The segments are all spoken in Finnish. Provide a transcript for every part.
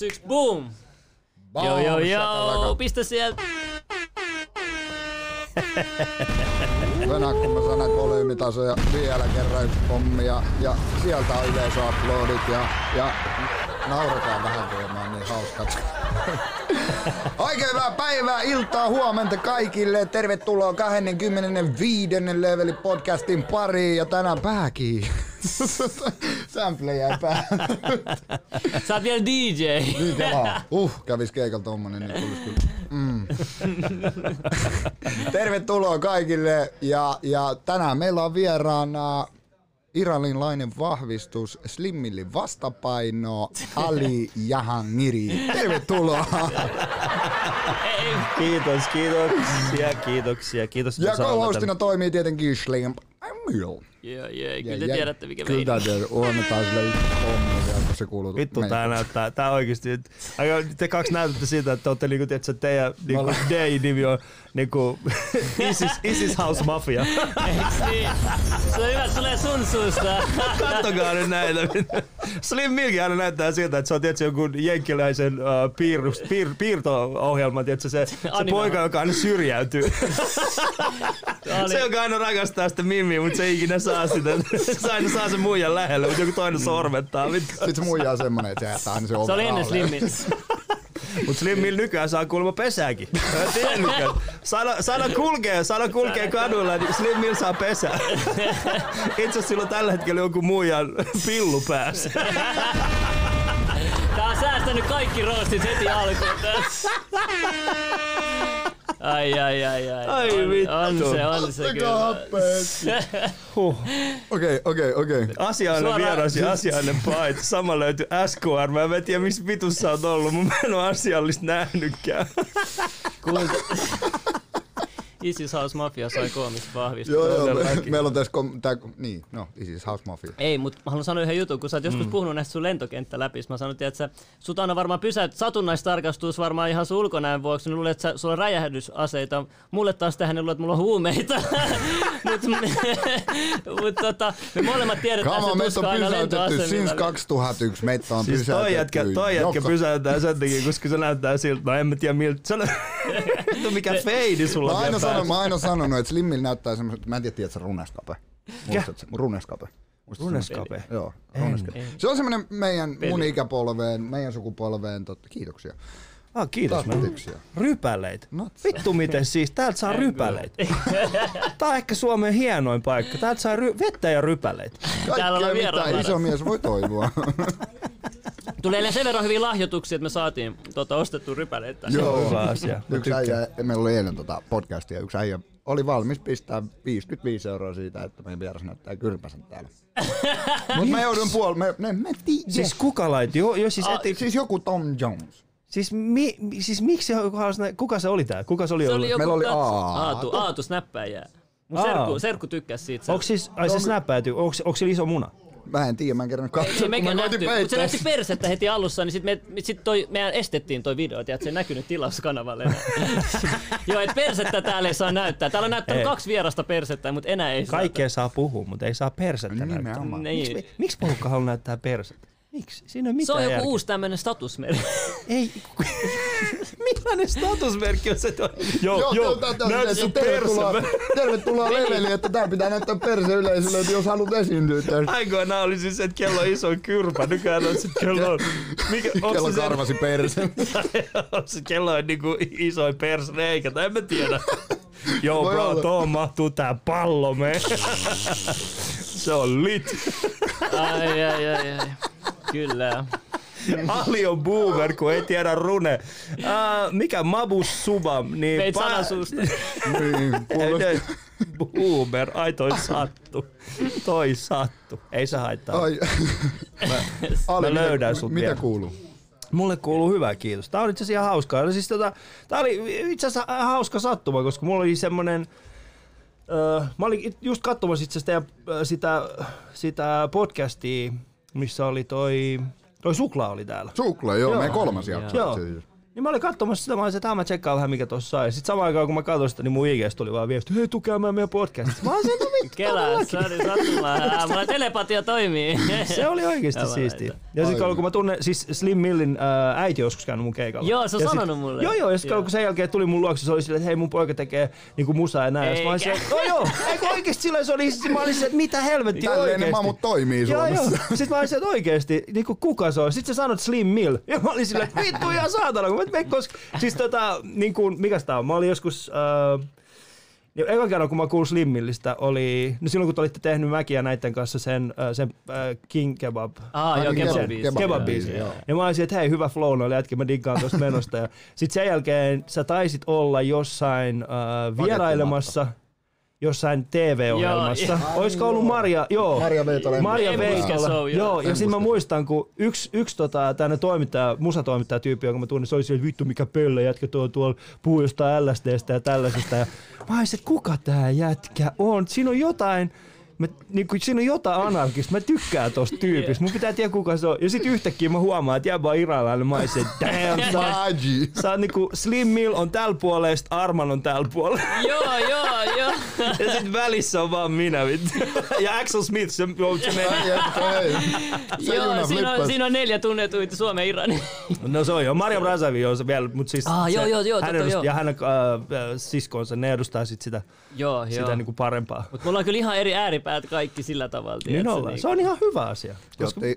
3, 2, 1, boom! Joo, joo, joo, pistä sieltä. Venä, kun mä sanon volyymitasoja vielä kerran yksi pommi ja, ja sieltä on yleisöaplodit ja, ja naurataan vähän kun niin hauskat. Oikein hyvää päivää, iltaa, huomenta kaikille. Tervetuloa 25. leveli podcastin pariin ja tänään pääkin. Sample jäi päähän. Sä oot vielä DJ. Kelaa. Uh, kävis keikalla tommonen, niin tulisi kyllä. Mm. Tervetuloa kaikille ja, ja tänään meillä on vieraana iranilainen vahvistus, Slimmillin vastapaino, Ali Jahangiri. Tervetuloa! Kiitos, kiitoksia, kiitoksia, kiitos. Ja co-hostina toimii tietenkin Slim Emil. Joo, joo, kyllä Ja- te ja- tiedätte mikä Kyllä meininki. tää tiedät, onnetaan sille yksi kun se kuuluu. Vittu tää näyttää, tää oikeesti, te kaksi näytätte siitä, että ootte niinku, tiedätkö, teidän niinku, DJ-nimi on niinku Isis, Isis House Mafia. Eiks niin? Se on hyvä, että tulee sun suusta. Kattokaa nyt näitä. Slim Milkin aina näyttää siltä, että se on tiedätkö, joku jenkkiläisen uh, piirrus, piir, piirto-ohjelma, tiedätkö, se, se poika, joka aina syrjäytyy. oli- se, joka aina rakastaa sitä mimmiä, mutta se ei ikinä saa sitä. Se aina saa sen muijan lähelle, mutta joku toinen sormettaa. Vittu. Sitten se muija on semmonen, että se jättää aina se Se oli ennen. Slimmin. Mut Slimmillä nykyään saa kuulemma pesääkin. Mä en tiennytkään. Saada kulkee, saada kulkee kadulla, niin Slimmillä saa pesää. Itse asiassa sillä on tällä hetkellä joku muijan pillu päässä. Tää on säästänyt kaikki roostit heti alkuun. Ai, ai, ai, ai. Ai on, vittu. On se, on se kyllä. Huh. Okei, okei, okei. Asiallinen Suoraan- vieras ja asiallinen paita. Sama löytyy SKR. Mä en tiedä, missä vitussa sä oot ollut, mutta mä en oo asiallista nähnytkään. Kuulta. Isis House Mafia sai koomista vahvistua. Joo, joo, me, meillä on tässä, kom, tää, niin, no, Isis House Mafia. Ei, mutta mä haluan sanoa yhden jutun, kun sä oot joskus Mm. puhunut näistä sun lentokenttä läpi. Mä sanoin, että sä, sut aina varmaan pysäyt satunnaistarkastus varmaan ihan sun ulkonäön vuoksi. Niin luulet, että sä, sulla on räjähdysaseita. Mulle taas tähän ne luulet, että mulla on huumeita. Mutta mut, tota, me molemmat tiedetään, Kama, että meitä se on tuska aina pysäytetty since lentoasemilla. 2001. Meitä on Siis pysäytetty. toi jätkä, toi jätkä joka- pysäytää sen takia, koska se näyttää siltä, no en mä tiedä miltä. Se on, mikä feidi sulla Mä on aina, sanon, päässä. mä aina sanonut, että Slimmillä näyttää semmoiset, mä en tiedä, tiedätkö runeskape? Muistatko? Runeskape. Runeskape? Joo, En. runeskape. Se on semmoinen meidän, mun ikäpolveen, meidän sukupolveen, totta, kiitoksia. Ah, kiitos. Kiitoksia. Rypäleitä. Natsa. Vittu miten siis, täältä saa rypäleitä. Tää on ehkä Suomen hienoin paikka. Täältä saa ry- vettä ja rypäleitä. Täällä Kaikkea, mitä iso mies voi toivoa. Tulee eilen sen verran hyviä lahjoituksia, että me saatiin tota, ostettua rypäleitä. Joo. Hyvä asia. Mä Yksi äijä, meillä oli eilen tota podcastia, yksi äijä oli valmis pistää 55 euroa siitä, että meidän vieras näyttää kyrpäsen täällä. Mutta mä joudun puol... Me, me, me tiedä. Siis kuka laitti? Joo, jo, siis, eti, siis joku Tom Jones. Siis, mi, siis miksi, kuka, kuka se oli tää? Kuka se oli Se ollut? oli Meillä oli Aatu. Aatu, Aatu snäppäjää. Mun Aa. serkku, serkku tykkäsi siitä. Onko siis, ai se snappäytyy, onko, onko sillä iso muna? Mä en tiedä, mä en kerran katsoa, Ei kun mä nähty, se näytti persettä heti alussa, niin sit, me, sit toi, meidän estettiin toi video, että se ei näkynyt tilauskanavalle. Joo, et persettä täällä ei saa näyttää. Täällä on näyttänyt Ei. kaksi vierasta persettä, mutta enää ei saa. Kaikkea saa puhua, mutta ei saa persettä näyttää. Nimenomaan. Niin. Miksi, miksi porukka haluaa näyttää persettä? Miksi? Siinä ei ole Se on mitään joku järkeä. uusi tämmönen statusmerkki. Ei. Millainen statusmerkki on se? Tuo? Joo, joo, tää- tää- näytä että sun tervetuloa, perse. tervetuloa leveliin, että täällä pitää näyttää perse yleisölle, että jos haluat esiintyä tässä. Aikoinaan oli siis, että kello on iso kyrpä. Nykyään on sit kello on... Mikä, Kello se se- karvasi perse. se kello on niinku isoin persreikä, tai en mä tiedä. Joo, Voi bro, olla. tuohon mahtuu tää pallo, me. se on lit. ai, ai, ai, ai. Kyllä. Ali on boomer, kun ei tiedä rune. Uh, mikä Mabus Subam, niin... Veit pa- suusta. niin, Boomer, ai toi sattu. Toi sattu. Ei se haittaa. Ai. Ali, mä löydän mitä, sut Mitä vielä. kuuluu? Mulle kuuluu hyvä, kiitos. Tää on itse asiassa ihan hauskaa. No siis tota, tää oli itse asiassa hauska sattuma, koska mulla oli semmonen... Öö, mä olin just katsomassa itse ö, sitä, sitä podcastia, missä oli toi... Toi Suklaa oli täällä. Suklaa, joo, Joo. meidän kolmas jakso. Joo. asiassa. Niin mä olin katsomassa sitä, mä olin, että "Ah, mä tsekkaan vähän mikä tossa on. Ja sit samaan aikaan kun mä katsoin sitä, niin mun IGS tuli vaan viesti, hei tukea meidän podcastista. Mä olin se, no vittu, Kela, oli sattumaa. Mulla telepatia toimii. Se oli oikeesti siistiä. näitä. Ja sitten kun mä tunnen, siis Slim Millin ää, äiti joskus käynyt mun keikalla. Joo, se on Ja sit- sanonut mulle. Joo, joo, ja sitten Joo. kun sen jälkeen tuli mun luokse, se oli silleen, että hei mun poika tekee niinku musaa ja näin. Ja sit mä olin Eikä. silleen, no joo, eikö oikeesti silleen se oli, sit mä olin silleen, että mitä helvettiä Tälleen ne oikeesti. mamut toimii Joo, joo. Suomessa. Sitten mä olin silleen, että oikeesti, niinku kuka se on? Sitten sä sanot Slim Mill. Ja mä olin silleen, että vittu ihan saatana. Kun mä et mene koska... Siis tota, niinku, mikäs tää on? Mä olin joskus... Äh, ja ekan kerran, kun mä kuulin Slim Millistä, oli... No silloin, kun te olitte tehnyt Mäkiä näiden kanssa sen, äh, sen äh, King Kebab. Ah, joo, niin, kebab-biisi. kebab- Kebab-biisi. joo. Ja mä olisin, että hei, hyvä flow noille jätki, mä diggaan tosta menosta. Ja sit sen jälkeen sä taisit olla jossain äh, vierailemassa jossain TV-ohjelmassa. Joo, Olisiko ollut Maria? Joo. Maria Veitola. Maria Veitola. show, joo. Joo, ja sitten mä muistan, kun yksi, yksi tota, tänne toimittaja, musatoimittaja tyyppi, jonka mä tunnin, se oli siellä, että vittu mikä pöllö jätkä tuo tuolla puhuu jostain LSDstä ja tällaisesta. Ja mä olisin, että kuka tää jätkä on? Siinä on jotain, Mä, niin kuin, siinä on jotain anarkista. Mä tykkään tosta tyypistä. Mun pitää tietää kuka se on. Ja sit yhtäkkiä mä huomaan, että jäbä on irailainen. Mä olisin, että damn, sä, sä oot niinku Slim Mill on tällä puolella ja sit Arman on tällä puolella. Joo, joo, joo. Ja sit välissä on vaan minä vittu. Ja Axel Smith, se, se ei. Se joo juna siinä, on, siinä on neljä tunnetuita Suomen Irani. No se on jo. Maria Brazavi on se vielä, mutta siis Ah, se, joo, joo, joo, hän edustaa, joo. ja hänen äh, siskonsa, ne edustaa sit sitä, joo, joo. sitä niinku parempaa. Mutta mulla on kyllä ihan eri ääripäät kaikki sillä tavalla. Niin tiedätkö, ollaan. Se on ihan hyvä asia. Te ootte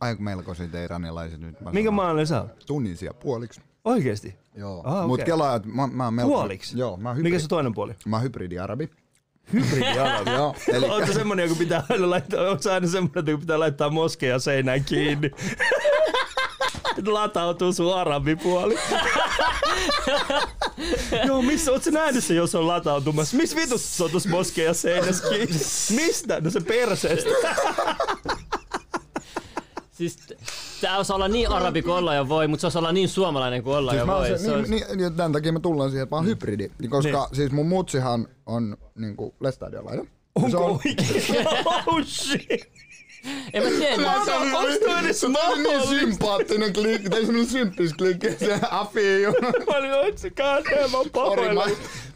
aika melkoiset iranilaiset nyt. Mä Minkä maallinen sä oot? Tunisia puoliksi. Oikeesti? Joo. Ah, Mut okei. kelaa, että mä, mä oon melko... Puoliksi? Joo, mä oon Mikä hybridi. se toinen puoli? Mä oon hybridiarabi. Hybridialavi. Joo, eli Oletko semmonen, joka pitää aina laittaa, onko aina semmonen, joka pitää laittaa moskeja seinään kiinni? Latautuu sun arabipuoli. Joo, missä oot sä nähnyt se, jos on latautumassa? Missä vitussa se on tuossa moskeja seinässä kiinni? Mistä? No se perseestä. Siis tää osaa olla niin arabi kuin olla jo voi, mutta se osaa olla niin suomalainen kuin olla Siis oon voi. se, Se on- niin, niin, niin, tämän takia me tullaan siihen, että mä oon hybridi. Niin, koska Niin. siis mun mutsihan on niinku lestadiolainen. Se Onko on, oikein? Oh shit. En mä tiedä. Oli- Onks toi edes niin sympaattinen klikki, tai semmonen symppis klikki, se afii. Mä olin kahdeen, mä oon pahoilla.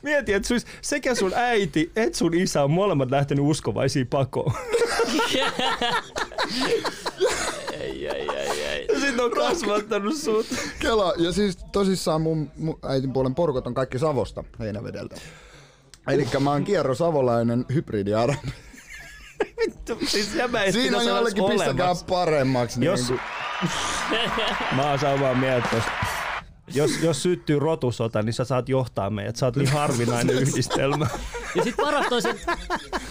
Mieti, että suis, sekä sun äiti että sun isä on molemmat lähtenyt uskovaisiin pakoon. ei, ei, ei, ei. Ja sit on kasvattanut sut. Kela, ja siis tosissaan mun, mun äitin puolen porukat on kaikki Savosta, Heinävedeltä. Elikkä mä oon kierro savolainen hybridiarabi. Vittu, siis jäbä ei Siinä on jollekin pistäkää paremmaksi. Jos- Niin Mä oon samaa mieltä tosta. Jos, jos syttyy rotusota, niin sä saat johtaa meidät. Sä oot niin harvinainen yhdistelmä. Ja sit parasta on se,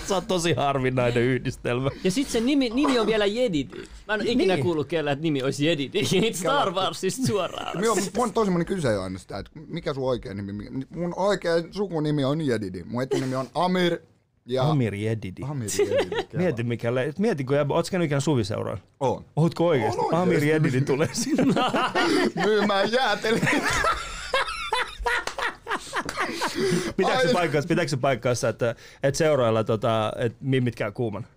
Sä oot tosi harvinainen yhdistelmä. ja sit se nimi, nimi on vielä Jedidi. Mä en ole ikinä Niin. kuullut kellä, että nimi olisi Jedidi. Star Warsista suoraan. Mutta mun tosi moni kysyy aina sitä, että mikä sun oikea nimi? Mun oikea sukunimi on Jedidi. Mun etunimi on Amir. Ja Amir Jedidi. Amir Jedidi. Kela. Mieti mikä, le- mieti kun jäbä, ootko käynyt ikään suviseuraa? On. Ootko oikeesti? Oon oikeesti. Amir Jedidi tulee sinne. Myymään jäätelöitä. Pitääkö se Ai. paikkaansa, pitääkö se paikkaansa, että, että seurailla tota, että mimmit käy kuumana?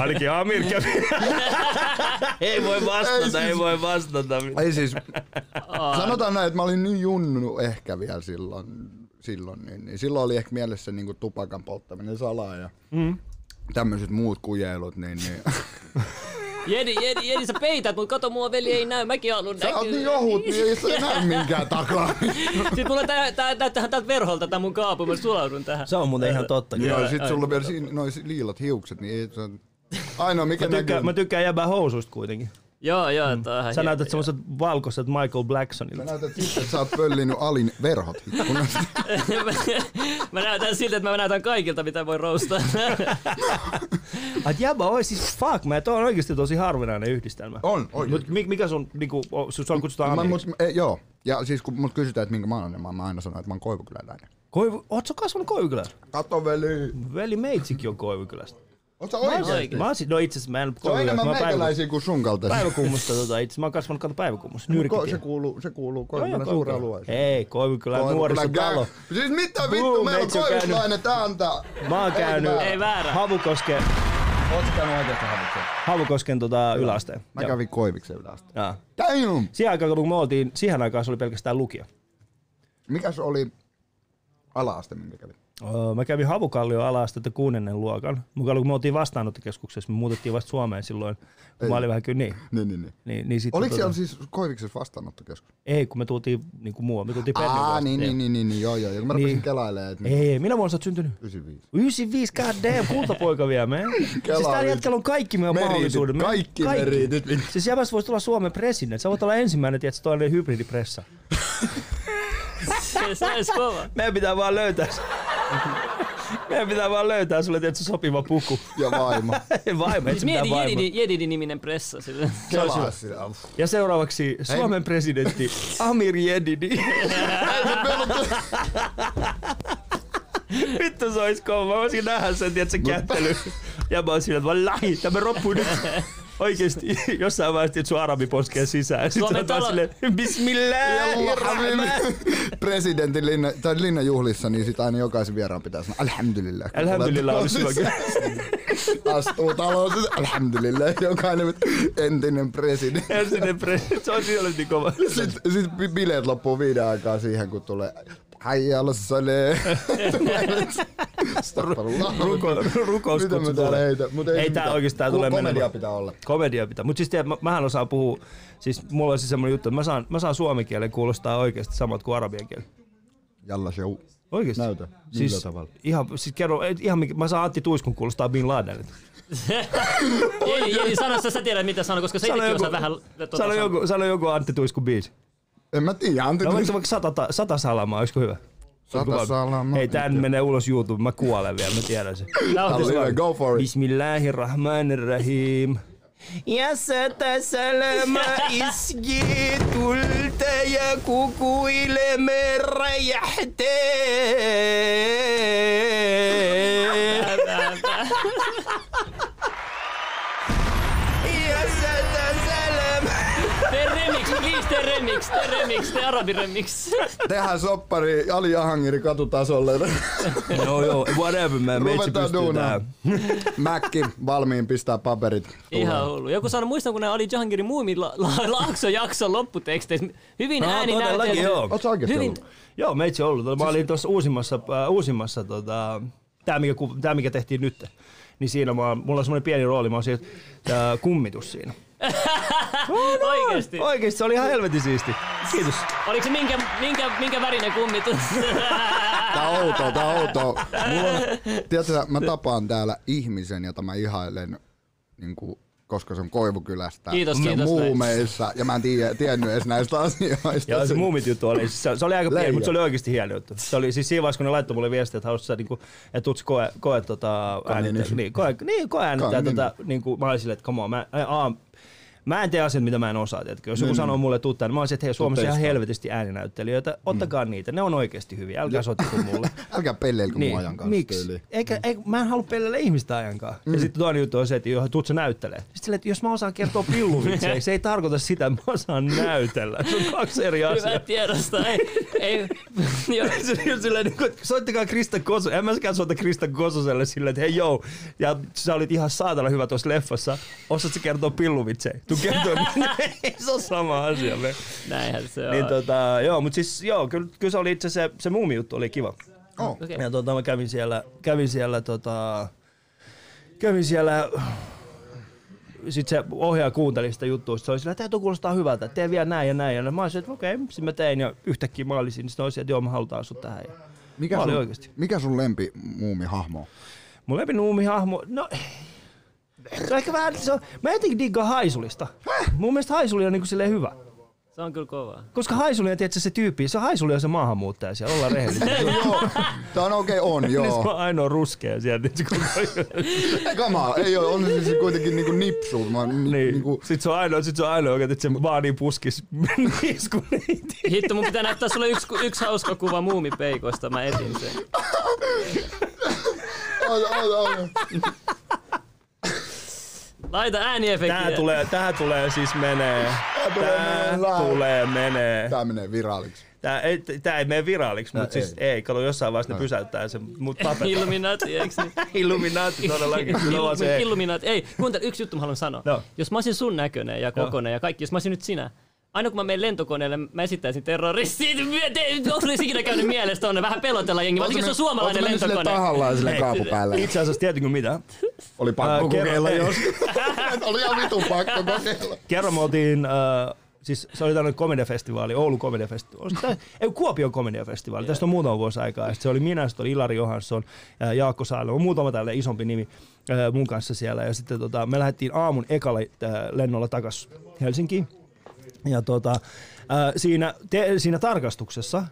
Ainakin Amir kävi. ei voi vastata, Ei siis- ei voi vastata. Ei siis, sanotaan näin, että mä olin niin junnu ehkä vielä silloin, silloin niin, niin silloin oli ehkä mielessä niin tupakan polttaminen salaa ja mm. tämmöiset muut kujeilut, niin, niin. Jedi, Jedi, Jedi, sä peität, mutta kato, mua veli ei näy, mäkin haluan Sä oot niin näkyä. johut, niin ei sä näe minkään takaa. Sitten mulla tää, tää, näyttää tältä verholta tää mun kaapu, mä sulaudun tähän. Se on muuten ihan totta. Joo, Joo, sit sulla on vielä noin liilat hiukset, niin ei se on ainoa mikä Mä tykkään, näkyy. mä tykkään jäbää housuista kuitenkin. Joo, joo, ihan Sä hieno. näytät semmoiset valkoiset Michael Sä Blacksonilta. näytät sitten, että sä oot pöllinyt alin verhot ikkunasta. mä näytän siltä, että mä näytän kaikilta, mitä voi roustaa. Ai jäbä oi siis fuck man, toi on oikeesti tosi harvinainen yhdistelmä. On, oikein. Mut mi- mikä sun, niinku, o- su- sua kutsutaan Mä, mut, e, joo, ja siis kun mut kysytään, että minkä mä oon, niin mä, mä aina sanon, että mä oon Koivukyläläinen. Koivu, oot sä kasvanut Koivukylässä? Kato veli. Veli Meitsikin on Koivukylästä. Oot sä Oikein. oikeesti? Mä oon siis, no itse asiassa mä en Se on enemmän meikäläisiä kuin sun kaltaisia. päiväkummusta tota, itse mä oon kasvanut kato päiväkummussa, Ko- Se kuuluu, se kuuluu Joo, Koivukylän joo, suureen Koivukylä. alueeseen. Ei, Koivukylä on nuorisotalo. Siis mitä vittu, meillä on koivulainen, tää antaa. Mä oon Ei käynyt väärä. Ei väärä. Havukoske, Oot sä käynyt oikeesti havittua? Haavukosken tota, yläasteen. Mä Joo. kävin Koiviksen ylästä. Joo. Damn! Siihen aikaan, kun me oltiin, siihen aikaan se oli pelkästään lukio. Mikäs oli ala-aste, minkä kävit? Öö, Mä kävin Havukallio ala-astetta kuudennen luokan. Mukaan kun me oltiin vastaanottokeskuksessa, me muutettiin vasta Suomeen silloin, kun Ei. mä olin vähän kyllä niin. Niin, niin, niin. niin, niin sit, Oliko siellä siis Koiviksessa vastaanottokeskus? Ei, kun me tultiin niin kuin muu, me tultiin Aa, niin, niin, niin, niin, niin, joo, joo. Ja kun mä rupesin Niin. kelailemaan, että Ei, minä vuonna sä oot syntynyt? 95. 95, god damn, kultapoika vielä, man. siis täällä nyt. jätkällä on kaikki meidän Meriitit, mahdollisuudet. Me- kaikki meriitit. Siis jäbäs voisi tulla Suomen presidentti. Sä voit olla ensimmäinen, tiedätkö, toinen hybridipressa. Se, se olisi kova. Meidän pitää vaan löytää se. Meidän pitää vaan löytää sulle tiedätkö, sopiva puku. Ja vaimo. Vaimo, et sä mitään Mieti. Jedidi, Jedidi-niminen pressa. Sille. Kelaa sitä. Uff. Ja seuraavaksi Suomen presidentti Amir Jedidi. Vittu se ois kova. Mä voisin nähdä sen, tiedätkö, kättely. Ja mä oon siinä, että vallahi, tämä roppuu nyt. Oikeesti, jossain vaiheessa, että sun arabi poskee sisään. Sitten Suomen talo- silleen, bismillahirrahman. Presidentin linna, tai linnanjuhlissa, niin sit aina jokaisen vieraan pitää sanoa alhamdulillah. Alhamdulillah olisi hyvä. Astuu taloon, siis alhamdulillah. Jokainen entinen presidentti. Ensin presidentti, se on niin kova. Sitten sit bi- bileet loppuu viiden aikaa siihen, kun tulee Haijalla sale. Ruko, rukous Mitä täällä heitä? Mut Ei se tää oikeesti tää Ku- tulee Komedia pitää olla. Komedia pitää. Mutta siis tiedät, mä, mähän osaan puhua, siis mulla on siis semmonen juttu, että mä saan, mä saan suomen kielen kuulostaa oikeasti samat kuin arabian kieli. Jalla show. Oikeesti? Näytä. Millä Siis, tavalla? ihan, siis kerro, ihan mä saan Antti Tuiskun kuulostaa Bin Ladenilta. Jedi, Jedi, sano sä, sä tiedät mitä sano, koska sä itsekin joku, osaa vähän... tota sano, sanoa. joku, sano joku Antti Tuiskun biisi. En mä tiedä, Antti. No vaikka, vaikka sata, ta- sata salamaa, olisiko hyvä? Sata salamaa. Hei, tän menee ulos YouTube, mä kuolen vielä, mä tiedän sen. Nautis. Go for it. Bismillahirrahmanirrahim. Ja sata salama iski tulta ja kukuilemme räjähtee. Remix, tee remix, tee arabi remix. Tehdään soppari Ali Jahangiri katutasolle. Joo joo, whatever man, meitsi Ruvetaan pystyy duunaan. tähän. Mäkki valmiin pistää paperit. Ihan hullu. Joku sanoi, muistan kun ne oli Jahangirin muumin la, la, laakso jakson lopputeksteissä. Hyvin No, ääni näytelty. joo. Hyvin, ollut? Joo, meitsi ollut. Mä olin tuossa uusimmassa, äh, uusimmassa tota, tää, mikä, tää mikä tehtiin nyt. Niin siinä mä, mulla on semmoinen pieni rooli, mä oon siinä, äh, kummitus siinä. Oikeesti. Oikeesti se oli ihan helvetin siisti. Kiitos. Oliko se minkä, minkä, minkä värinen kummitus? Tää on outoa, tää on outoa. Mulla on, tiedätkö, mä tapaan täällä ihmisen, jota mä ihailen, niin kuin, koska se on Koivukylästä. Kiitos, kiitos, muumeissa, ja mä en tiedä, tiennyt edes näistä asioista. Ja se muumit juttu oli, se, se oli aika pieni, mutta se oli oikeasti hieno juttu. Se oli siis siinä vaiheessa, kun ne laittoi mulle viestiä, että haluaisit sä niinku, että tuut sä koe, koe tota, äänittää, niin. niin, koe, niin, koe äänittää Ka- niin. tota, niinku, mä olin silleen, että come on, mä, a, Mä en tee asioita, mitä mä en osaa. Tiedätkö? Jos joku Niin, sanoo mulle niin mä olisin, että hei, Suomessa on ihan helvetisti ääninäyttelijöitä. Ottakaa niitä, ne on oikeasti hyviä. Älkää soittako mulle. Älkää pelleilkö niin. mun ajan kanssa Miksi? Eikä, eikä, mä en halua pelleillä ihmistä ajankaan. Mm. Ja sitten toinen juttu on se, että johon tuut sä näyttelee. Sitten silleen, että jos mä osaan kertoa pilluvitsejä, se ei tarkoita sitä, että mä osaan näytellä. Se on kaksi eri asiaa. Hyvä tiedosta. Ei, ei, silleen, niin kuin, soittakaa Krista Koso. En mäkään soita Krista Kososelle silleen, että hei joo, ja sä olit ihan saatana hyvä tuossa leffassa. Osaat sä kertoa pilluvitsejä? Tuu kertoa, ei se on sama asia. Me. Näinhän se on. Niin tota, joo, mutta siis joo, kyllä, kyllä se oli itse se, se muumi juttu oli kiva. Oh. Okei. Ja tota, mä kävin siellä, kävin siellä tota, kävin siellä, sitten se ohjaaja kuunteli sitä juttua, sit se oli sillä, että tuo kuulostaa hyvältä, että tee vielä näin ja näin. Ja mä olisin, että okei, okay. sitten mä tein ja yhtäkkiä mä olisin, niin sitten olisin, että joo, mä halutaan sut tähän. Ja Mikä, sun, oikeesti. mikä sun lempi muumihahmo on? mun lempinuumihahmo, no se on ehkä vähän, se on, mä jotenkin diggaan Haisulista. Mun mielestä Haisuli on niinku silleen hyvä. Se on kyllä kova. Koska Haisuli on tietysti se tyyppi, se Haisuli on se maahanmuuttaja siellä, ollaan rehellisiä. joo, tää on okei, okay, on Niin se joo. on ainoa ruskea sieltä. niin se. Eikä mä, ei oo, on se siis kuitenkin niinku nipsu. Mä, ni, Niin. niinku, Sitten se on ainoa, sit se on ainoa, että se vaan niin puskis niiskuneiti. Hitto, mun pitää näyttää sulle yksi, yksi hauska kuva muumipeikoista. Mä etin sen. oota, oota, oota. Laita ääniefektiä. Tää tulee, tää tulee siis menee. tulee Tää menee tulee menee. Tää menee viraaliksi. Tää ei, tää ei mene viraaliksi, Tää mutta siis ei. Kato, jossain vaiheessa ne pysäyttää sen. Mut. Illuminati, eiks niin? Illuminaati todellakin. No, se ei. Illuminati. Ei, kuuntele, yksi juttu mä haluan sanoa. No. Jos mä olisin sun näköinen ja kokonen ja kaikki, jos mä olisin nyt sinä, Aina kun mä menen lentokoneelle, mä esittäisin terroristia. Onko se ikinä käynyt mielestä tonne vähän pelotella jengi, varsinkin jos on suomalainen sille lentokone. tahallaan sille kaapu päälle? Itse asiassa tiedätkö mitä? Oli pakko kerro- kokeilla ei. jos. Oli ihan vitun pakko kokeilla. Kerran me oltiin, äh, siis se oli tämmöinen komediafestivaali, Oulun komediafestivaali. Tää- Ei, Kuopion komediafestivaali, tästä on muutama vuosi aikaa. Ja sit se oli minä, sitten oli Ilari Johansson, äh, Jaakko Saalo, on muutama tälle isompi nimi äh, mun kanssa siellä. Ja sitten tota, me lähdettiin aamun ekalla äh, lennolla takas Helsinkiin. Ja tota, äh, siinä, te, siinä tarkastuksessa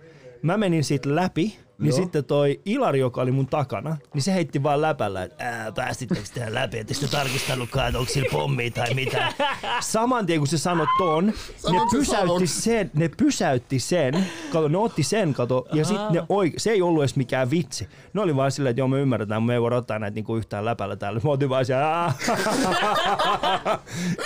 mä menin siitä läpi, niin Joo. sitten toi Ilari, joka oli mun takana, niin se heitti vaan läpällä, että ää, päästittekö tähän läpi, etteikö te tarkistanutkaan, että onko sillä pommi tai mitä. Saman tien kun se sanoi ton, ne Sanoiko se pysäytti sanoksi? sen, ne pysäytti sen, kato, ne otti sen, kato, ja sitten ne oike- se ei ollut edes mikään vitsi. Ne oli vaan silleen, että joo me ymmärretään, me ei voida ottaa näitä niinku yhtään läpällä täällä. Mä otin vaan siellä,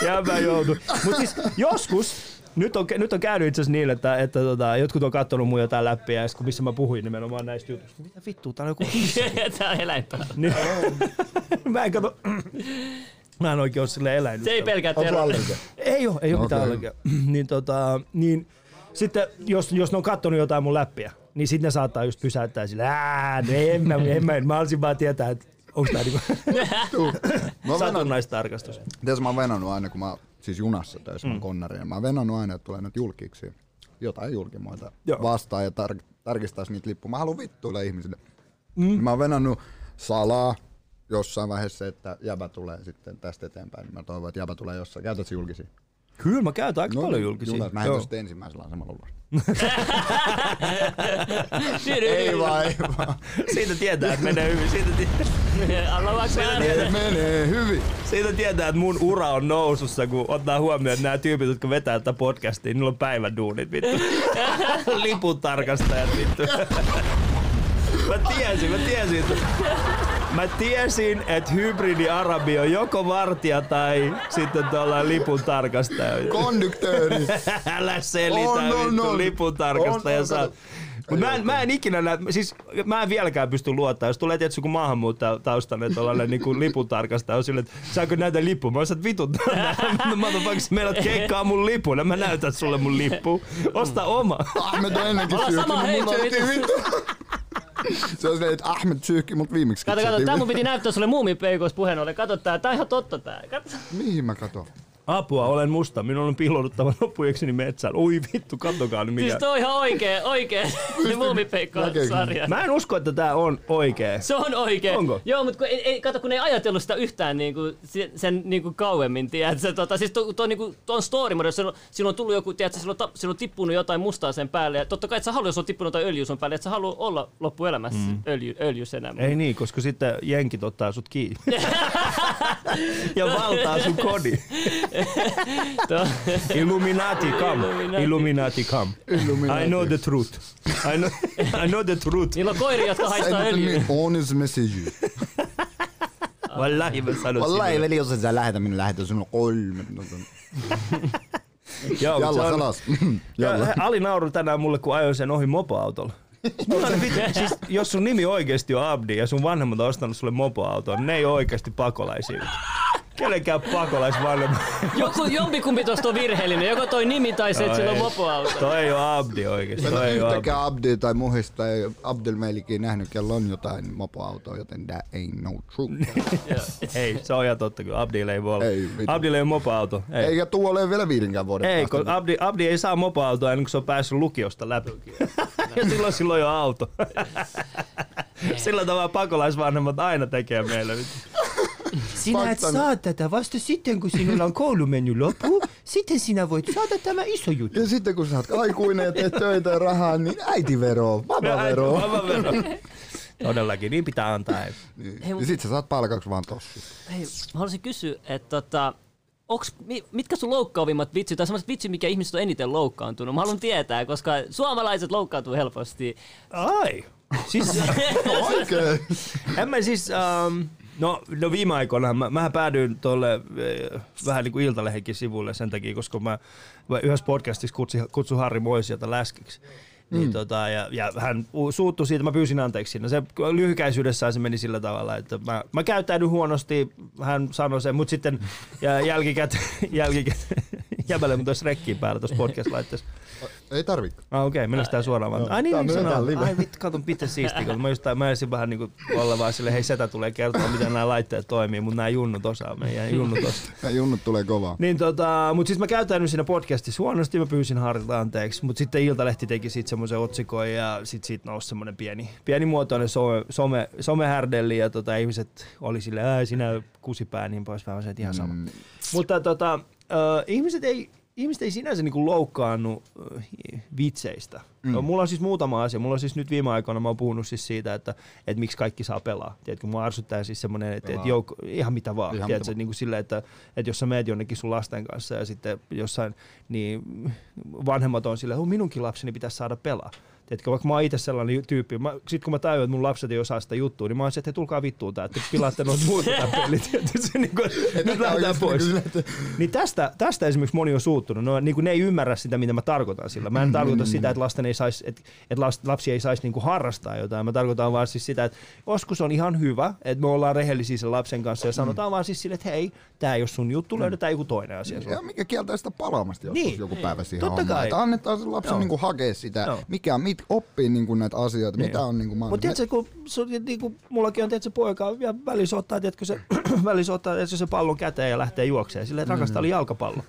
ja mä joutun. Mutta siis joskus, nyt on, nyt on käynyt itse asiassa niin, että, että tota, jotkut on katsonut mun jotain läppiä, ja sit kun missä mä puhuin nimenomaan näistä jutuista. Mitä vittua, tää on joku kissa. Tää on eläinpää. Niin. mä en kato, mä en oikein ole silleen eläin. Se ei pelkää Onko terror. allergia? Ei ole, ei ole mitään Okei. allergiaa. niin, tota, niin sitten jos, jos ne on kattonut jotain mun läppiä, niin sitten ne saattaa just pysäyttää sille, ää, no en mä, en mä, mä haluaisin vaan tietää, että onko tää niinku satunnaistarkastus. tiedätkö, mä oon venannut aina, kun mä siis junassa töissä, mm. mä oon konnari, ja mä oon venannut aina, että tulee näitä julkiksi, jotain julkimoita Joo. vastaan ja tar- tarkistaisi niitä lippuja. Mä haluan vittuilla ihmisille. Mm. Mä oon venannut salaa jossain vaiheessa, että jäbä tulee sitten tästä eteenpäin. Mä toivon, että jäbä tulee jossain. Käytät sä julkisia? Kyllä mä käytän aika paljon niin, julkisia. Junas, mä heitän sitten ensimmäisellä asemalla ulos. Ei vaan, ei vaan. Siitä tietää, että menee hyvin. Siitä, tie- Anna vaikka Menee hyvin. siitä tietää, että mun ura on nousussa, kun ottaa huomioon, että nämä tyypit, jotka vetää tätä podcastia, niillä on päivän duunit, vittu. Lipun tarkastajat, vittu. Mä tiesin, mä tiesin, että Mä tiesin, että hybridi-arabi on joko vartija tai sitten tuolla lipun tarkastaja. Konduktööri. Älä selitä, On, on, on. lipun tarkastaja On, on, saa. Mut mä, en, mä en ikinä näe, siis mä en vieläkään pysty luottaa, jos tulee tietysti joku maahanmuuttajataustainen tuollainen niin lipun tarkastaja, on silleen, että saanko näitä lippu? Mä oon että vitun, motherfuckers, meillä keikkaa mun lipun, ja mä näytän sulle mun lippu. Osta oma. Ahmed on ennenkin syyhkinyt sama mun vittu. Se on silleen, että Ahmed syyhki mut viimeksi. Kato, kato, tää mun piti näyttää sulle muumipeikoista puheen ollen. Kato tää, tää on ihan totta tää. Kato. Mihin mä katon? Apua, olen musta. Minun on piilouduttava loppujekseni metsään. Oi vittu, kattokaa nyt Siis mikä. toi on ihan oikee, oikee muumipeikko-sarja. Mä en usko, että tää on oikee. Se on oikein. Onko? Joo, mutta kun ei, ei, kato, kun ei ajatellut sitä yhtään niinku, sen, sen niinku kauemmin, tiedätkö? Tota, siis tuo, tuo, niinku, tuon story mode, silloin, silloin on tullut joku, tiedätkö, silloin, ta, silloin on tippunut jotain mustaa sen päälle. Ja totta kai et sä haluat, jos on tippunut jotain öljyä sun päälle, että sä haluat olla loppuelämässä mm. öljy, öljysenä. Ei niin, koska sitten jenkit ottaa sut kiinni. ja valtaa sun kodin. Illuminati come. Illuminati. Come. Illuminati. I know the truth. I know, I know the truth. Niillä on koiria, jotka haistaa Send öljyä. me honest message. Wallahi mä sanon Wallahi veli, jos et sä lähetä minun lähetä sinulle kolme. Joo, Jalla, on- salas. Ja Jalla. Ali naurui tänään mulle, kun ajoin sen ohi mopoautolla. Siis, jos sun nimi oikeesti on Abdi ja sun vanhemmat on ostanut sulle mopoauton, niin ne ei ole oikeesti pakolaisia. Kenenkään pakolaisvanhemmat. Joku, jompikumpi tosta on virheellinen. Joko toi nimi tai se, että sillä on Ei. mopoauto. Toi ei ole Abdi oikeesti. Mä en Toi ole ei ole Abdi. yhtäkään Abdi tai Muhista tai Abdel Melikin nähnyt, kello on jotain mopoautoa, joten that ain't no truth. Ei, se on ihan totta, kun Abdilla ei voi olla. Ei. Abdilla ei ole mopoauto. Ei. Eikä tuo ole vielä viidenkään vuoden Ei, päästä. kun Abdi, Abdi ei saa mopoautoa ennen kuin se on päässyt lukiosta läpi. ja silloin silloin jo auto. Sillä tavalla pakolaisvanhemmat aina tekee meille. Sinä et saa tätä vasta sitten, kun sinulla on koulumenu loppu. Sitten sinä voit saada tämä iso juttu. Ja sitten kun sä oot aikuinen ja teet töitä ja rahaa, niin äitivero, vapavero. Vapavero. Todellakin, niin pitää antaa. Niin. Hei, mut- Ja sit sä saat palkaksi vaan tossu. Hei, mä haluaisin kysyä, että tota, onks, mi, mitkä sun loukkaavimmat vitsit, tai semmoiset vitsit, mikä ihmiset on eniten loukkaantunut? Mä haluan tietää, koska suomalaiset loukkaantuu helposti. Ai. Siis, Oikein. en mä siis, um, No, no viime aikoina mä, mähän päädyin tuolle eh, vähän niin kuin Iltalehenkin sivulle sen takia, koska mä, mä yhdessä podcastissa kutsin, kutsun Harri Moisiota läskiksi. Niin mm. tota, ja, ja hän suuttui siitä, mä pyysin anteeksi siinä. Se lyhykäisyydessään se meni sillä tavalla, että mä, mä käyttäydyn huonosti, hän sanoi sen, mutta sitten ja jälkikäteen, jälkikäteen jäbälle mun tuossa rekkiin päällä tuossa podcast-laitteessa. Ei tarvitse. Ah, okei, okay, mennään sitä suoraan vaan. Joo. Ai niin, niin live. Ai vittu, katon pitää siistiä, kun mä just mä olisin vähän niinku olla vaan sille, hei setä tulee kertoa, miten nämä laitteet toimii, mutta nämä junnut osaa, meidän junnut osaa. Ja junnut tulee kovaa. Niin tota, mut siis mä käytännyn siinä podcastissa huonosti, mä pyysin Harrilta anteeksi, mut sitten Iltalehti teki siitä semmoisen otsikon ja sit siitä nousi semmoinen pieni, pienimuotoinen some, some, somehärdelli ja tota, ihmiset oli silleen, ää sinä kusipää niin poispäin, mä sanoin, että ihan sama. Mm. Mutta tota, äh, ihmiset ei, ihmiset ei sinänsä niinku loukkaannut äh, vitseistä. Mm. No, mulla on siis muutama asia. Mulla on siis nyt viime aikoina mä oon puhunut siis siitä, että, että miksi kaikki saa pelaa. Tiedätkö, mua arsuttaa siis semmoinen, että, että jouk- ihan mitä vaan. Ihan Tiedätkö, mitä niin kuin silleen, että, että jos sä meet jonnekin sun lasten kanssa ja sitten jossain, niin vanhemmat on silleen, että minunkin lapseni pitäisi saada pelaa. Tiedätkö, vaikka mä oon itse sellainen tyyppi, mä, sit kun mä tajuan, että mun lapset ei osaa sitä juttua, niin mä oon se, että tulkaa vittuun tää, että pilaatte noita muuta tää pelit. Tiedätkö, se niin kuin, nyt lähdetään pois. Niin tästä, tästä esimerkiksi moni on suuttunut. No, niin kuin ne ei ymmärrä sitä, mitä mä tarkoitan sillä. Mä en tarkoita sitä, että, lasten ei sais, että, että lapsi ei saisi niin kuin harrastaa jotain. Mä tarkoitan vaan siis sitä, että joskus on ihan hyvä, että me ollaan rehellisiä sen lapsen kanssa ja sanotaan vaan siis sille, että hei, tämä ei ole sun juttu, löydetään joku toinen asia. Ja mikä kieltää sitä palaamasta joskus Niin. joku päivä siihen Totta hommaan. kai. Että annetaan sen lapsen Joo. niinku hakea sitä, Joo. mikä on, mit, oppii niinku näitä asioita, Niin. mitä on niinku Mutta maailmassa. tiedätkö, kun sun, niin kuin mullakin on, tiedätkö, poika ja välissä ottaa, tiedätkö, se, välissä ottaa tiedätkö, se pallon käteen ja lähtee juokseen. Silleen, että rakastaa oli jalkapallo.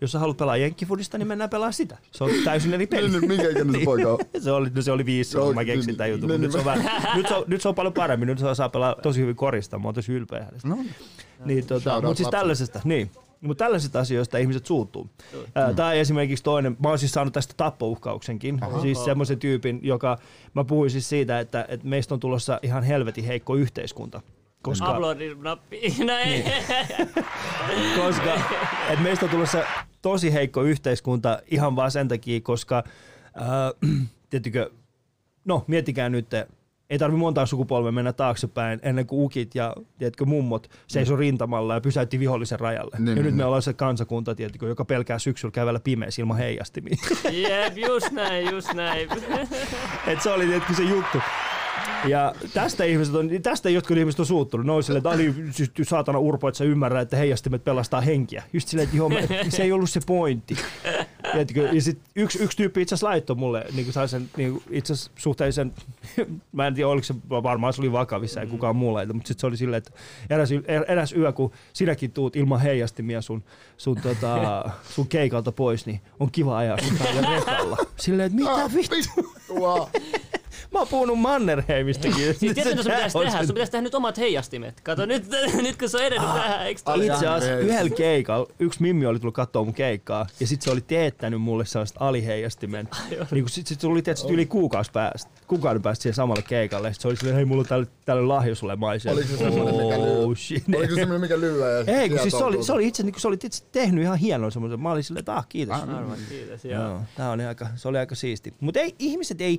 Jos sä haluat pelaa jenkkifudista, niin mennään pelaa sitä. Se on täysin eri peli. Niin, minkä ikäinen se poika on? se oli, no se oli viisi, kun mä keksin niin, tämän jutun. niin, Nyt se, on niin. vähän, nyt, se on, nyt se on paljon paremmin. Nyt se saa pelaa tosi hyvin korista. Mä oon tosi ylpeä hänestä. No, Niin, tota, mutta siis tällaisesta, niin. Mutta tällaisista asioista ihmiset suuttuu. Ää, Tai esimerkiksi toinen, mä oon siis saanut tästä tappouhkauksenkin. Siis semmoisen tyypin, joka, mä puhuin siis siitä, että, että meistä on tulossa ihan helvetin heikko yhteiskunta. Koska, Upload-nappi. No ei. koska että meistä on tulossa tosi heikko yhteiskunta ihan vaan sen takia, koska äh, tiettikö, no miettikää nyt, ei tarvi montaa sukupolvea mennä taaksepäin ennen kuin ukit ja tiedätkö, mummot seisoi rintamalla ja pysäytti vihollisen rajalle. Niin, ja niin, nyt me niin. ollaan se kansakunta, tiedätkö, joka pelkää syksyllä kävellä pimeässä ilman heijastimia. Jep, just näin, just näin. Et se oli tiedätkö, se juttu. Ja tästä, ihmiset on, tästä jotkut ihmiset on suuttunut. Ne silleen, että siis saatana urpo, että sä ymmärrät, että heijastimet pelastaa henkiä. Just silleen, että joo, mä, se ei ollut se pointti. Tiedätkö? Ja sit yksi, yksi tyyppi itse asiassa laittoi mulle niin kuin sen niin itse asiassa suhteellisen, mä en tiedä oliko se, varmaan se oli vakavissa, ei kukaan muu laita, mutta sitten se oli silleen, että eräs, eräs yö, kun sinäkin tuut ilman heijastimia sun, sun, tota, sun keikalta pois, niin on kiva ajaa sun rekalla. Silleen, että mitä Ah, vittu? vittua. Mä oon puhunut Mannerheimistakin. Siis mitä sun pitäisi tehdä? se- Sun pitäisi tehdä nyt omat heijastimet. Kato, nyt, nyt kun se on edennyt tähän, eikö toi? Itse asiassa yhdellä keikalla yksi Mimmi oli tullut katsoa mun keikkaa ja sitten se oli teettänyt mulle sellaista aliheijastimen. niin kun sit, sit tuli tietysti yli kuukausi päästä, kuukauden päästä siihen samalle keikalle. Sitten se oli silleen, hei mulla on tälle, tälle lahja sulle maisen. Oliko se semmonen, mikä lyö? oh, shit. Oliko se semmoinen, mikä lyö? Ja Ei, kun siis se oli, se oli itse, niin kun se oli itse tehnyt ihan hienon semmoisen. Mä olin silleen, että ah, kiitos. Ah, kiitos. Joo. Joo, tää on aika, se oli aika siisti. Mutta ei, ihmiset ei,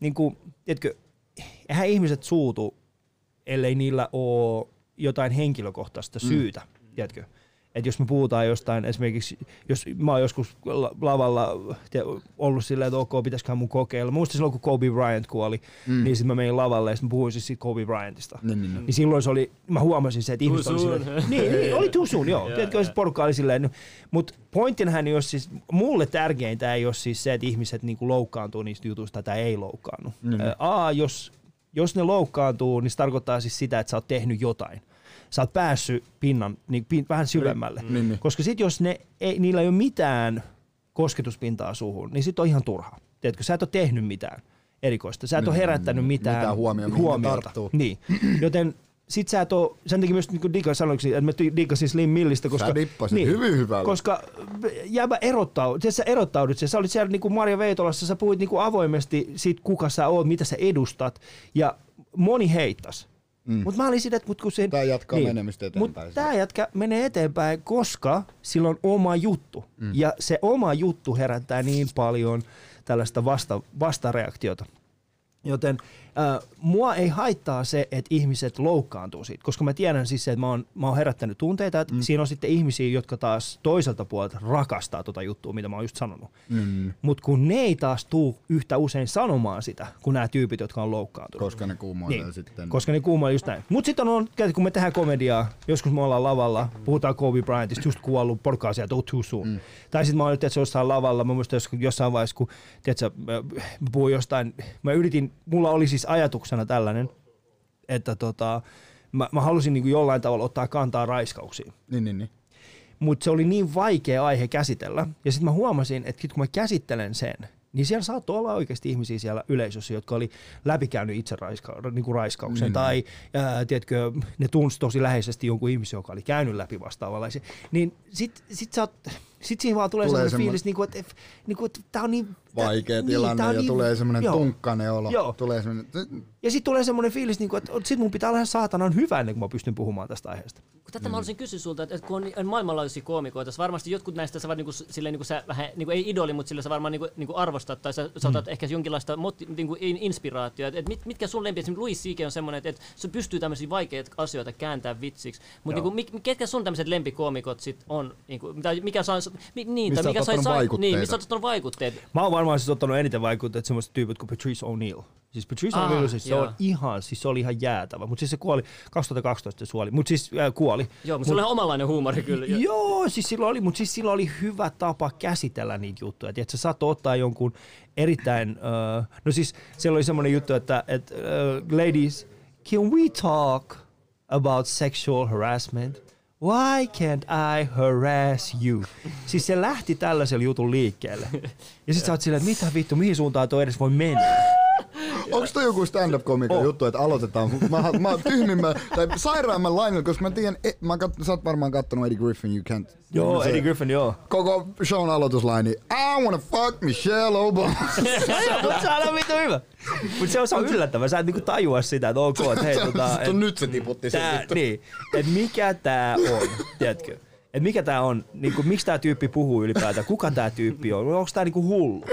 niinku, tiedätkö, eihän ihmiset suutu, ellei niillä ole jotain henkilökohtaista syytä, mm. tiedätkö? Et jos me puhutaan jostain, esimerkiksi, jos mä oon joskus la- lavalla ollut silleen, että ok, pitäisiköhän mun kokeilla. Muistan silloin, kun Kobe Bryant kuoli, mm. niin sitten mä menin lavalle ja mä puhuin siis siitä Kobe Bryantista. Niin, niin, niin. Niin silloin se oli, mä huomasin se, että Too ihmiset oli silleen, niin, niin, oli too soon, joo. Joo, Tiedätkö, jos porukka oli silleen, mutta pointtinhän ei ole siis, mulle tärkeintä ei ole siis se, että ihmiset niinku loukkaantuu niistä jutuista tai ei loukkaannu. Niin. Ä, A, jos, jos ne loukkaantuu, niin se tarkoittaa siis sitä, että sä oot tehnyt jotain. Sä oot päässyt pinnan, niin, pin, vähän syvemmälle. Niin, niin. Koska sit jos ne, ei, niillä ei ole mitään kosketuspintaa suhun, niin sit on ihan turha. Tiedätkö, sä et ole tehnyt mitään erikoista. Sä et ole herättänyt mitään, Mitään huomiota. tarttuu. Niin. Joten sit sä et oo, sen takia myös niin Dika sanoiksi, että mä dikkasin Slim Millistä, koska... Sä dippasit hyvin hyvällä. Koska jäävä erottau, sä erottaudut sen. Sä olit siellä niinku Marja Veitolassa, sä puhuit niinku avoimesti siitä, kuka sä oot, mitä sä edustat. Ja moni heittas. Mm. Mutta mä olin sitä, että mut kun se... Tää jatkaa menemistä eteenpäin. Mutta tämä jätkä menee eteenpäin, koska sillä on oma juttu. Mm. Ja se oma juttu herättää niin paljon tällaista vasta, vastareaktiota. Joten mua ei haittaa se, että ihmiset loukkaantuu siitä, koska mä tiedän siis se, että mä oon, mä oon herättänyt tunteita, että mm. siinä on sitten ihmisiä, jotka taas toiselta puolelta rakastaa tota juttua, mitä mä oon just sanonut. Mm. Mutta kun ne ei taas tuu yhtä usein sanomaan sitä, kun nämä tyypit, jotka on loukkaantunut. Koska ne kuumoilee Niin, sitten. koska ne kuumaa just näin. Mutta sitten on, kun me tehdään komediaa, joskus me ollaan lavalla, puhutaan Kobe Bryantista, just kuollut, porukkaa sieltä, oh too soon. Mm. Tai sitten mä oon että jossain lavalla, mä muistan jos- jossain vaiheessa, kun tiedätkö, mä mä puhuin jostain, mä yritin, mulla oli siis ajatuksena tällainen, että tota, mä, mä halusin niin jollain tavalla ottaa kantaa raiskauksiin Niin, niin, niin. mutta se oli niin vaikea aihe käsitellä. Ja sitten mä huomasin, että sit kun mä käsittelen sen, niin siellä saattoi olla oikeasti ihmisiä siellä yleisössä, jotka oli läpikäynyt itse raiska- niin kuin raiskauksen. Niin. Tai ää, tiedätkö, ne tunsi tosi läheisesti jonkun ihmisen, joka oli käynyt läpi vastaavanlaisia. Niin sit, sit, sä oot, sit siinä vaan tulee, Tulee sellainen fiilis, niin kuin, että, niin kuin, että tää on niin... Vaikea tää- tilanne on ja tulee semmoinen joo. tunkkainen olo. Joo. Tulee semmoinen, Ja sitten tulee semmoinen fiilis, niin kuin, että sit mun pitää olla ihan saatanan hyvä ennen kuin mä pystyn puhumaan tästä aiheesta. Kun tätä mä haluaisin kysyä sulta, että, kun on, on maailmanlaajuisia koomikoita, sä varmasti jotkut näistä sä, niinku, silleen, niinku, sä vähän, niinku, ei idoli, mutta sillä sä varmaan niinku, niinku arvostat tai sä, sä otat ehkä jonkinlaista moti, niinku, in- inspiraatiota. Et mit, mitkä sun lempi, esimerkiksi Louis C.K. on semmoinen, että, että se pystyy tämmöisiä vaikeita asioita kääntää vitsiksi. Mutta niinku, mik, ketkä sun tämmöiset lempikoomikot sit on? Niinku, tai mikä saa, mi, niin, Mistä tai mikä ottanut sai- vaikutteita? Niin, mistä oot ottanut vaikutteet? Mä oon varmaan siis ottanut eniten vaikutteet semmoiset tyypit kuin Patrice O'Neill. Siis Patrice Ah, O'Neill, siis se on ihan, siis se oli ihan jäätävä. Mutta siis se kuoli, 2012 se suoli, mutta siis äh, kuoli. Joo, mutta se on ihan omanlainen huumori kyllä. Jo- Joo, siis sillä oli, mutta siis sillä oli hyvä tapa käsitellä niitä juttuja. Että sä saattoi ottaa jonkun erittäin, uh, no siis siellä oli semmoinen juttu, että, että uh, ladies, can we talk about sexual harassment? Why can't I harass you? Siis se lähti tällaisella jutun liikkeelle. Ja sit sä oot silleen, että mitä vittu, mihin suuntaan toi edes voi mennä? Onko toi joku stand-up-komikon Oh. juttu, että aloitetaan? Mä, mä oon tyhmimmä, tai sairaamman lainalla, koska mä tiedän, et, mä kat, sä oot varmaan kattonut Eddie Griffin, You Can't. Joo, Se- Eddie Griffin, joo. Koko shown aloituslaini, I wanna fuck Michelle Obama. Se on aina vittu hyvä. Mutta se on, se on yllättävää, sä et niinku tajua sitä, että ok, että hei tota... Et- nyt se tiputti sen tää, niin, että mikä tää on, tiedätkö? Et mikä tää on, niinku, miksi tää tyyppi puhuu ylipäätään, kuka tää tyyppi on, onko tää niinku hullu?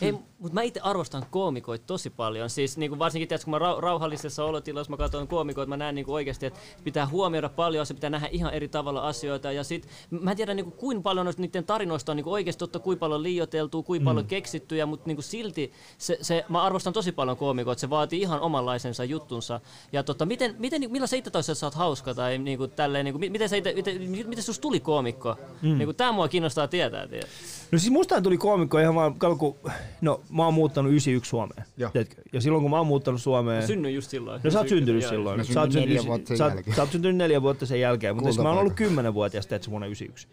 Ei, mutta mä itse arvostan koomikoita tosi paljon. Siis niinku varsinkin tiedätkö, kun mä rau- rauhallisessa olotilassa mä katson koomikoita, mä näen niinku oikeasti, että pitää huomioida paljon, se pitää nähdä ihan eri tavalla asioita. Ja sit, mä en tiedä niinku, kuinka paljon noista niiden tarinoista on niinku oikeasti totta, kuinka paljon liioteltua, kuinka paljon keksittyjä, mutta niinku silti se, se, mä arvostan tosi paljon koomikoita, se vaatii ihan omanlaisensa juttunsa. Ja tota, miten, miten, millä sä itse toisaalta saat hauska tai niinku, tälleen, niinku, mi- miten, sä ite, miten, miten susta tuli koomikko? Mm. Niinku, tää mua kiinnostaa tietää. Tiedä. No siis mustahan tuli koomikko ihan vaan, kun, no mä oon muuttanut 91 Suomeen, tiedätkö? Ja silloin kun mä oon muuttanut Suomeen, Synnyin just silloin. No sä oot syntynyt Joo. silloin. Mä Sä oot synnyin neljä syntynyt- vuotta sen sä jälkeen. Sä oot syntynyt neljä vuotta sen jälkeen, mutta siis mä oon ollut kymmenen vuotias teet vuonna 91.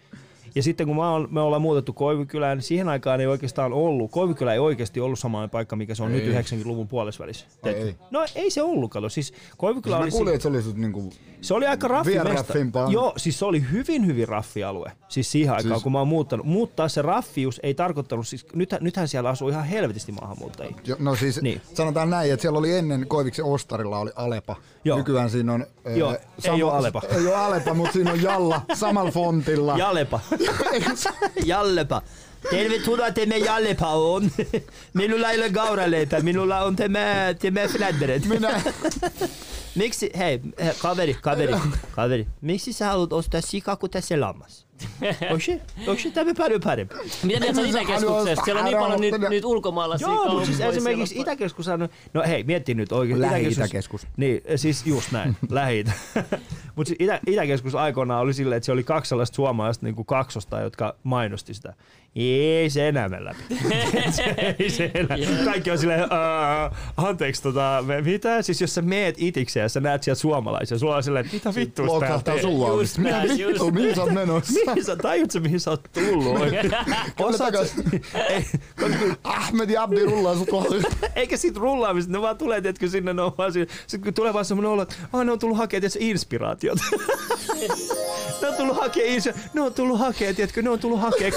Ja sitten kun mä oon, me ollaan muutettu Koivukylään, niin siihen aikaan ei oikeastaan ollut, Koivukylä ei oikeasti ollut samanlainen paikka, mikä se on Ei. nyt 90-luvun puolesvälissä. Ei. No ei se ollut, kato. Siis Koivukylä Mä oli, kuulin, se oli niinku... se oli aika raffi mesta. Joo, siis se oli hyvin, hyvin raffi alue. Siis siihen aikaan, Siis- kun mä oon muuttanut. Mutta se raffius ei tarkoittanut, siis nythän, nythän siellä asuu ihan helvetisti maahanmuuttajia. Jo, no siis Niin. sanotaan näin, että siellä oli ennen Koiviksen Ostarilla oli Alepa. Joo. Nykyään siinä on... Joo, ö, ei oo Alepa. Ei ole Alepa, mutta siinä on Jalla samalla fontilla. Jalepa. Jallepa. Tervetuloa tämä Jallepa on. Minulla ei ole gauraleipää, minulla on tämä, tämä flädderet. Minä, Miksi, hei, kaveri, kaveri, kaveri, miksi sä haluat ostaa sikaa, kun tässä lammas? Onko se, onko se tämä paljon parempi? Mitä mieltä Itäkeskuksesta? Siellä on niin paljon haluaa- niit ulkomaalaisia Joo, mutta siis esimerkiksi Itäkeskus on, no hei, mietti nyt oikein. Lähi-Itäkeskus. Niin, siis just näin, lähi Mutta siis Itä, Itäkeskus aikoinaan oli silleen, että se oli kaksi sellaista suomalaista niin kuin kaksosta, jotka mainosti sitä. Ei se enää mene läpi. ei se enää. Kaikki on silleen, "Ää, anteeksi, tota, me- mitä? Siis jos sä meet itikseen ja sä näet sieltä suomalaisia, sulla on silleen, mitä vittua sä täällä lokahtaa teet? suu auki. Just Mitä vittu, mihin sä oot menossa? Mihin sä tajut sä, mihin sä oot tullut? Osaat sä, ei, koska- Ahmed ja Abdi rullaa sut ohi. eikä siitä rullaamista, ne vaan tulee, tiedätkö, sinne, ne on vaan siinä. Sitten kun tulee vaan semmoinen olo, että ah, ne on tullut hakemaan, tiedätkö, inspiraatiota. ne on tullut hakemaan, ne on tullut hakemaan, tiedätkö, ne on tullut hakemaan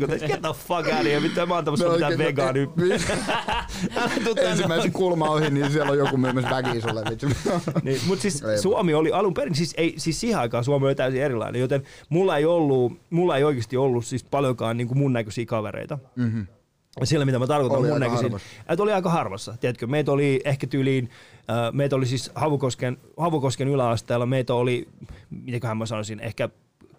kulttuurivaikutuksia. Get the fuck out of here, vittu, mä oon tämmössä mitään vegaani. Tänne. Ensimmäisen kulma ohi, niin siellä on joku myymässä väkiä sulle. Niin, mutta siis Suomi oli alun perin, siis, ei, siis siihen aikaan Suomi oli täysin erilainen, joten mulla ei, ollut, mulla ei oikeasti ollut siis paljonkaan niin kuin mun näköisiä kavereita. Mm-hmm. Siellä mitä mä tarkoitan Oli mun näkisin. Että oli aika harvassa, tiedätkö. Meitä oli ehkä tyyliin, meitä oli siis Havukosken, Havukosken yläasteella, meitä oli, mitäköhän mä sanoisin, ehkä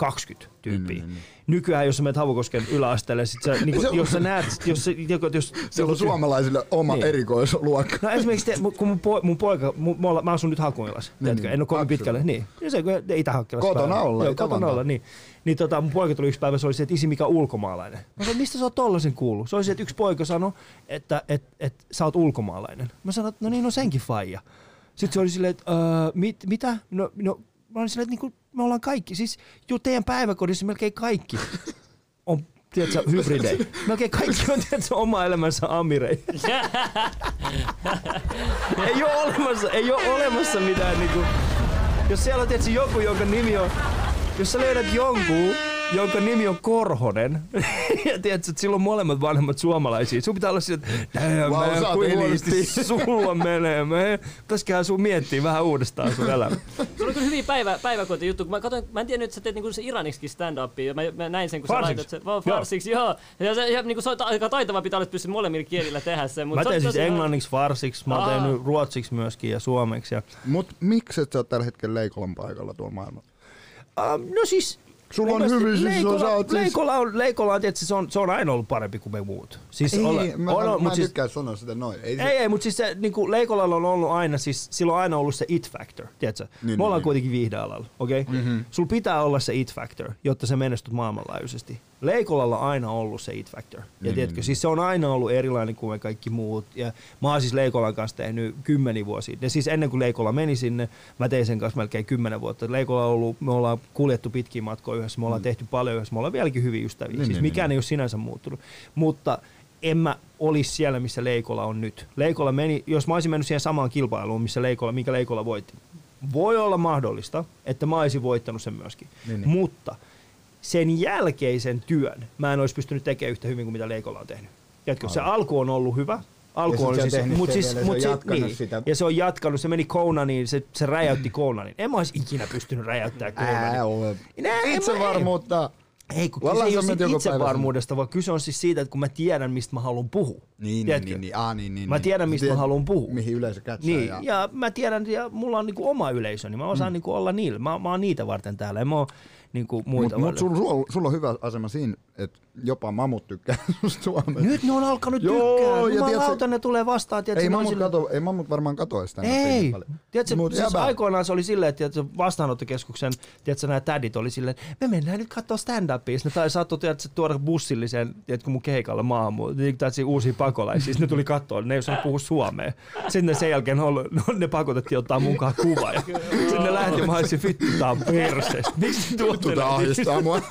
20 tyyppiä. Mm, mm, Nykyään, jos sä menet Havukosken yläasteelle, sit sä, niin Se kun, on- jos sä näet, jos, sä- joko- jos, Siellä on suomalaisille oma Niin. erikoisluokka. No esimerkiksi te, kun mun, po, mun poika, mun, mä, mä asun nyt Hakuilassa, niin, niin. en ole kovin pitkälle. Niin, ja se kun Itä-Hakkilassa. Kotona olla, Joo, kotona olla, niin. Niin tota, mun poika tuli yksi päivä, se oli se, että isi mikä on ulkomaalainen. Mä sanoin, mistä sä oot tollasen kuullut? Se oli se, että yksi poika sanoi, että et, et, sä oot ulkomaalainen. Mä sanoin, että no niin, no senkin faija. Sitten se oli silleen, että öö, mit, mitä? No, no, mä olin silleen, että niinku, me ollaan kaikki, siis jo teidän päiväkodissa melkein kaikki on tiedätkö, hybridei. Melkein kaikki on tiedätkö, oma elämänsä amirei. ei ole olemassa, ei ole olemassa mitään niinku, jos siellä on tietysti joku, jonka nimi on, jos sä löydät jonkun, jonka nimi on Korhonen, ja tiedät, että sillä on molemmat vanhemmat suomalaisia. Sun pitää olla sillä, että damn, Vau, man, sä oot kuin huonosti." huonosti sulla menee, man. Pitäisiköhän sun miettiä vähän uudestaan sun elämä. Sulla on kyllä hyviä päivä, päiväkotijuttuja. Kun mä, katsoin, mä en tiennyt, että sä teet niinku se iraniksikin stand-upia. Mä, mä näin sen, kun Farsiksi. sä laitat sen. Joo. Farsiksi, joo. Ja se, ja, niinku, se on aika taitava pitää olla, että pystyy molemmilla kielillä tehdä sen. Mut Mä se on teen siis englanniksi, farsiksi, mä oon tehnyt ruotsiksi myöskin ja suomeksi. Ja, Mut miksi et sä oot tällä hetkellä Leikolan paikalla tuolla maailmalla? um, no siis... Sulla on hyvin, siis Leikola, sä oot siis- Leikola on, Leikola on, tietysti, se on, se on aina ollut parempi kuin me muut. Siis Ei, olla- mä, on- mä, mä siis- tykkää sanoa sitä noin. Ei, se, Ei, ei, mutta siis se, niin kuin Leikolalla on ollut aina, siis sillä on aina ollut se it factor, tiedätkö? Niin, Me niin, ollaan niin. kuitenkin viihdealalla, okei? Okay? Mm-hmm. Sulla pitää olla se it factor, jotta sä menestyt maailmanlaajuisesti. Leikolalla on aina ollut se it factor. Ja Niin, tiedätkö, niin, siis se on aina ollut erilainen kuin me kaikki muut. Ja mä oon siis Leikolan kanssa tehnyt kymmeniä vuosia. Ja siis ennen kuin Leikola meni sinne, mä tein sen kanssa melkein kymmenen vuotta. Leikola on ollut, me ollaan kuljettu pitkiä matkoja yhdessä, me ollaan tehty paljon yhdessä, me ollaan vieläkin hyviä ystäviä. Mm. Niin, siis niin, mikään niin. ei ole sinänsä muuttunut. Mutta en mä olisi siellä, missä Leikola on nyt. Leikola meni, jos mä olisin mennyt siihen samaan kilpailuun, missä Leikola, minkä Leikola voitti. Voi olla mahdollista, että mä olisin voittanut sen myöskin. Niin, niin. Mutta sen jälkeisen työn mä en olisi pystynyt tekemään yhtä hyvin kuin mitä Leikola on tehnyt. Tiedätkö, se alku on ollut hyvä. Alku on se on siis, tehnyt mut sen siis, se mut on sit- niin, sitä. Ja se on jatkanut, se meni Counaniin, se, se räjäytti Counanin. En mä olisi ikinä pystynyt räjäyttämään mä- Itsevarmuutta. ei, kun kyse ei ole siitä itsevarmuudesta, vaan kyse on siis siitä, että kun mä tiedän, mistä mä haluan puhua. Niin, niin, Tiedätkö? niin, niin, ah, niin, niin, Mä niin. tiedän, mistä Tiedät, mä haluan puhua. Mihin yleisö katsoo. Niin, ja, ja mä tiedän, ja mulla on niinku oma yleisö, niin mä osaan mm. niinku olla niillä. Mä, mä oon niitä varten täällä, en mä oon niinku muita Mut, mut sulla, sulla on hyvä asema siinä, että jopa mamut tykkää susta Suomessa. Nyt ne on alkanut Joo, tykkää. ja Jumalauta, ne tulee vastaan. Tiedätkö, ei, mamut sille- kato, ei mamut varmaan katoa sitä. Ei. Tiedätkö, Mut siis jäbä. aikoinaan se oli silleen, että vastaanottokeskuksen tiedätkö, nämä tädit oli silleen, me mennään nyt katsoa stand-upia. Sitten tai saattoi tiedätkö, tuoda bussillisen tiedätkö, mun keikalle maahan, tällaisia uusia pakolaisia. Sitten ne tuli katsoa, ne ei osannut puhua suomea. Sitten ne sen jälkeen no, ne pakotettiin ottaa mukaan kuva. Ja sitten ne lähti, mä olisin vittu, tää on perseestä. Miksi te tuotte näitä? ahdistaa mua.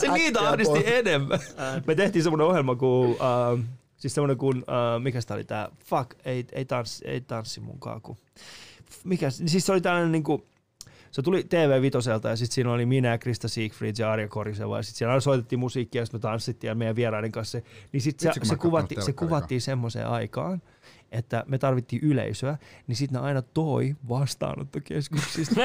Se niitä ahdisti. Enemmän. Me tehtiin semmoinen ohjelma kuin, uh, siis semmoinen kuin, uh, mikä sitä oli tää, fuck, ei, ei, tanssi, ei tanssi munkaan, kun, mikä, siis se oli tällainen niinku, se tuli TV Vitoselta ja sitten siinä oli minä ja Krista Siegfried ja Arja Koriseva ja sitten siellä soitettiin musiikkia ja sitten me tanssittiin ja meidän vieraiden kanssa. Niin sitten se, se, kuvatti, se kuvattiin semmoiseen aikaan, että me tarvittiin yleisöä, niin sitten ne aina toi vastaanottokeskuksista.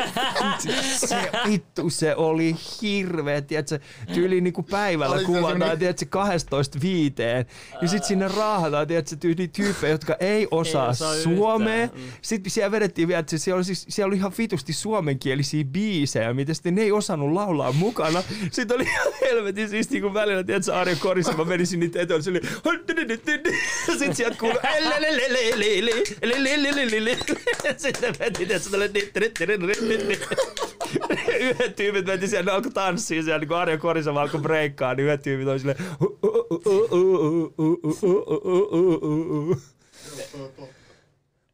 se vittu, se oli hirveä, tiedätkö, tyyli niinku päivällä Oliko se kuvataan, semmonen- tiedätkö, 12 viiteen. Ja sitten sinne raahataan, tiedätkö, tyyli tyyppejä, jotka ei osaa, Ei osaa suomea. mm. Sitten siellä vedettiin vielä, että siellä oli, siis, siellä oli ihan vitusti suomenkielisiä biisejä, mitä sitten ne ei osannut laulaa mukana. Sitten oli ihan helvetin siistiä, kun välillä, tiedätkö, Arja Korissa, mä menisin niitä eteen, se oli sitten sieltä kuului sitten ne veti, tiedätkö, tällainen yhdet tyypit veti siellä, ne alkoi tanssia siellä, niin kun Arja Korisa alkoi breikkaa, niin yhdet tyypit oli silleen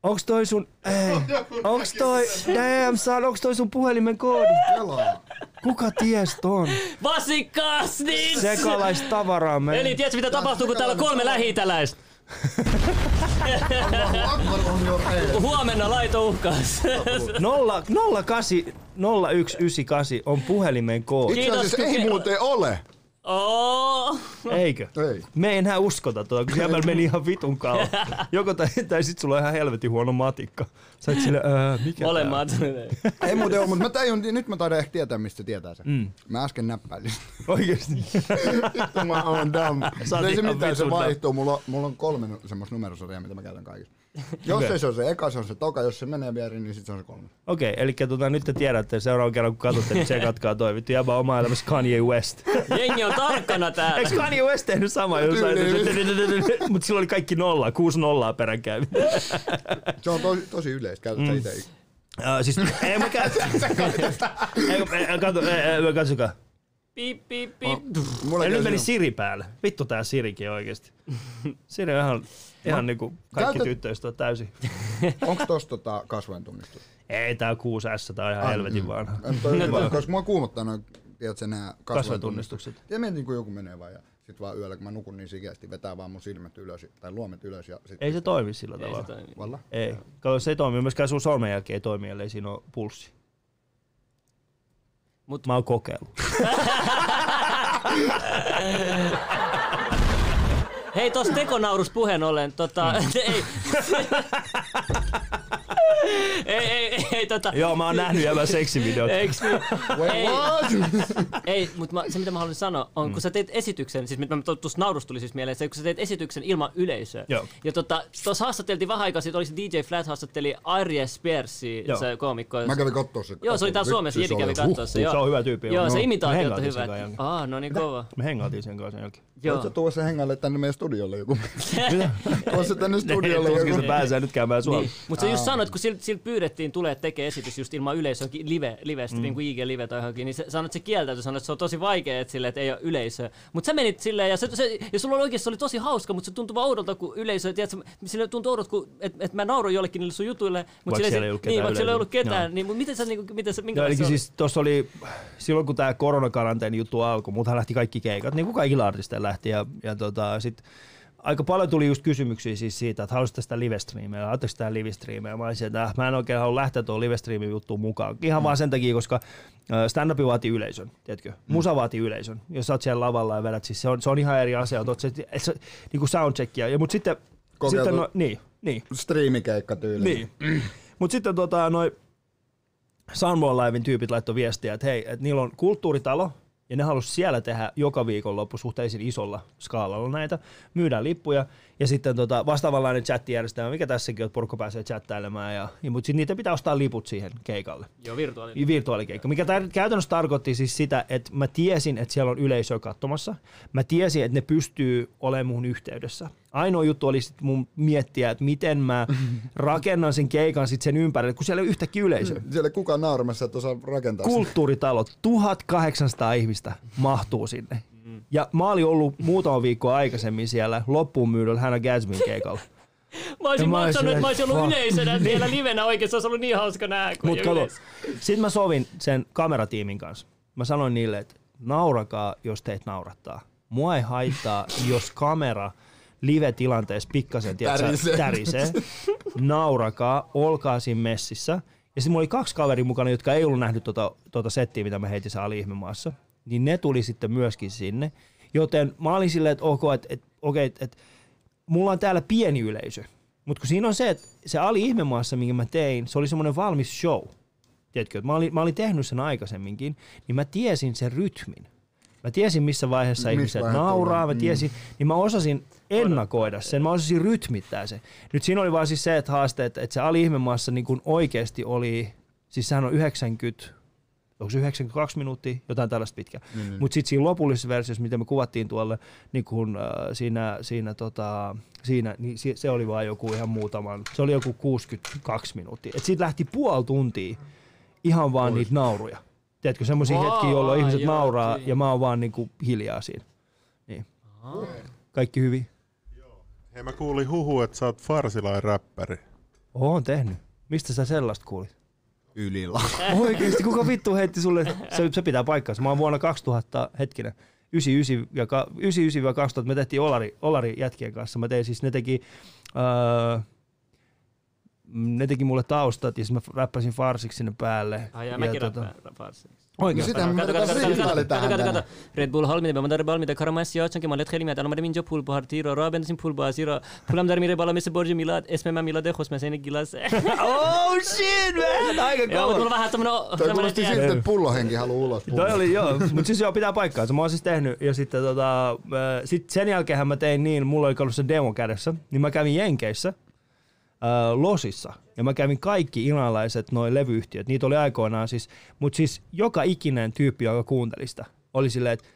Onks toi sun, ei, onks toi, damn son, onks toi sun puhelimen koodi? Kuka ties ton? Vasikasnits! Sekalaista tavaraa me. Eli tiedätkö mitä tapahtuu, kun täällä on kolme lähi-itäläistä? Huomenna laito uhkaas. 0, 08 0198 on puhelimen koodi. Itse Kiitos, asiassa ei muuten ole. Oh. Eikö? Ei. Me ei enää uskota tuota, kun siellä meni ihan vitun kauan. Joko tai, tai sit sulla on ihan helvetin huono matikka. Sä et sille, öö, mikä tää on? Molemmat. Ei muuten ole, mutta mä tajun, nyt mä taidan ehkä tietää, mistä se tietää sen. Mm. Mä äsken näppäilin. Oikeesti. Vittu mä oon dumb. Sä oot Ei se mitään, se vaihtuu. Mulla, on- mulla on kolme semmoista numerosarjaa, mitä mä käytän kaikissa. Jos ei se on se eka, se on se toka. Jos se menee vierin, niin sit se on se kolme. Okei, eli tota, nyt te tiedätte, seuraavan kerran kun katsotte, niin tsekatkaa toi vittu jäbä oma elämässä Kanye West. Jengi on tarkkana täällä. Eikö Kanye West tehnyt sama? Mutta sillä oli kaikki nolla, kuusi nollaa peräkkäin. Se on tosi, tosi yleistä. Käytetään mm. itse. Uh, siis, ei mä käy... ei, ei, kato, ei, ei, katsokaa. Piip, piip, piip. Mulla Ja nyt meni Siri päälle. Vittu tää Sirikin oikeesti. Siri on ihan, ihan niinku kaikki Käytä- tyttöystävät täysin. Onko tossa tota kasvojen tunnistus? Ei tää on 6S, tää on ihan Ah, helvetin mm. vanha. Koska mua kuumottaa noin, tiedätkö, nää kasvojen Kasvojen tunnistukset. tunnistukset. Ja mietin, kun joku menee vaan ja sit vaan yöllä, kun mä nukun niin sikeästi, vetää vaan mun silmät ylös, tai luomet ylös ja sit... Ei se toimi sillä Ei se tavalla. toimi. Valla? Ei. Kato, se ei toimi. Myöskään sun sormenjälki ei toimi, ellei siinä ole pulssi. Mut- Mä oon kokeillut. Hei, tossa tekonaurus puheen ollen, tota, ei. ei, ei, ei, ei, tota, Joo, mä oon nähnyt jävän seksivideot. eiks niin? Wait, Ei. Ei, mutta se mitä mä haluan sanoa on, kun sä teet esityksen, siis mitä tuossa naurus tuli siis mieleen, se, kun sä teet esityksen ilman yleisöä. Joo. Ja tota, tuossa haastateltiin vähän aikaa sitten, oli se DJ Flat haastatteli Arje Spearsia, Joo. se koomikko. Mä kävin kattoo se. Joo, se oli täällä Vittu, Suomessa, oli kävi kattoo se. se on hyvä tyyppi, Joo, se imitaatio on hengailtiin sen hyvä. Aa, no niin kova. Me hengailtiin sen kanssa sen jälkeen. Joo. Voitko tuoda se hengalle tänne meidän studiolle joku? Tuo se tänne studiolle Tuskin joku. se pääsee nyt käymään Suomessa. Niin. Mutta se just sanoit, kun siltä sil pyydettiin tulee tekemään esitys just ilman yleisöä, live, live mm. niin kuin IG Live tai johonkin, niin se sanoit, että se kieltäytyi, sanoit, että se on tosi vaikea, että, sille, että ei ole yleisöä. Mutta sä menit silleen, ja, se, se, ja sulla oli oikeasti se oli tosi hauska, mutta se tuntui vaan oudolta, kun yleisö, tiedätkö, sille tuntui oudolta, kun, että et mä nauroin jollekin niille sun jutuille, mutta Vaikka sille, siellä ei ollut niin, ketään vaikka siellä ei ollut ketään, Joo. niin mutta miten sä, niin miten sä, Joo, minkälaista eli se oli? siis tuossa oli, silloin kun tämä koronakaranteeni juttu alkoi, mutta lähti kaikki keikat, niin kuin kaikilla artisteilla lähti. Ja, ja tota, sit aika paljon tuli just kysymyksiä siis siitä, että haluaisitte sitä live-striimiä, haluaisitte sitä live-striimiä. Mä olisin, että äh, mä en oikein halua lähteä tuon live-striimin juttuun mukaan. Ihan vaan sen takia, koska äh, stand-up vaatii yleisön, tiedätkö? Musa vaatii yleisön. Jos sä oot siellä lavalla ja vedät, siis se on, se on ihan eri asia. Oot se, et se, niin kuin soundcheckia. Ja, mutta sitten, Kokeiltu- sitten no, niin, niin. Striimikeikka tyyli. Niin. Mutta sitten tota, noi Sunwall Livein tyypit laittoi viestiä, että hei, että niillä on kulttuuritalo, ja ne halusi siellä tehdä joka viikonloppu suhteellisen isolla skaalalla näitä. Myydään lippuja ja sitten tota, vastaavanlainen chattijärjestelmä, mikä tässäkin on, että porukka pääsee chattailemaan. Ja, ja, mutta sitten niitä pitää ostaa liput siihen keikalle. Joo, virtuaalinen. Virtuaalikeikka, mikä tar- käytännössä tarkoitti siis sitä, että mä tiesin, että siellä on yleisöä katsomassa. Mä tiesin, että ne pystyy olemaan mun yhteydessä. Ainoa juttu oli sit mun miettiä, että miten mä rakennan sen keikan sit sen ympärille, kun siellä ei ole yhtäkkiä yleisöä. Siellä kukaan nauramassa, että osaa rakentaa sitä. Kulttuuritalot, 1800 ihmistä mahtuu sinne. Ja mä olin ollut muutama viikko aikaisemmin siellä loppuun myydyllä Hannah Gadsbyn keikalla. Mä olisin mä olisin maksanut, että mä olisin ollut yleisönä siellä livenä oikein, se olisi ollut niin hauska nähdä. Mut kato, sit mä sovin sen kameratiimin kanssa. Mä sanoin niille, että naurakaa, jos teitä naurattaa. Mua ei haittaa, jos kamera live-tilanteessa pikkasen Tärisee. tärisee. Naurakaa, olkaa siinä messissä. Ja sitten mulla oli kaksi kaveria mukana, jotka ei ollut nähnyt tota, tota settiä, mitä mä heitin siellä ihmemaassa. Niin ne tuli sitten myöskin sinne. Joten mä olin silleen, että ok, että et, okay, et, et, mulla on täällä pieni yleisö. Mutta kun siinä on se, että se Ali Ihmemaassa, minkä mä tein, se oli semmoinen valmis show. Tiedätkö, että mä olin, mä olin tehnyt sen aikaisemminkin, niin mä tiesin sen rytmin. Mä tiesin, missä vaiheessa Missä ihmiset vaiheessa nauraa, tulee, mä mm. tiesin, niin mä osasin ennakoida sen, mä osasin rytmittää sen. Nyt siinä oli vaan siis se, että haaste, että, että se Ali Ihmemaassa niin kuin oikeasti oli, siis sehän on 90, onko se 92 minuuttia, jotain tällaista pitkä. Mm. Mutta sitten siinä lopullisessa versiossa, mitä me kuvattiin tuolle, niin kun, äh, siinä, siinä, tota, siinä niin se, se oli vain joku ihan muutaman, se oli joku 62 minuuttia. Et siitä lähti puoli tuntia ihan vaan niitä nauruja. Tiedätkö, semmoisia hetkiä, jolloin ihmiset joo, nauraa siinä. ja mä oon vaan niinku hiljaa siinä. Niin. Kaikki hyvin? Hei mä kuulin huhu, että sä oot farsilain räppäri. Oon tehnyt. Mistä sä sellaista kuulit? Ylillä. Oikeesti, kuka vittu heitti sulle? Se, se pitää paikkaansa. Mä oon vuonna 2000, hetkinen, 99 ja ka- 99-2000 me tehtiin Olari, Olari jätkien kanssa. Mä tein siis, ne teki, öö, ne teki mulle taustat ja sitten mä räppäsin farsiksi sinne päälle. Ai ja mäkin tota- farsiksi. Oikein. Sitä me signaali tähän tänään. Red Bull halmide bamandar balmide karamas ya chanke malet khali metal made minjo pool bahar tiro raben sin pool basira pulam dar mire bala mise borji milad esme ma milad khos me sen gilas Oh shit man! Aika Joo, kova. on vähän tämmönen Toi tämmönen kuulosti siltä, että pullohenki haluaa ulos. Toi oli joo, mutta siis joo, pitää paikkaansa. Mä oon siis tehnyt ja sitten tota, sit sen jälkeen mä tein niin, mulla oli ollut se demo kädessä, niin mä kävin Jenkeissä, Losissa. Ja mä kävin kaikki iranilaiset noin levyyhtiöt, niitä oli aikoinaan siis, mutta siis joka ikinen tyyppi, joka kuunteli sitä, oli silleen, että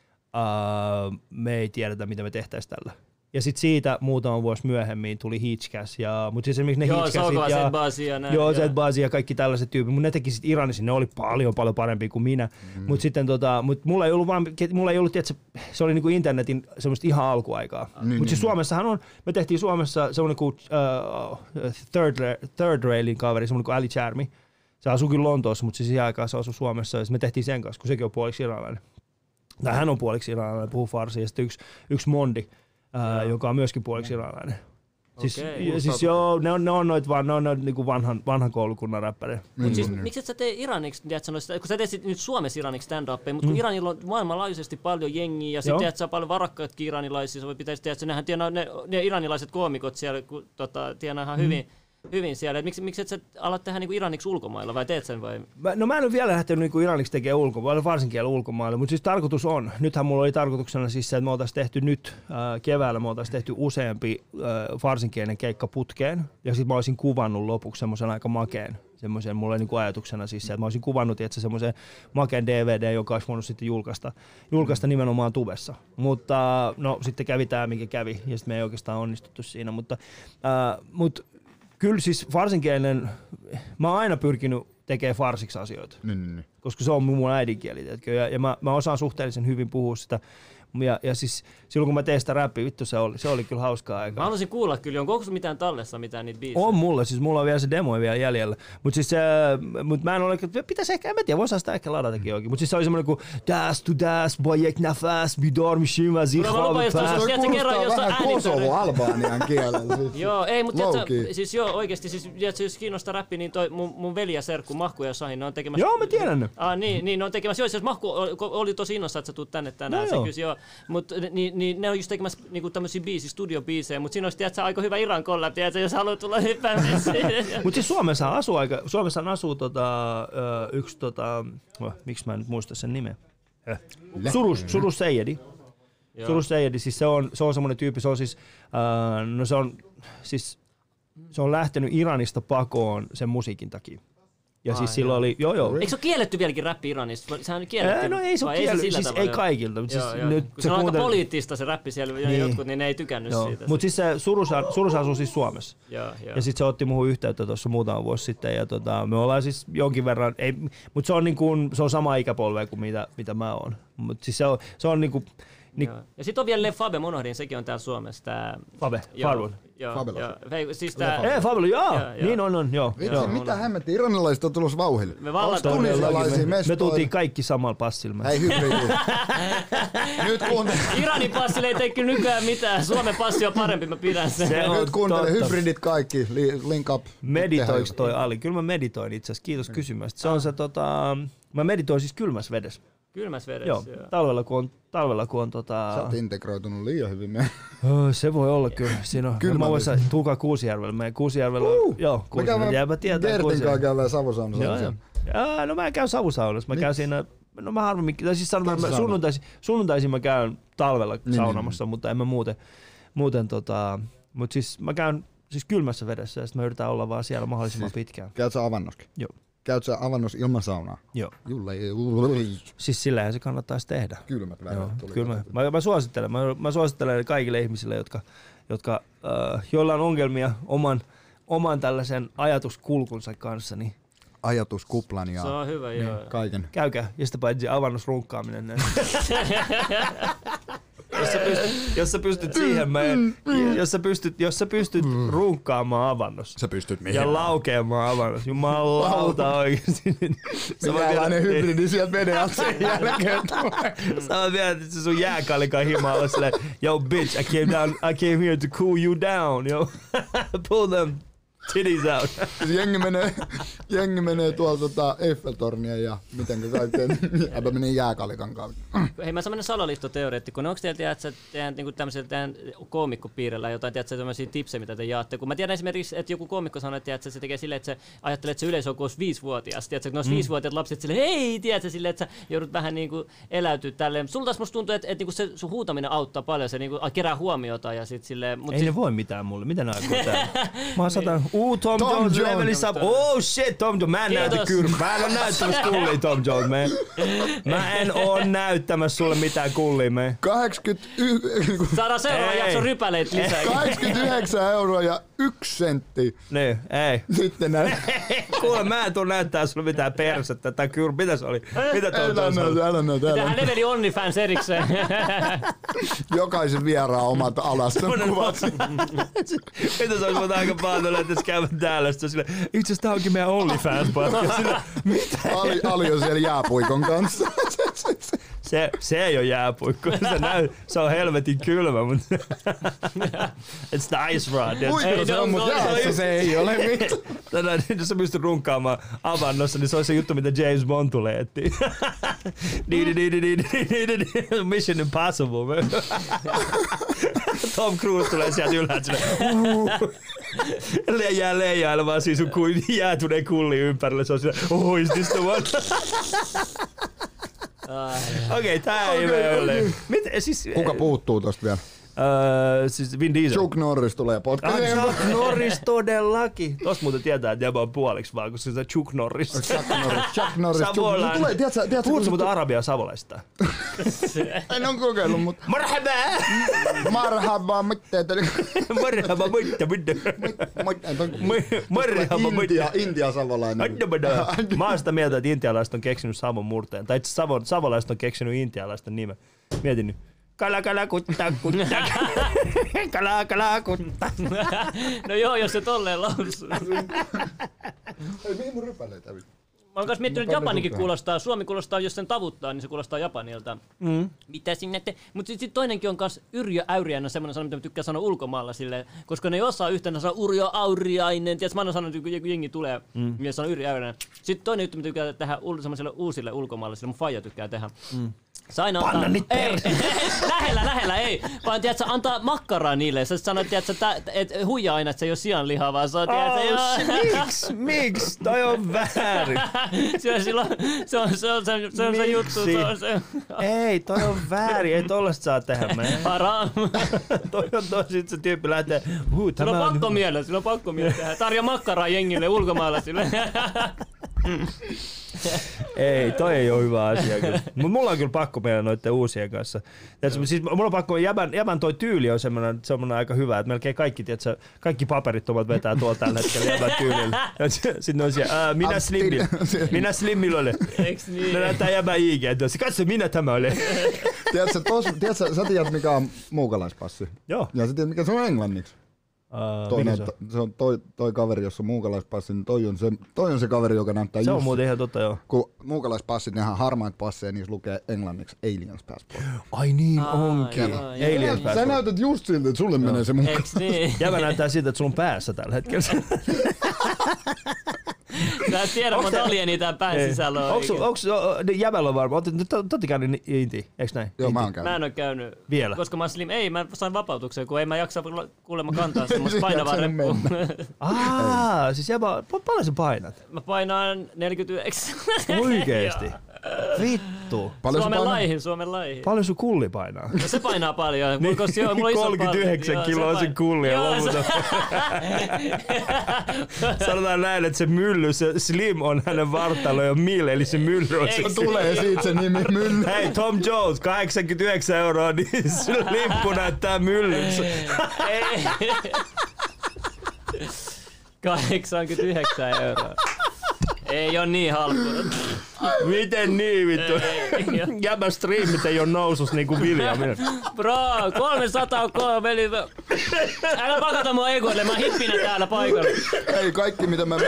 me ei tiedetä, mitä me tehtäisiin tällä. Ja sitten siitä muutama vuosi myöhemmin tuli Hitchcast, ja, mutta siis esimerkiksi ne Joo, Hitchcastit ja... Zed Bazi ja näin. Joo, joo. Zed Bazi ja kaikki tällaiset tyypit, mutta ne teki sit Iranissa, ne oli paljon paljon parempi kuin minä. Mm. Mutta sitten tota, mut mulla ei ollut vaan, mulla ei ollut, tiedätkö, se oli niinku internetin semmoista ihan alkuaikaa. Niin, Mutta niin, siis Suomessahan on, me tehtiin Suomessa semmoinen kuin uh, third, Ra- third Railin kaveri, semmoinen kuin Ali Charmi. Se asui kyllä Lontoossa, mutta siis siihen aikaan se asui Suomessa ja me tehtiin sen kanssa, kun sekin on puoliksi iranilainen. Tai hän on puoliksi iranilainen, puhuu farsia. Ja sitten yksi, yksi Mondi, ää, joka on myöskin puoliksi iranilainen. Siis, Okei. ja siis joo, ne on, ne on noit vaan, ne on noit niinku vanhan, vanhan koulukunnan räppäreitä. Mut siis, Mm. miksi et sä tee iraniksi, tiedätkö, noista, kun sä teet sit nyt Suomessa iraniksi stand-upia, mutta kun Iranilla on maailmanlaajuisesti paljon jengiä ja Mm. Sitten sä paljon varakkaatkin iranilaisia, se pitäisi tiedätkö, nehän tienaa, ne, ne iranilaiset koomikot siellä, kun, tota, tienaa ihan hyvin, hyvin siellä. Miksi, miksi et sä ala tehdä niinku iraniksi ulkomailla vai teet sen vai? Mä, no mä en ole vielä lähtenyt niinku iraniksi tekemään ulkomaille, varsinkin ulkomaille, mutta siis tarkoitus on, nythän mulla oli tarkoituksena siis se, että me oltaisiin tehty nyt äh, keväällä, me oltaisiin tehty useampi äh, varsinkielinen keikka putkeen, ja sitten mä olisin kuvannut lopuksi semmoisen aika makeen, semmoisen, mulla oli niinku ajatuksena siis se, että mä olisin kuvannut että semmoisen makeen DVD, joka olisi voinut sitten julkaista, julkaista nimenomaan tubessa. Mutta no sitten kävi tämä, mikä kävi, ja sitten me ei oikeastaan onnistuttu siinä, mutta, äh, mutta kyllä siis varsinkielinen, mä oon aina pyrkinyt tekemään farsiksi asioita Niin, niin, niin. koska se on mun äidinkieli, tiedätkö? Ja, ja mä, mä, osaan suhteellisen hyvin puhua sitä. Ja, ja siis silloin kun mä tein sitä räppiä, vittu se oli, se oli kyllä hauskaa Mä aikaa. haluaisin kuulla kyllä, onko sulla mitään tallessa mitään niitä biisejä? On mulla, siis mulla on vielä se demo vielä jäljellä. Mutta siis äh, mut mä en ole, pitäisi ehkä, en mä tiedä, voisi sitä ehkä ladatakin oikein. Mutta siis se oli semmoinen kuin Das tu das, boyek nafas, bidor mishima on lupa zikhav tuossa- Toi tiedätkö, kerran vähän äänitorilla- Kosovo Albanian kielellä. Siis. Joo, ei, mutta siis joo, oikeesti, siis, tiedätkö, jos kiinnostaa räppi, niin toi mun, mun veli ja serkku Mahku ja Sahin, ne on tekemässä... Joo, mä tiedän ne. Ah, niin, niin, ne on tekemässä, joo, siis Mahku oli, oli tosi innossa, että sä tuut tänne tänään, No se joo. kysi, joo. Mut niin, niin, ne on just tekemässä niinku tämmösiä biisi, studiobiisejä, mut siinä olisi, tiedätkö, aika hyvä Iran collab, tiedätkö, jos haluat tulla hyppäämään siihen. Mutta siis Suomessa asuu aika, Suomessa asuu tota, yksi tota, oh, miksi mä en nyt muista sen nimeä? Eh. Surus, Surus Seijedi. Surus Seijedi, siis se on, se on semmoinen tyyppi, se on siis, äh, no se on, siis, se on lähtenyt Iranista pakoon sen musiikin takia. Ja Ai, siis silloin oli, joo joo. Eikö se ole kielletty vieläkin räppi Iranissa? Sehän on kielletty. Ää, no ei se ole kielletty, sillä siis tavalla, ei kaikilta. Mutta siis Joo, joo. nyt Kun se on aika kuuntel- poliittista se räppi siellä, Niin. jotkut, niin ne ei tykännyt Joo. siitä. Mutta siis se Surus, Surus asuu siis Suomessa. Joo, joo. Ja sitten se otti muuhun yhteyttä tuossa muutama vuosi sitten ja tota, me ollaan siis jonkin verran, ei, mutta se on, niin kuin, se on sama ikäpolve kuin mitä, mitä mä oon. Mutta siis se on, se on niin kuin, niin, Joo. Ja sitten on vielä Le Fabe Monohdin, sekin on täällä Suomessa. Tää, Fabe, joo, Farwood. Joo, Fabelous. Siis tää, Ei, Fabio, joo, Joo, joo. niin on, on, joo. Vitsi, Joo. mitä hämmettiin? Iranilaiset on tulossa vauhille. me tunisialaisia me, me tultiin kaikki samalla passilla. Ei hybridi. Nyt kuuntele. Iranin passille ei tee kyllä nykyään mitään. Suomen passi on parempi, mä pidän sen. Se Nyt kuuntele totta. hybridit kaikki. Li- Link up. Meditoiks toi Ali? Kyllä mä meditoin itse asiassa, kiitos kysymästä. Se on se tota, mä meditoin siis kylmässä vedessä. Kylmässä vedessä. Joo, Joo. talvella kun on, talvella kun on Sä tota... oot integroitunut liian hyvin meidän. Oh, se voi olla kyllä. Siinä on. Kylmä mä voisin, vesi. tulkaa Kuusijärvellä. Meidän Kuusijärvellä on, joo, Me Kuusijärvellä. Jääpä tietää Gertin kanssa käydään Savosaunassa. Joo, joo. Jaa, no mä en käy savusaunassa. Mä käyn siinä, no mä harvemmin, tai siis sanotaan, Käytkö mä sunnuntaisin, sunnuntaisin mä käyn talvella niin, saunomassa, mutta en mä muuten, muuten tota, mutta siis mä käyn siis kylmässä vedessä ja sitten mä yritän olla vaan siellä mahdollisimman Siis- pitkään. Käyt sä avannoskin? Joo. Käyt sä avannos ilman saunaa? Joo. Julle Siis sillähän se kannattaisi tehdä. kylmät Joo, väreet tuli. kyllä mä, mä, mä, suosittelen, mä, mä suosittelen kaikille ihmisille, jotka, jotka äh, joilla on ongelmia oman, oman tällaisen ajatuskulkunsa kanssa, niin Ajatuskuplan ja Se on hyvä, joo. kaiken. käykää. Ja sitä paitsi avannusrunkkaaminen. näin. jos, sä pystyt, jos sä pystyt siihen, mä, jos sä pystyt, jos sä pystyt runkkaamaan avannossa Sä pystyt mihin. ja laukeamaan avannossa, jumalauta oikeesti. sä voit vielä- hybridi sieltä veden alta sen jälkeen. Sä voit vielä että se sun jääkallikan himaa olla silleen, yo bitch, I came down, I came here to cool you down, yo. Pull them Titties out. Siis jengi menee, jengi menee tuolla tota Eiffeltornia ja mitenkä kaikkeen. Äpä menee jääkalikan kautta. Hei, mä semmoinen salaliittoteoreettikko. Onko teillä tiedätkö, teidän, niin tämmöisellä teidän koomikkopiirillä jotain tiedätkö, tämmöisiä tipsejä, mitä te jaatte? Kun mä tiedän esimerkiksi, että joku koomikko sanoo, että tiedätkö, se tekee silleen, että se ajattelee, että se yleisö on kuin olisi viisivuotias. Tiedätkö, että ne olisi mm. viisivuotiaat lapset silleen, hei, tiedätkö, silleen, että sä joudut vähän niin kuin eläytyä tälleen. Sulla taas musta tuntuu, että, että, että se sun huutaminen auttaa paljon, se niin kuin, kerää huomiota ja sit silleen. Mut Ei sit, ne voi mitään mulle. Mitä ne aikoo täällä? Mä oon satan, uu Tom, Tom Jones, Jones. levelissä up. Oh shit, Tom Jones. Mä en Kiitos. näytä kyrpää. Mä en oo näyttämässä kullia, Tom Jones, man. Mä en oo näyttämässä sulle mitään kullia, man. 89, Saadaan seuraavan jakson rypäleitä lisää. 89 euroa ja yksi sentti. Niin, ei. Sitten näin. Kuule, mä en tuu näyttää sulle mitään persettä tai kyrpää. Mitä se oli? Mitä Tom Älä näytä, älä näytä, älä Tähän leveli OnlyFans erikseen. Jokaisen vieraan omat alaston kuvat. Mitä se olisi muuta aika paljon, että jos käyvät täällä, sitten sille, itse asiassa tää onkin meidän OnlyFans podcast. Sille, Ali, Ali on siellä jääpuikon kanssa. Se, se ei ole jääpuikko. Se, näy, se on helvetin kylmä, mutta it's the ice rod. Puikko Ei, se on, on- mutta jäässä se ei ole mitään. Tänään, jos sä pystyt runkaamaan avannossa, niin se on se juttu, mitä James Bond tulee etsiä. Mission Impossible. Tom Cruise tulee sieltä ylhäältä sinne. "Uhu." Le- jää leijailemaan siis sun kuin jäätyneen kulli ympärille. Se on sillä, oh, is this the one? Okei, okay, tää ei Okei, mene okei. Miten, siis... Kuka puuttuu tosta vielä? Öö, siis Vin Diesel. Chuck Norris tulee podcastiin. Ah, Chuck Norris todellakin. Tosta muuten tietää, että jäbä on puoliksi vaan, koska se Chuck Norris. Chuck Norris, Chuck Norris. Chuck, Savolainen. tulee, tiedätkö, tiedätkö, Puhutko kun muuten arabia savolaista? En ole kokeillut, mutta Marhaba! marhaba, mitä tuli. Marhaba, mutta, mutta. Marhaba, Intia, mutta. Intia savolainen. Mä oon sitä mieltä, että intialaiset on keksinyt Savon murteen. Tai itse Savon, savolaiset on keksinyt intialaisten nimen. Mietin nyt. Kala kala kutta kutta. Kala kala kutta. no joo, jos se tolleen lausuu. Ei, mihin mun rypäleitä? Mä oon kanssa miettinyt, että Japanikin kuulostaa, Suomi kuulostaa, jos sen tavuttaa, niin se kuulostaa Japanilta. Mm. Mitä sinne te... Mutta sitten sit toinenkin on kanssa Yrjö Äyriäinen, semmoinen sana, mitä mä tykkään sanoa ulkomailla silleen, koska ne ei osaa yhtään sanoa Urjo Auriainen. Tiedätkö, mä aina sanon, että kun jengi tulee, mm. niin sanoo Yrjö Äyriäinen. Sitten toinen juttu, mitä tykkää tehdä semmoiselle uusille ulkomaalaisille, mun faija tykkää tehdä. Mm. Sä aina antaa... Panna niitä ei, lähellä, lähellä, ei. Vaan tiedätkö, antaa makkaraa niille. Sä sanoit, tiedätkö, että et, huijaa aina, että se ei ole sianlihaa, vaan se on, tiedätkö, Oh, miksi? Miksi? Toi on väärin. se on silloin, se on se, on, se, on, se, on se juttu, se on se Ei, toi on väärin. Ei tollasta saa tehdä, man. haram. toi on toi, sit se tyyppi lähtee, huu, Sillä tämä on on... pakko mielessä, sillä on pakko mielessä tehdä. Tarja makkaraa jengille ulkomaalaisille. Ei, toi ei ole hyvä asia kyllä. Mut mulla on kyllä pakko mennä noiden uusien kanssa. Tiedätkö, siis mulla on pakko, jäbän, jäbän toi tyyli on semmoinen, semmoinen aika hyvä, että melkein kaikki, tiedätkö, kaikki paperittomat vetää tuolla tällä hetkellä jäbän tyylillä. Sitten on siellä, "Ää, minä Slimmil, minä Slimmil olen. Eiks niin? Ne näyttää jäbän IG, että katso minä tämä olen. Tiedätkö, tos, tiedätkö, sä tiedät mikä on muukalaispassi? Joo. Ja sä tiedät mikä se on englanniksi? Uh, Toi, mikä se, on? se on toi, toi kaveri, jossa on muukalaispassi, niin toi on se, toi on se kaveri, joka näyttää se on just, muuten ihan totta, joo. kun muukalaispassit, nehän harmaat passeja, niissä lukee englanniksi Aliens Passport. Ai niin Ai, onkin. ai, ai. Aliens Sä Passport. näytät just siltä, että sulle menee se muuka. Eiks niin? Jäbä näyttää siltä, että sulla on päässä tällä hetkellä. Sä et tiedä, monta alienia tää pään sisällä on. Onks, onks, jäbällä on varmaan, totti käynyt Inti, eiks näin? Joo, mä oon Mä käynyt. en oo käynyt. Vielä? Koska mä oon slim. Ei, mä sain vapautuksen, kun ei mä jaksa kuulemma kantaa semmoista painavaa reppua. Aa, siis jäbä, pa- paljon sä painat? Mä painaan 49. Oikeesti? Joo. Vittu. Paljon Suomen painat? laihin, Suomen laihin. Paljon sun kulli painaa? No se painaa paljon. Mulla, koska joo, mulla on iso 39 palli. Joo, kiloa se pain- kulli ja Joo, lopulta. Sanotaan näin, että se mylly, se slim on hänen vartalo ja mil, eli se mylly on se Tulee siitä se nimi mylly. Hei, Tom Jones, 89 euroa, niin se limppu näyttää myllyltä. Ei. 89 euroa. Ei oo niin halpaa. Miten niin vittu? Jäbä striimit ei oo nousus niinku William. Bro, 300 on kova veli. Älä pakata mua egoille, mä hippinä täällä paikalla. Ei kaikki mitä mä... mä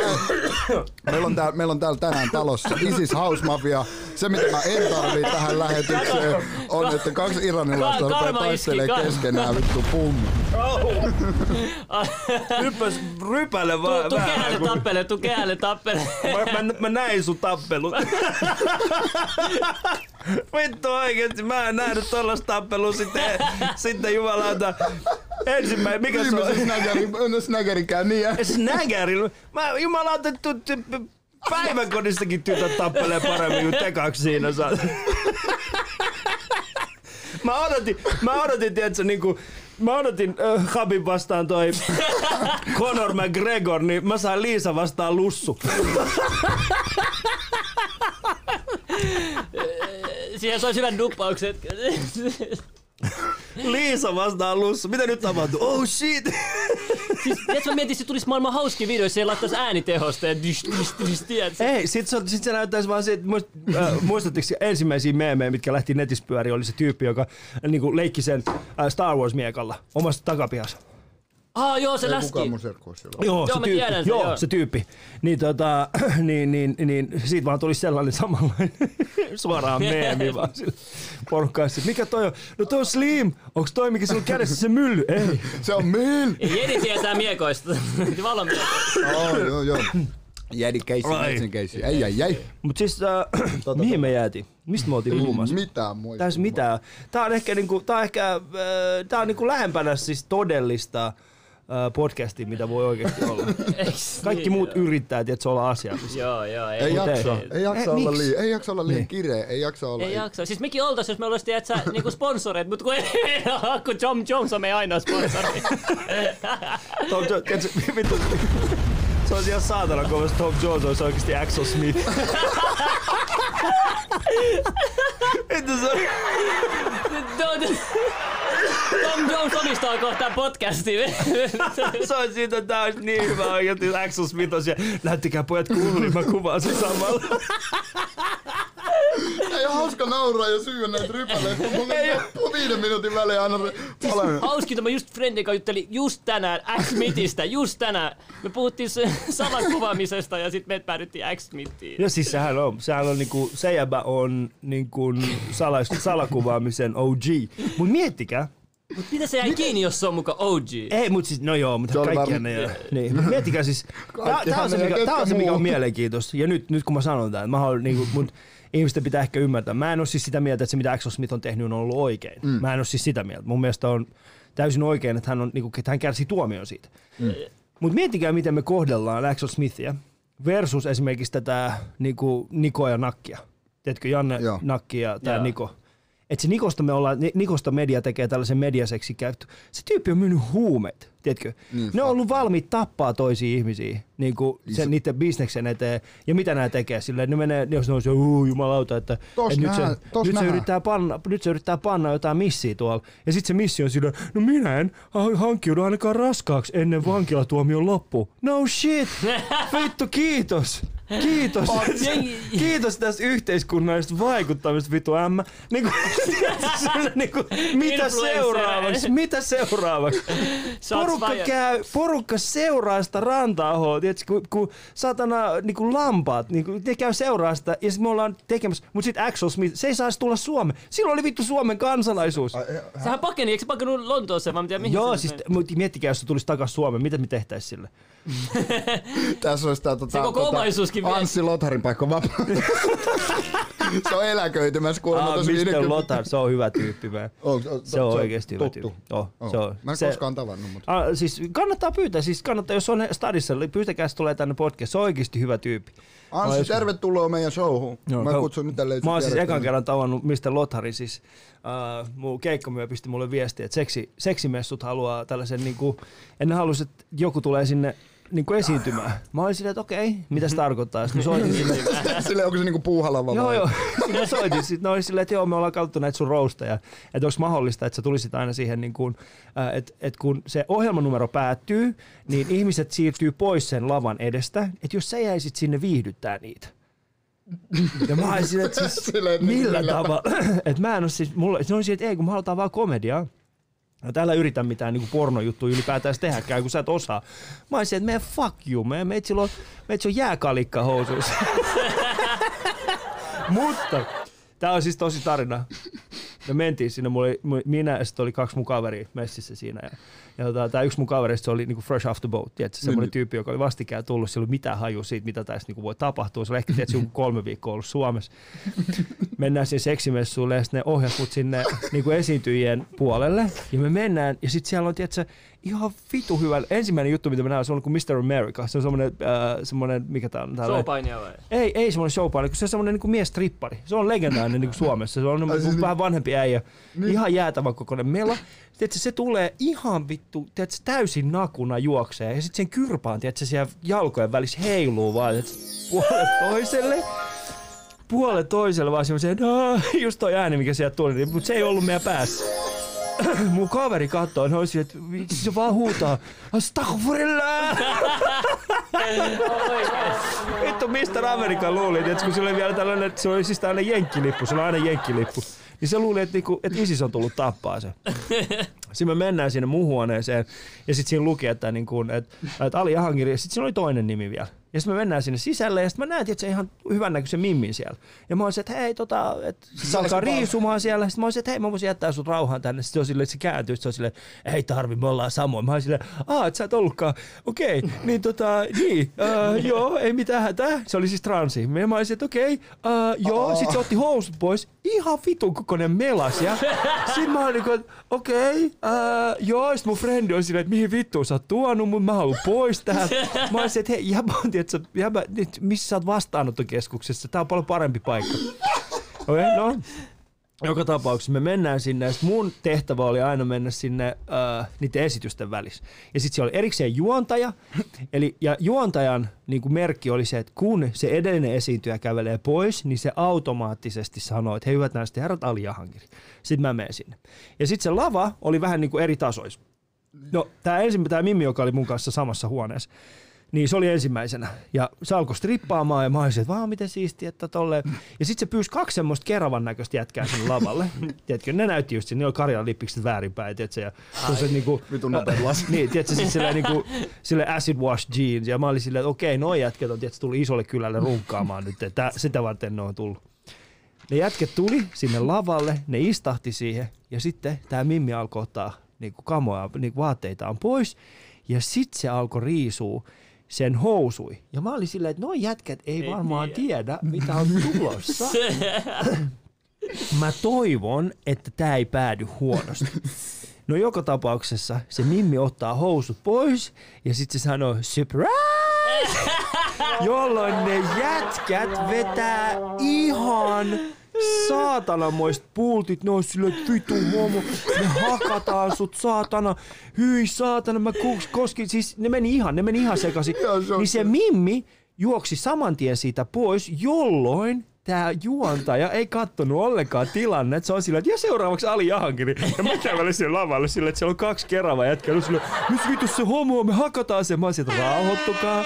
meillä, on täällä, meillä on täällä tänään talossa Isis House Mafia. Se mitä mä en tarvii tähän lähetykseen on, että kaksi iranilaista Ka- rupeaa taistelemaan karma. keskenään vittu pum. Hyppäs rypäle vaan tuu kehälle kun- tappele, tuu kehälle tappele. Mä, mä, mä näin sun tappelut. Vittu oikeesti, mä en nähnyt tollasta tappelua sitten, sitten jumalauta. Ensimmäinen, mikä se on? Viimeisen snägerin, snägerin känniä. Snägärillä. Mä jumalauta, päiväkodistakin tytöt tappelee paremmin kuin te kaksi siinä saa. Mä odotin, mä odotin, tiedätkö, niinku, mä odotin äh, Habib vastaan toi Conor McGregor, niin mä sain Liisa vastaan Lussu. Siihen se olisi hyvän duppaukset. Liisa vastaan Lussu. Mitä nyt tapahtuu? Oh shit! siis, tiedätkö, mä mietin, että se tulisi maailman hauskin video, jos se laittaisi äänitehosta ja dysh, dysh, dysh, tiedätkö? Ei, sit se, sit se näyttäisi vaan se, että muist, äh, muistatteko ensimmäisiä meemejä, mitkä lähti netissä pyöriä, oli se tyyppi, joka äh, niinku, leikki sen äh, Star Wars-miekalla omasta takapihassa. Ah, joo, se Ei läski. kukaan mun serkku ole silloin. Joo, Joo, se mä tyyppi. tiedän sen, joo, joo. se tyyppi. Niin, tota, niin, niin, niin, siitä vaan tuli sellainen samanlainen suoraan meemi vaan sille porukkaan. Mikä toi on? No toi on Slim. Onks toi mikä sulla on kädessä se mylly? Ei. Se on mill! Jedi tietää miekoista. Valomiekoista. Oh, joo, joo. Jädi keissi, metsin keissi. Ei, ei, ei. Mut siis, äh, mihin me jäätiin? Mistä me oltiin puhumassa? Mitään muista. Täys mitään. Tää on ehkä, niinku, tää on ehkä äh, tää on niinku lähempänä siis todellista äh, podcastia, mitä voi oikeasti olla. Kaikki niin? muut yrittää, että olla asiallisia. Joo, joo. Ei, Ei jaksa, ei. ei jaksa Eh, olla liian, ei jaksa olla liian Niin. kireä, ei jaksa olla. Ei jaksa. Siis mekin oltais, jos me olisi tiedätkö, niinku sponsoreita, mutta kun ei kun John Jones on meidän ainoa sponsori. Tom Jones, vittu, se olisi ihan saatana jos Tom Jones olisi oikeasti Axel Smith. Vittu se on... Tom- Jones omistaa kohta podcastin. Se on siitä, että tää olisi niin hyvä oikeasti. Axel Smith on siellä, näyttikää pojat kuulun, niin mä kuvaan sen samalla. Ei ole hauska nauraa ja syyä näitä rypäleitä, kun mulla on viiden minuutin välein aina palanen. Hauskinta, mä just friendin kanssa juttelin just tänään X Smithistä, just tänään. Me puhuttiin se salakuvaamisesta ja sitten me päädyttiin X Smithiin. Ja siis sehän on, sehän on niinku, se jäbä on niinku salais, salakuvaamisen OG. Mut miettikää, Mitä se jäi kiinni, jos se on muka OG? Ei, mutta siis, no joo, mutta Se oli kaikki varm- ne jo. Niin, mut miettikää siis, tää, tää, on se, mikä, tää on se, mikä on mielenkiintoista. Ja nyt, nyt kun mä sanon tämän, mä haluan, niinku, mut ihmisten pitää ehkä ymmärtää. Mä en ole siis sitä mieltä, että se mitä Axel Smith on tehnyt on ollut oikein. Mm. Mä en ole siis sitä mieltä. Mun mielestä on täysin oikein, että hän, on, niinku, että hän kärsii tuomion siitä. Mm. Mutta miettikää, miten me kohdellaan Axel Smithia versus esimerkiksi tätä niinku, Nikoa ja Nakkia. Tiedätkö, Janne Joo. Nakki ja tämä. Niko. Että se Nikosta, me ollaan, Ni- Nikosta media tekee tällaisen mediaseksi käyttö. Se tyyppi on myynyt huumeita, tiedätkö? Niin, ne on ollut valmiit tappaa toisia ihmisiä niin kuin sen, se- niiden bisneksen eteen. Ja mitä nämä tekee? Silleen, ne menee, jos ne on se, uu, jumalauta, että, Tos että nyt, nähdään, se, tos nyt, se yrittää panna, nyt se yrittää panna jotain missiä tuolla. Ja sitten se missio on silleen, no minä en ha- hankkiudu ainakaan raskaaksi ennen vankilatuomion loppu. No shit! Vittu, kiitos! Kiitos. Kiitos tästä yhteiskunnallisesta vaikuttamista, vitu ämmä. Niin kuin, niin kuin, mitä seuraavaksi? Mitä seuraavaksi? Porukka, käy, porukka seuraa sitä ranta-ahoa, tiedätkö, kun, kun satana niin kuin lampaat, niin kuin, ne käy seuraa sitä, ja sitten me ollaan tekemässä, mutta sitten Axel Smith, se ei saisi tulla Suomeen. Silloin oli vittu Suomen kansalaisuus. Sehän pakeni, eikö se pakenut Lontoossa vai mitä? Mihin Joo, siis meni? mut miettikää, jos se tulisi takaisin Suomeen, mitä me tehtäisiin sille? Tässä olisi tää tota, Se koko omaisuuskin vielä. Anssi Lotharin paikka vapaa. se on eläköitymässä kuulemma Ah, tosi Mr. 50. Lothar, se on hyvä tyyppi. On, on, Se on oikeasti hyvä tyyppi. Oh, Oh. se on. Mä en se, koskaan tavannut, mutta... Ah, siis kannattaa pyytää, siis kannattaa, jos on stadissa, niin pyytäkää se tulee tänne podcast, se on oikeasti hyvä tyyppi. Anssi, Mä- tervetuloa meidän showhun. Joo, Mä kutsun nyt tälleen Mä oon siis ekan kerran tavannut Mr. Lotharin, siis uh, mun keikkamyö pisti mulle viestiä, että seksi, seksimessut haluaa tällaisen, niinku, en ne halus, että joku tulee sinne niinku esiintymään. Mä olin silleen, että okei, mitä se tarkoittaa? Sitten soitin sille, Sille onko se niinku puuhalava Joo, vai? joo. Sitten soitin. Sitten ne oli silleen, että joo, me ollaan katsottu näitä sun roasteja. Että onko mahdollista, että sä tulisit aina siihen, niin kuin, että, että kun se ohjelmanumero päättyy, niin ihmiset siirtyy pois sen lavan edestä. Että jos sä jäisit sinne viihdyttää niitä. Ja mä olin silleen, että siis, millä tavalla? Että mä en ole siis, mulla, se on silleen, että ei, kun me halutaan vaan komediaa. No täällä yritä mitään niin pornojuttuja ylipäätään tehdäkään, kun sä et osaa. Mä olisin, että me fuck you, me meitsillä on, meitsillä on jääkalikka housuissa. Mutta tää on siis tosi tarina. Me mentiin sinne, mulla oli, minä ja sitten oli kaksi mun kaveria messissä siinä. Ja, ja tota, tämä yksi mun kaverista oli niinku fresh off the boat, tiedätkö, semmoinen Niin. tyyppi, joka oli vastikään tullut, sillä ei ollut mitään hajua siitä, mitä tässä niinku voi tapahtua. Se oli ehkä tiedätkö, joku kolme viikkoa ollut Suomessa. Mennään sinne seksimessuille ja sitten ne ohjas mut sinne niinku esiintyjien puolelle. Ja me mennään, ja sitten siellä on, tiedätkö, ihan vitu hyvä. Ensimmäinen juttu, mitä mä näen, se on kuin Mr. America. Se on semmoinen, äh, semmoinen mikä tää on? tällainen- Showpainia vai? ei, ei semmoinen showpaini, kun se on semmoinen niin mies-trippari. Se on legendaarinen niin Suomessa. Se on niin siis vähän vanhempi äijä. Niin. Ihan jäätävän kokoinen mela. Tiedätkö, se tulee ihan vittu, tiedätkö, täysin nakuna juoksee. Ja sitten sen kyrpaan, tiedätkö, siellä jalkojen välissä heiluu vaan, tiedätkö, puolet toiselle. Puolet toiselle vaan semmoiseen, just toi ääni, mikä sieltä tuli, mutta se ei ollut meidän päässä. Mun kaveri katsoo, ne olisi, että se vaan huutaa, Astaghfirullah! Vittu, mistä Amerikan luuli, että kun sillä oli vielä tällainen, se oli siis tällainen jenkkilippu, se on aina jenkkilippu. Niin se luuli, että, niinku, että ISIS on tullut tappaa se. Sitten me mennään sinne mun huoneeseen ja sitten siinä luki, että, niinku, että, että Ali Jahangiri, ja sitten siinä oli toinen nimi vielä. Ja sitten me mennään sinne sisälle ja sitten mä näen, että se ihan hyvännäköisen mimmin siellä. Ja mä olisin, että hei, tota, että se alkaa riisumaan siellä. Sitten mä olisin, että hei, mä voisin jättää sut rauhaan tänne. Sitten se on silleen, että se kääntyy, se on silleen, ei tarvi, me ollaan samoin. Mä olisin silleen, aa, et sä et ollutkaan. Okei, okay, niin tota, niin, äh, joo, ei mitään hätää. Se oli siis transi. Ja mä olisin, että okei, okay, äh, joo, sitten se otti housut pois. Ihan vitun kokoinen melas. Ja sitten mä olin, niin kuin, että okei, okay, äh, joo, sitten mun frendi on silleen, että mihin vittuun sä oot tuonut mun, mä haluan pois tähän. Mä olisin, että hei, jäbä, tiedätkö, jäbä, nyt, missä sä oot vastaanottokeskuksessa? Tää on paljon parempi paikka. Okei, okay, no. Joka tapauksessa me mennään sinne ja mun tehtävä oli aina mennä sinne äh, niiden esitysten välissä. Ja sitten siellä oli erikseen juontaja, eli, ja juontajan niin kuin merkki oli se, että kun se edellinen esiintyjä kävelee pois, niin se automaattisesti sanoo, että hei hyvät naiset ja herrat, Ali. Sitten mä menen sinne. Ja sitten se lava oli vähän niin kuin eri tasois. No, tämä ensimmäinen, tämä Mimmi, joka oli mun kanssa samassa huoneessa, niin se oli ensimmäisenä. Ja se alkoi strippaamaan ja mä olisin, että vaan miten siistiä, että tolle. Ja sitten se pyysi kaksi semmoista keravan näköistä jätkää sinne lavalle. Tiedätkö, ne näytti just, ne oli Karjalan lippikset väärinpäin, tiedätkö, ja se niinku, Vitun nopeat lasit. niin, tiedätkö, siis sillä niinku, sillä acid wash jeans, ja mä olin silleen, että okei, noi jätket on, tiedätkö, tullut isolle kylälle runkkaamaan nyt, että sitä varten ne on tullut. Ne jätket tuli sinne lavalle, ne istahti siihen, ja sitten tämä Mimmi alkoi ottaa niinku kamoja, niinku vaatteitaan pois, ja sitten se alkoi riisua sen housui. Ja mä olin silleen, että noi jätkät ei, Ei varmaan tiedä. tiedä, mitä on tulossa. Mä toivon, että tämä ei päädy huonosti. No joka tapauksessa se Mimmi ottaa housut pois ja sitten se sanoo surprise! Jolloin ne jätkät vetää ihan saatanamoista pultit, ne on silleen, että vitu homo, me hakataan sut saatana, hyi saatana, mä koskin, siis ne meni ihan, ne meni ihan sekaisin. Niin se Mimmi juoksi saman tien siitä pois, jolloin tämä juontaja ei kattonut ollenkaan tilannetta. Se on sillä, että ja seuraavaksi Ali Jahangiri. Ja mä kävelin sinne lavalle sillä, että siellä on kaksi keravaa jätkää. Ja sillä, nyt vitu se homo, me hakataan se. Mä olisin, että rauhoittukaa.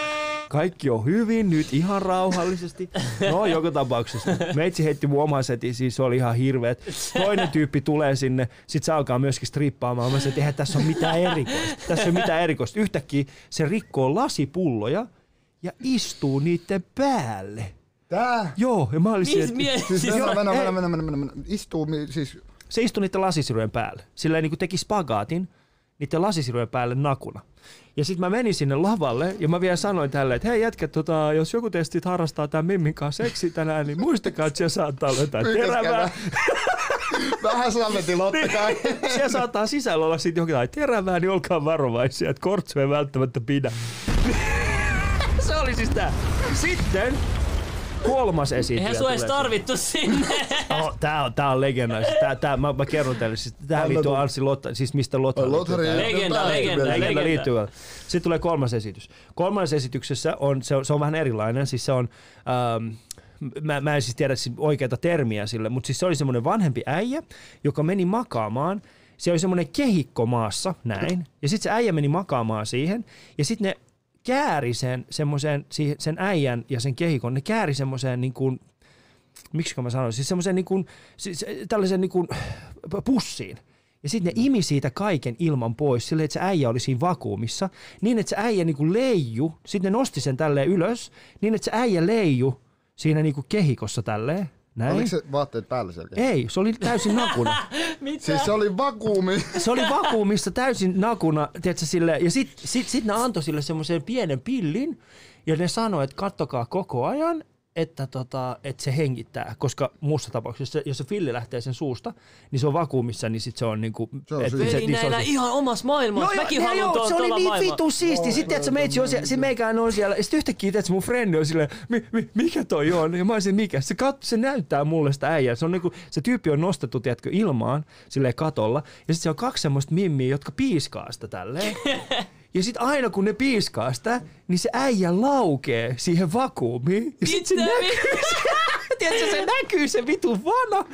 Kaikki on hyvin, nyt ihan rauhallisesti. No, joka tapauksessa. Meitsi heitti mun oman setin, siis se oli ihan hirveet. Toinen tyyppi tulee sinne, sit se alkaa myöskin strippaamaan. Mä sanoin, että eihän tässä ole mitään erikoista. Tässä ei ole mitään erikoista. Yhtäkkiä se rikkoo lasipulloja ja istuu niiden päälle. Tää? Joo, ja mä olin Mis että- mie- Siis siis, mennä, mennä, ei. mennä, mennä, mennä, mennä, mennä. Istuu, siis se istui niiden lasisirujen päälle. Sillä niin teki spagaatin niiden lasisirujen päälle nakuna. Ja sitten mä menin sinne lavalle ja mä vielä sanoin tälle, että hei jätkät, tota, jos joku teistä harrastaa tämän Mimmin kanssa seksi tänään, niin muistakaa, että siellä saattaa olla jotain terävää. Vähän sametin, ottakaa. Siellä saattaa sisällä olla sitten jotain terävää, niin olkaa varovaisia, että kortsu ei välttämättä pidä. Se oli siis tää. Sitten kolmas esiintyjä eihän sua edes tarvittu sinne. Oh, tää on, tää on legendaarista. Tää, tää, mä, mä kerron teille. Siis, tähän liittyy. Anssi Lotta, siis mistä Lotta Lothari- liittyy. Legenda, legenda. Legenda legenda. liittyy. Sitten tulee kolmas esitys. Kolmannessa esityksessä on, se, on, se on vähän erilainen. Siis se on, ähm, mä, mä en siis tiedä siis oikeita termiä sille, mutta siis se oli semmoinen vanhempi äijä, joka meni makaamaan. Se oli semmoinen kehikko maassa, näin. Ja sitten se äijä meni makaamaan siihen. Ja sitten ne kääri sen, semmoisen, siihen- sen äijän ja sen kehikon, ne kääri semmoiseen niin kuin, miksi mä sanoisin, siis semmoiseen niin kuin, siis tällaisen niin kuin pussiin. Ja sitten ne imi siitä kaiken ilman pois silleen, että se äijä oli siinä vakuumissa. Niin, että se äijä niinku leiju, sitten ne nosti sen tälleen ylös, niin että se äijä leiju siinä niinku kehikossa tälleen. Näin. Oliko se vaatteet päällä selkeä? Ei, se oli täysin nakuna. Mitä? Siis se oli vakuumi. Se oli vakuumissa täysin nakuna, tiedätkö, sille, ja sit, sit, sit ne antoi sille semmoisen pienen pillin, ja ne sanoi, että kattokaa koko ajan, että, tota, että se hengittää, koska muussa tapauksessa, jos se filli lähtee sen suusta, niin se on vakuumissa, niin sit se on niinku... Se on et- se- niin se on näillä se- ihan omassa maailmassa. Mäkin ne haluan joo, tuolla se oli niin vitu siisti. Sitten tiedätkö, meitsi on siellä, sit meikään on siellä. Sitten yhtäkkiä, tiedätkö, mun frendi on silleen, mi, mi, mikä toi on? Ja mä olisin, mikä? Se, kat, se näyttää mulle sitä äijää. Se, on niinku, se tyyppi on nostettu, tiedätkö, ilmaan, silleen katolla. Ja sitten se on kaksi semmoista mimmiä, jotka piiskaa sitä tälleen. Ja sitten aina kun ne piiskaa sitä, niin se äijä laukee siihen vakuumiin. Ja sitten se Mitä näkyy Tiedätkö, se näkyy se vitu vana.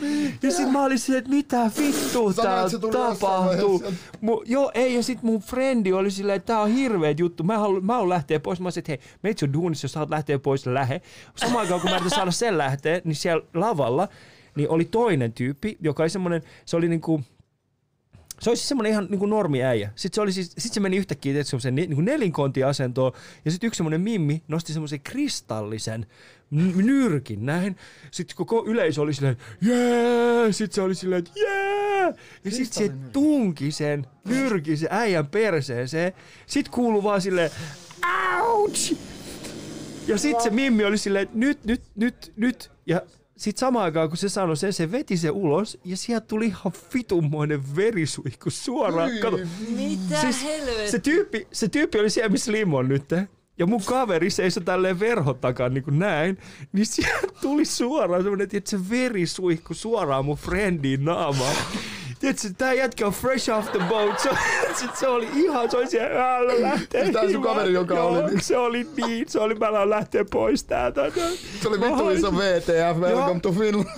Ja sit mä olin silleen, että mitä vittua Sanoit, että täällä se tuli jossain tapahtuu. Mu, joo, ei, ja sit mun frendi oli silleen, että tää on hirveet juttu. Mä haluan, mä haluan lähteä pois. Mä olisin, että hei, meitsi on duunissa, jos sä haluat lähteä pois, lähe. Samaan aikaan, kun mä yritin saada sen lähteä, niin siellä lavalla niin oli toinen tyyppi, joka oli semmonen, se oli niinku, se oli siis semmoinen ihan niinku normiäijä. Sitten se, oli siis, sit se meni yhtäkkiä tietysti semmoiseen ni- niinku nelinkontiasentoon. Ja sitten yksi semmoinen mimmi nosti semmoisen kristallisen nyrkin näin. Sitten koko yleisö oli silleen, jee! Sitten se oli silleen, että jee! Ja sitten se tunki sen nyrkin sen äijän perseeseen. Sitten kuuluu vaan silleen, ouch! Ja sitten se Mimmi oli silleen, että nyt, nyt, nyt, nyt. Ja sitten samaan aikaan, kun se sanoi sen, se veti se ulos ja sieltä tuli ihan vitummoinen verisuihku suoraan. Kato, Mitä siis helvettiä? se tyyppi, se tyyppi oli siellä, missä Lim on nyt. Ja mun kaveri seisoi tälleen verhon takaa niin kuin näin. Niin sieltä tuli suoraan semmonen, että se verisuihku suoraan mun friendiin naamaan. Tiedätkö, tää jätkä on fresh off the boat. Se, sit se oli ihan, se oli siellä, älä lähteä. Tää sun kaveri, joka Joo, oli niin- Se oli niin, se oli, mä aloin lähteä pois täältä. Se oli vittu Mä iso VTF, welcome to Finland.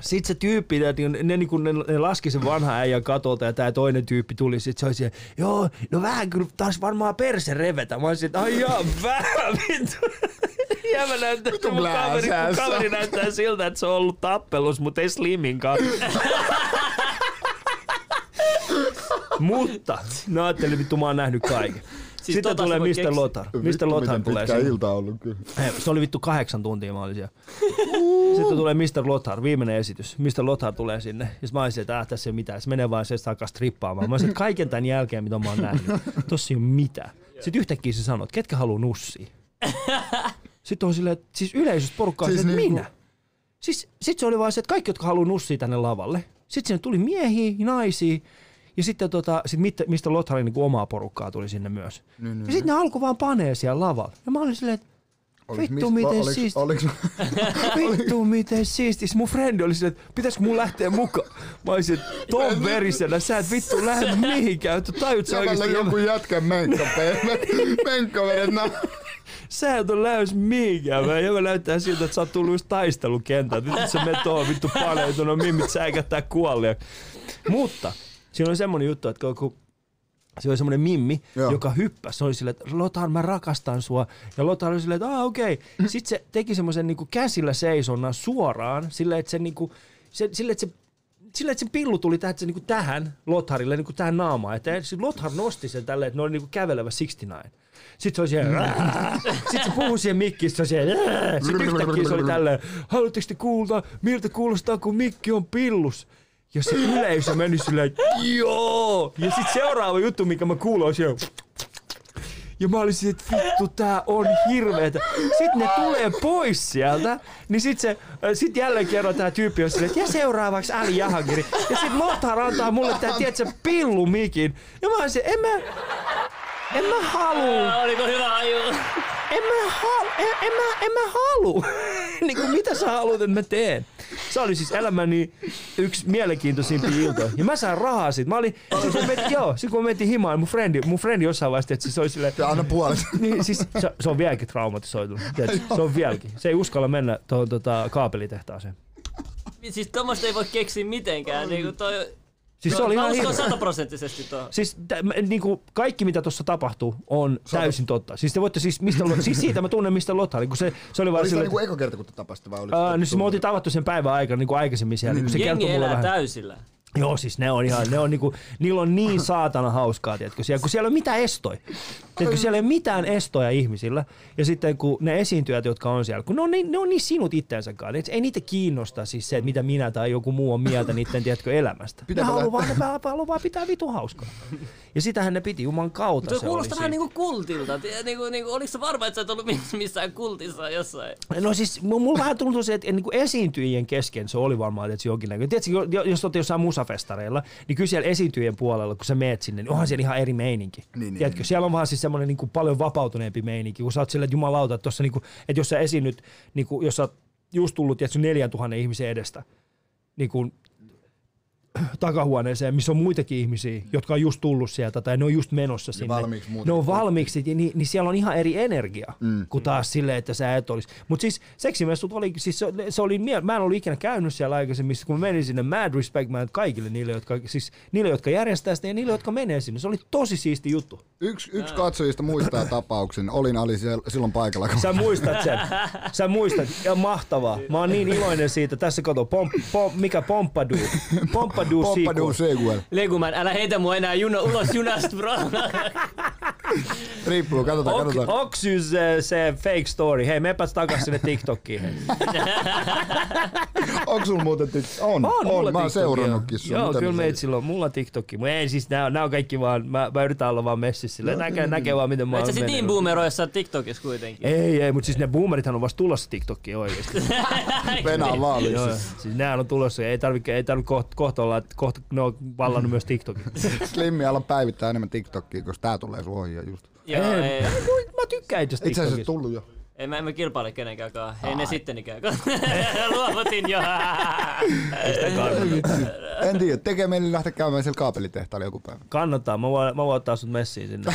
sitten se tyyppi, ne, ne, ne, niinku, ne, ne laski sen vanhan äijän katolta ja tää toinen tyyppi tuli. Sitten se oli siellä, joo, no vähän kyllä taas varmaan perse revetä. Mä olisin, että ai jaa, vähän vittu. Ja mä näytän, mun kaveri, mun kaveri näyttää siltä, että se on ollut tappelus, mutta ei Sliminkaan. mutta, no ajattelin, vittu mä oon nähnyt kaiken. Siis Sitten tota tulee Mr. keksiä. Lothar. Mr. Lothar tulee pitkä sinne. ilta on ollut kyllä. Hei, se oli vittu kahdeksan tuntia mä olin siellä. Sitten tulee Mr. Lothar, viimeinen esitys. Mr. Lothar tulee sinne. Ja sitten mä olisin, että äh, tässä ei ole mitään. Se menee vaan se alkaa strippaamaan. Mä olisin, että kaiken tämän jälkeen, mitä mä oon nähnyt, tossa ei ole mitään. Sitten yhtäkkiä se sanoo, että ketkä haluaa nussia. Sitten on silleen, että siis yleisöstä porukkaa Siis siis että niinku- minä. Siis sit se oli vaan se, että kaikki, jotka haluaa nussia tänne lavalle. Sitten sinne tuli miehiä, naisia. Ja sitten tota, sit mit- mistä Lotharin niin omaa porukkaa tuli sinne myös. Niin, niin, Ja sitten ne alkoi vaan panee siellä lavalla. Ja mä olin silleen, että Vittu, mis- miten oliks- siisti. Oliks, Vittu miten siisti. Mun frendi oli silleen, että pitäisikö mun lähteä mukaan. Mä olisin, että ton verisenä sä et vittu lähde mihinkään. Tu tajut sä oikeesti, joku jätkän menkkapeet. Menkkavedet nää. sä et ole lähes mihinkään. Mä jävä näyttää siltä, että sä oot tullut just taistelukentältä. Nyt sä menet tuohon vittu paneutunut, mimmit säikättää kuollia. Mutta siinä oli semmonen juttu, että kun se oli semmoinen mimmi, Joo. joka hyppäsi. Se oli silleen, että Lothar, mä rakastan sua. Ja Lothar oli silleen, että okei. Okay. Sitten se teki semmoisen niinku käsillä seisonnan suoraan, silleen, että se niinku, se, silleen, että se sillä, että se pillu tuli tähän, niinku tähän Lotharille, niinku tähän naamaan. Että Lothar nosti sen tälleen, että ne oli niinku kävelevä 69. Sitten se oli siellä, sitten se puhui siihen mikkiin, se oli siellä, sitten yhtäkkiä se oli tälleen, haluatteko te kuulla, miltä kuulostaa, kun mikki on pillus? Ja se yleisö meni silleen, joo! Ja sitten seuraava juttu, mikä mä kuulin, on siellä, ja mä olisin, että vittu, tää on hirveetä. Sitten ne tulee pois sieltä, niin sit, se, äh, sit jälleen kerran tää tyyppi on silleen, että ja seuraavaksi Ali Jahangiri. Ja sit Lothar antaa mulle tää, tiedätkö, pillumikin. Ja mä olisin, en mä, en mä haluu. Oliko hyvä haju? En mä, halu, en, en mä, en mä halu. niin kuin mitä sä haluat, että mä teen? Se oli siis elämäni yksi mielenkiintoisimpia iltoja. Ja mä sain rahaa siitä. Mä olin, sit kun metin, joo, sit kun himaan, mun frendi, mun frendi jossain vaiheessa, että se oli silleen, Ja anna puolet. niin, siis se, se on vieläkin traumatisoitunut. Se on vieläkin. Se ei uskalla mennä tuohon tota, kaapelitehtaaseen. Siis tommoista ei voi keksiä mitenkään. Niinku toi, Siis se oli mä ihan uskon sataprosenttisesti tuohon. Siis tä, mä- niinku, kaikki mitä tuossa tapahtuu on täysin totta. Siis te voitte siis, mistä, Lo- siis siitä mä tunnen mistä Lothar, kun se, se oli vaan silleen, niinku eka kerta, kun te tapasitte vai oliko Uh, no siis me oltiin tavattu sen päivän aikana niin kuin aikaisemmin siellä. Niin, kun se Jengi kertoi mulle elää vähän. täysillä. Joo, siis ne on ihan, ne on niinku, niillä on niin saatana hauskaa, tiedätkö, siellä, kun siellä ei ole mitään estoi. Tiedätkö, siellä ei ole mitään estoja ihmisillä. Ja sitten kun ne esiintyjät, jotka on siellä, kun ne on niin, ne on niin sinut itsensä kanssa. Et Ei niitä kiinnosta siis se, että mitä minä tai joku muu on mieltä niiden, tiedätkö, elämästä. Pitääkö ne haluaa vaan, ne haluaa vaan pitää vitun hauskaa. Ja sitähän ne piti Juman kautta. Tuo se kuulostaa oli vähän niinku kultilta. Niinku, niinku, oliko se varma, että sä et ollut miss- missään kultissa jossain? No siis mu- mulla vähän tuntuu se, että niinku esiintyjien kesken se oli varmaan tietysti jonkinnäköinen. Tiedätkö, jo- jos olette jossain musafestareilla, niin kyllä siellä esiintyjien puolella, kun sä meet sinne, niin onhan siellä ihan eri meininki. Niin, niin, Tiedätkö, niin. siellä on vaan siis semmoinen niinku paljon vapautuneempi meininki, kun sä oot sillä, että jumalauta, että, tossa niinku, että jos sä esiinnyt, niinku, jos sä oot just tullut tiedätkö, 4000 ihmisen edestä, niin kuin takahuoneeseen, missä on muitakin ihmisiä, jotka on just tullut sieltä tai ne on just menossa sinne. valmiiksi muut- ne on valmiiksi, niin, niin siellä on ihan eri energia mm. kuin taas silleen, että sä et olisi. Mutta siis seksimessut oli, siis se, se oli, mä en ollut ikinä käynyt siellä aikaisemmin, kun mä menin sinne, mad respect man kaikille niille, jotka, siis niille, jotka järjestää sitä ja niille, jotka menee sinne. Se oli tosi siisti juttu. Yksi, yksi katsojista muistaa tapauksen. Olin oli siellä, silloin paikalla. kun- Sä muistat sen. Sä muistat. Ja mahtavaa. Mä oon niin iloinen siitä. Tässä kato, pom, pom, mikä Pompadu. Pompadu Pompadu sequel. sequel. Leguman, älä heitä mua enää juno, ulos junasta, bro. Riippuu, katsotaan, Ok, katsotaan. Oksys se, se fake story. Hei, mepäs takas sinne TikTokkiin. hei. Onko sulla muuten tyk- On, On, on, mä oon TikTok, seurannutkin joo. sun. Joo, kyllä meitsillä on. Mulla on TikTokki. Mutta ei siis, nää, on- nää on kaikki vaan, mä, mä yritän olla vaan messissä silleen. Näkee, näkee vaan miten mä Et oon sä sit niin mennyt. boomeroi, jos sä oot TikTokissa kuitenkin. Ei, ei, mutta siis ne boomerithan on vasta tulossa TikTokkiin oikeesti. Joo, vaalissa. siis nää on tulossa. Ei tarvitse ei tarvi kohta, kohta olla, että kohta ne on vallannut myös TikTokin. Slimmi ala päivittää enemmän TikTokia, koska tää tulee sun ohjaa just. Joo, ei, ei. Mä tykkään itse Itse asiassa TikTokista. tullut jo. Ei mä en mä kilpaile kenenkään. Ei ne sitten ikään Luovutin jo. En tiedä, tekee meille lähteä käymään siellä kaapelitehtaalla joku päivä. Kannattaa, mä voin, mä voin ottaa sut messiin sinne.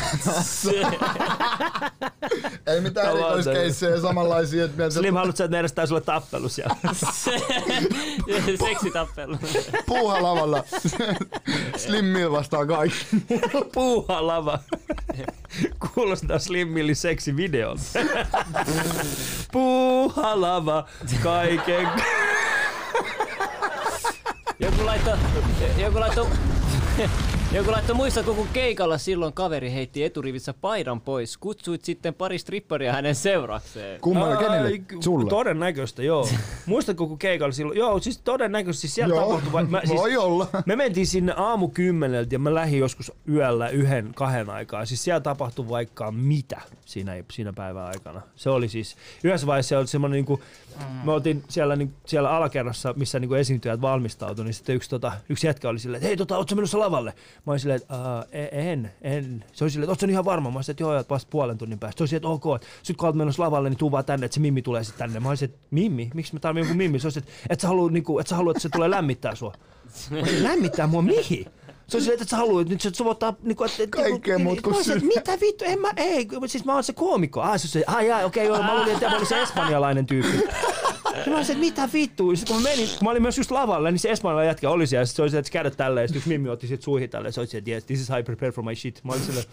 Ei mitään erikoiskeissejä samanlaisia. Että Slim, haluatko sä, että ne järjestää sulle tappelu siellä? Seksitappelu. puuhalavalla Slimmil vastaa kaikki. Puuhalava. Kuulostaa Slimmilli seksi videolta. Puuhalava kaiken. Joku laittoi, joku laittoi, joku laittoi muistatko kun keikalla silloin kaveri heitti eturivissä paidan pois. Kutsuit sitten pari stripparia hänen seurakseen. Kummalle, kenelle? Sulle? Todennäköistä, joo. Muistatko kun keikalla silloin? Joo, siis todennäköisesti siis siellä Joo, tapahtui. vai- Mä, siis, voi olla. Me mentiin sinne aamu kymmeneltä ja mä lähdin joskus yöllä yhden, kahden aikaa. Siis siellä tapahtui vaikka mitä siinä, siinä päivän aikana. Se oli siis, yhdessä vaiheessa se oli semmoinen niinku, me oltiin siellä, niin, siellä alakerrassa, missä niinku esiintyjät valmistautui, niin sitten yksi, tota, yksi jätkä oli silleen, että hei, tota, ootko menossa lavalle? Mä olin silleen, että "Ää, en, en. Se oli silleen, että ootko ihan varma? Mä olin silleen, että joo, että vasta puolen tunnin päästä. Se oli silleen, että ok, että sit kun oot menossa lavalle, niin tuu vaan tänne, että se Mimmi tulee sitten tänne. Mä olin että Mimmi? Miksi mä tarvitsen jonkun Mimmi? Se oli että et sä haluat, että sä haluat, että se tulee lämmittää sua. Lämmittää mua mihin? Se on silleen, että sä haluat, nyt se voittaa niinku, että... että- Kaikkea niinku- muut kuin että Mitä vittu, en mä, ei, siis mä oon se koomikko. Ah, se ah jaa, okei, joo, mä luulin, että mä olin se espanjalainen tyyppi. Ja mä olin se, että mitä vittu? Sitten kun mä menin, kun mä olin myös just lavalla, niin se espanjalainen jätkä oli siellä. Sitten se oli se, että kädet tälleen, ja sitten yksi mimmi otti sit suihin tälleen. Se oli se, että yes, this is how I prepare for my shit. Mä olin silleen,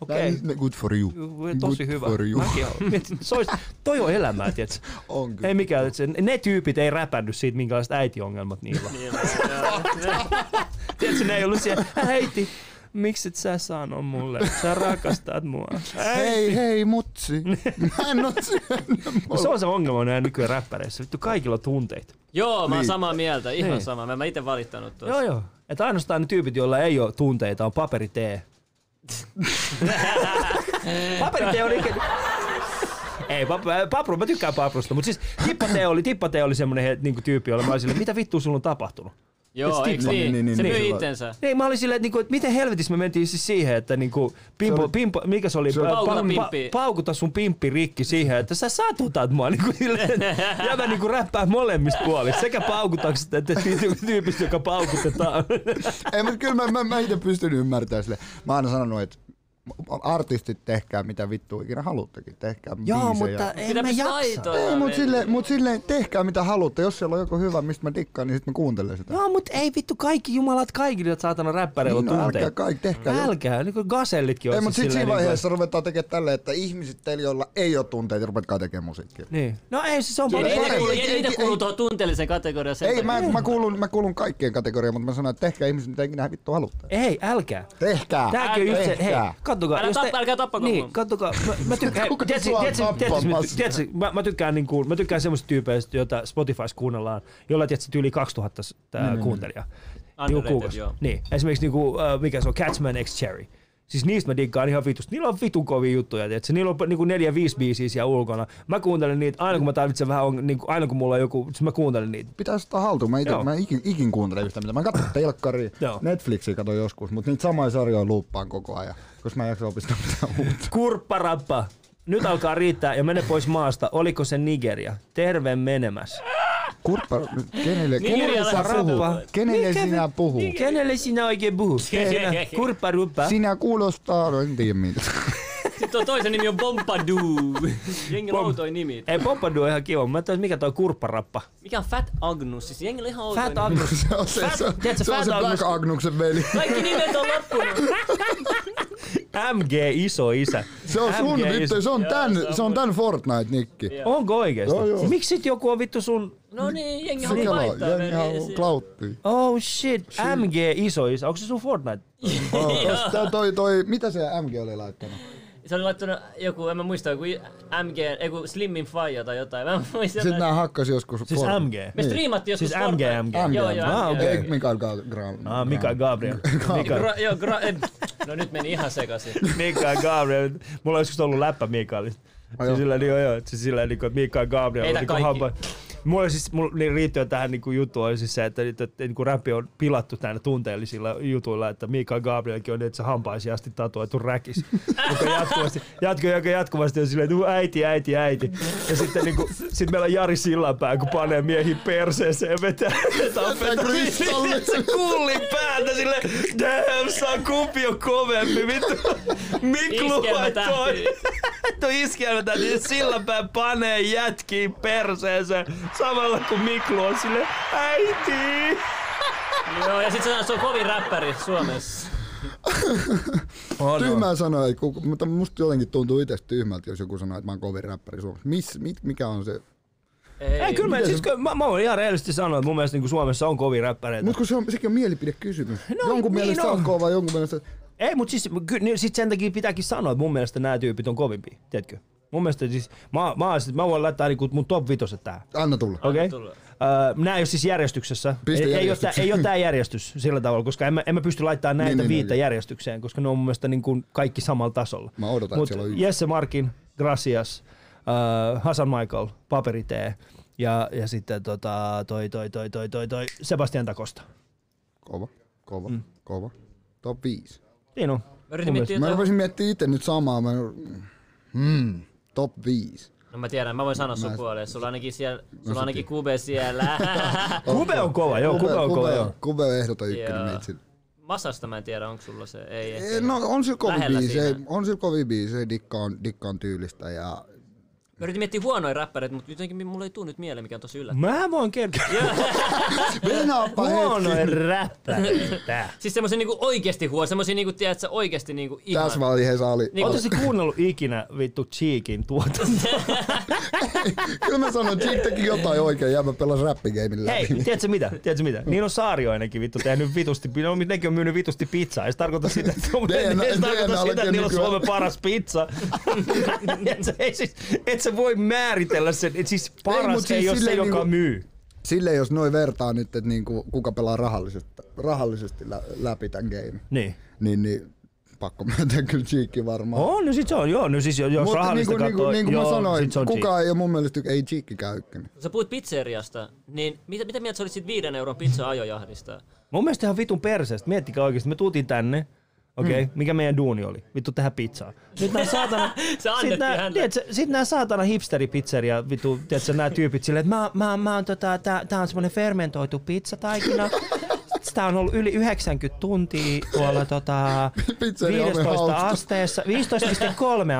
okei. Okay. Good for you. Tosi Good hyvä. for you. Mäkin mietin, se olisi, toi on elämää, tiedätkö? On kyllä. Ei mikään, että se, ne tyypit ei räpännyt siitä, minkälaiset äitiongelmat niillä on. Tiedätkö, ne ei ollut siellä, äiti, miksi et sä sano mulle, sä rakastat mua. Hei, hei, mutsi. Mä en oo syönyt. Se on se ongelma näin nykyään räppäreissä. Vittu, kaikilla on tunteita. Joo, mä oon Niin. samaa mieltä, ihan Niin. sama. Mä, mä itse valittanut tuossa. Joo, joo. Että ainoastaan ne tyypit, joilla ei ole tunteita, on paperitee. paperitee on ikinä... Ei, pap, papru, mä tykkään paprusta, mutta siis tippatee oli, tippatee oli semmonen niinku tyyppi, jolla mä olin silleen, mitä vittua sulla on tapahtunut? Joo, eiks niin? Niin, niin, Se niin, niin. itsensä. Niin, mä olin silleen, että, niinku, että miten helvetissä me mentiin siis siihen, että niinku, pimpo, Se oli- pimpo, mikä se oli? se oli- Pa- Paukuta pa- paukuta sun pimppi rikki siihen, että sä satutat mua. Niinku, silleen, ja mä niinku räppää molemmista puolista. Sekä paukutakset että tyypistä, tyypistä, joka paukutetaan. Ei, mutta kyllä mä, mä, mä itse pystyn ymmärtämään sille. Mä oon aina sanonut, että artistit tehkää mitä vittu ikinä haluttekin. Tehkää Joo, biisejä. mutta en mä jaksa. Ei, mut veli. silleen, mut silleen tehkää mitä haluatte. Jos siellä on joku hyvä, mistä mä dikkaan, niin sit mä kuuntelen sitä. Joo, mutta ei vittu kaikki jumalat kaikille, jotka saatana räppäreillä on Niin, no, älkää kaikki, tehkää. Älkää, niin kuin gasellitkin on Ei, mutta siis sitten siinä niinku, vaiheessa ruvetaan tekemään tälleen, että ihmiset teillä, joilla ei ole tunteita, rupetkaa tekemään musiikkia. Niin. No ei, se on Ei, paljon ei, ei, ei, ei, ei, ei, niitä ei, kuuluu ei. tuohon tunteellisen kategoriaan. Ei, mä, mä, kuulun, mä kuulun kaikkien kategoriaan, mutta mä sanon, että tehkää ihmiset mitä ikinä vittu haluatte. Ei, älkää. Tehkää! Tääkin on hei! Kattokaa. Älä tappa- älkää tappako Niin, mua. kattokaa. Mä, mä tykkään, tiedätkö, mä, mä, tykkään, niin kuin, mä tykkään semmoista tyypeistä, joita Spotifys kuunnellaan, jolla tiedätkö, yli 2000 tää kuuntelijaa. Underrated, kuukausi. joo. Niin, esimerkiksi niinku, äh, mikä se on, Catchman X Cherry. Siis niistä mä diggaan ihan vitusti. Niillä on vitun kovia juttuja, tiedätkö? Niillä on niinku neljä, viisi biisiä siellä ulkona. Mä kuuntelen niitä aina kun mä tarvitsen vähän, on, niinku, aina kun mulla on joku, siis mä kuuntelen niitä. Pitäisi ottaa haltuun. Mä, ite, mä ikin, ikin kuuntelen yhtä mitä. Mä katson telkkaria, Joo. Netflixiä katon joskus, mutta niitä samoja sarjoja luuppaan koko ajan, koska mä en jaksa opiskella mitään uutta. Kurpparappa. Nyt alkaa riittää ja mene pois maasta. Oliko se Nigeria? Terve menemäs. Kurppa, kenelle, kenelle Nigerialaiset sä puhut? Kenelle Mikä sinä puhut? Kenelle sinä oikein puhut? Sinä Kurpparuppa. Sinä kuulostaa, no en tiedä mitä. Sitten tuo toisen nimi on Bombadoo. Jengillä on Bom- outoja nimi. Ei, Pompadu on ihan kiva. Mä ajattelin, mikä toi kurpparappa. Mikä on Fat Agnus? Siis jengillä ihan outoja Fat. Agnus. Se on se, Fat- se, tiedätkö, se, on Fat se Black Agnus- Agnuksen veli. Kaikki nimet on loppunut. MG iso isä. Se on sun MG vittu, iso- se on tän, se on se on mun- tän Fortnite-nikki. Onko oikeesti? Joo, joo. Miksi sit joku on vittu sun... No niin, jengi Se haluaa vaihtaa. jengi haluaa siis- klauttia. Oh shit, MG iso isä. Onko se sun Fortnite? Oh, tää toi, toi, mitä se MG oli laittanut? Se oli laittanut joku, en mä muista, joku MG, joku Slimmin Faija tai jotain. Mä en muista. Sitten nää hakkas joskus Siis Fortnite. MG. Me striimattiin joskus Siis MG. MG. MG. Joo, joo, Ah, okei. Ei Mikael Gra- Ah, Mikael Gabriel. Mikael, Gra- joo, gra- en- no nyt meni ihan sekaisin. Mikael Gabriel. Mulla on joskus ollut läppä Mikaelista. Siis sillä, niin, joo, joo, siis sillä niin kuin, että Mikael Gabriel on niin kaikki. Mulla siis, mulla niin liittyen tähän niin kuin juttuun on siis se, että, että, että niin kuin räppi on pilattu näillä tunteellisilla jutuilla, että Mikael Gabrielkin on niin, että se hampaisiin asti tatuoitu räkis. joka jatkuvasti, jatku, joka jatkuvasti on silleen, että "Uu, äiti, äiti, äiti. Ja sitten niin kuin, sit meillä on Jari Sillanpää, kun panee miehiin perseeseen ja vetää, se kullin päältä sille, damn, saa kumpi on kovempi, vittu. Miklu Iskelmätähti. laittoi. Tuo iskelmätä, niin Sillanpää panee jätkiin perseeseen samalla kun Miklu on sille äiti. Joo, ja sit se, se on kovin räppäri Suomessa. On, Tyhmää sanoa, mutta musta jotenkin tuntuu itse tyhmältä, jos joku sanoo, että mä oon kovin räppäri Suomessa. Miss, mit, mikä on se? Ei, Ei, kyllä mä, siis, kyllä mä, mä voin ihan rehellisesti sanoa, että mun mielestä niin Suomessa on kovin räppäreitä. Mut kun se on, sekin on mielipidekysymys. No, jonkun niin mielestä on. kova, jonkun mielestä... Ei, mutta siis, ky, niin, sit sen takia pitääkin sanoa, että mun mielestä nämä tyypit on kovimpia, tiedätkö? Mun mielestä siis, mä, mä, mä voin laittaa niinku mun top vitoset tähän. Anna tulla. Okei? Okay? tulla. Uh, nämä ei ole siis järjestyksessä. Piste ei, ei, ole tää, ei ole tämä järjestys sillä tavalla, koska en mä, en mä pysty laittamaan näitä Niin, niin, niin, viittä niin. järjestykseen, koska ne on mun mielestä niin kuin kaikki samalla tasolla. Mä odotan, Mut että siellä on yksi. Jesse Markin, Gracias, uh, Hasan Michael, Paperi T ja, ja sitten tota, toi, toi, toi, toi, toi, toi Sebastian Takosta. Kova, kova, mm. kova. Top 5. Niin on. Mä Mä voisin miettiä itse nyt samaa. Mä... Hmm, top 5. No mä tiedän, mä voin sanoa sun Mä- puoleen. Sulla ainakin siellä, sulla No ainakin sit- kube siellä. Kube on kova, joo, Kube on kova, joo. Kube on ehdoton Joo. ykkönen meitsin. Masasta mä en tiedä, onko sulla se. Ei, Ei, ehkä. No on sillä kovin siinä. on sillä kovin biisi, dikkaan, dikkaan tyylistä ja Mä yritin miettiä huonoja räppäreitä, mutta jotenkin mulla ei tuu nyt mieleen, mikä on tosi yllättävää. Mä voin kertoa. Venaappa hetki. räppäreitä. Siis semmosia niinku oikeesti huono, semmosia niinku, tiedätkö, oikeesti niinku ihan. Tässä vaiheessa oli. Niinku- Oletko se kuunnellut ikinä vittu Cheekin tuotantoa? Kyllä mä sanon, että Jig teki jotain oikein ja mä pelasin räppigamein Hei, tiedätkö mitä? Tiedätkö mitä? Niin on Saarioinenkin vittu tehnyt vitusti, no, nekin on myynyt vitusti pizzaa. Ei se tarkoita sitä, että, DNA tarkoita sitä, että niillä on. Suomen paras pizza. ei siis, et sä voi määritellä sen, että siis paras ei, siis ei ole se, silleen joka niinku- myy. Silleen jos noi vertaa nyt, että niinku, kuka pelaa rahallisesti, rahallisesti lä- läpi tämän game, Niin. niin, niin pakko myöntää kyllä Jigki varmaan. On, no sit se on, joo, no siis jos Mutta rahallista niinku, katsoo, niinku, niin kuin joo, mä sanoin, sit se on kukaan ei ole mun mielestä, ei Jigki käy ykkönen. Sä puhuit pizzeriasta, niin mitä, mitä mieltä sä olit siitä viiden euron pizza ajojahdista? Mun mielestä ihan vitun perseestä. Miettikää oikeesti, me tultiin tänne. Okei, okay, Hmm. mikä meidän duuni oli? Vittu tehdä pizzaa. Nyt nää saatana... Sit nää, tiedätkö, sit nää saatana hipsteripizzeria, vittu, tiedätkö, nää tyypit silleen, että mä, mä, mä oon tota, tää, tää on semmonen fermentoitu pizzataikina. Sitä on ollut yli 90 tuntia tuolla tota, Pizzeria on 15 hauska. asteessa. 15,3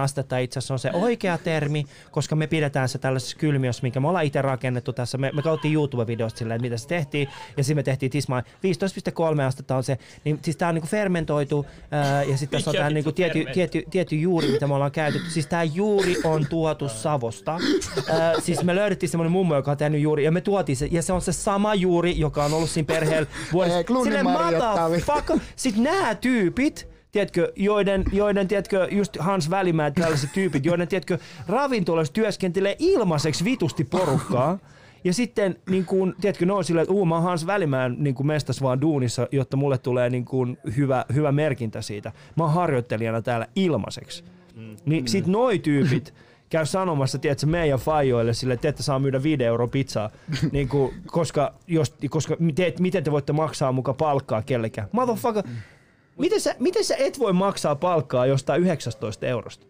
astetta itse asiassa on se oikea termi, koska me pidetään se tällaisessa kylmiössä, minkä me ollaan itse rakennettu tässä. Me, me kauttiin YouTube-videosta silleen, että mitä se tehtiin, ja sitten me tehtiin tismaa. 15,3 astetta on se, niin siis tää on niinku fermentoitu, ää, ja sitten tässä on tää niinku tietty, tietty, tietty juuri, mitä me ollaan käytetty. Siis tää juuri on tuotu Savosta. Ää, siis me löydettiin semmonen mummo, joka on tehnyt juuri, ja me tuotiin se, ja se on se sama juuri, joka on ollut siinä perheellä vuodesta. Ei, Clunin Silleen, Marjotta mata vi- fuck. Sitten nämä tyypit tiedätkö, joiden, joiden tiedätkö, just Hans Välimäät, tällaiset tyypit, joiden tiedätkö, ravintolassa työskentelee ilmaiseksi vitusti porukkaa. Ja sitten, niin kuin, tiedätkö, ne on silleen, että uu, mä oon Hans Välimään niin mestas vaan duunissa, jotta mulle tulee niin kuin, hyvä, hyvä merkintä siitä. Mä oon harjoittelijana täällä ilmaiseksi. Mm. Niin sit noi tyypit käy sanomassa, tiedätkö, meidän fajoille sille, että te ette saa myydä 5 euro pizzaa, niin kuin, koska, jos, koska te, miten te voitte maksaa muka palkkaa kellekään. Motherfucker, miten sä, miten sä et voi maksaa palkkaa jostain 19 eurosta?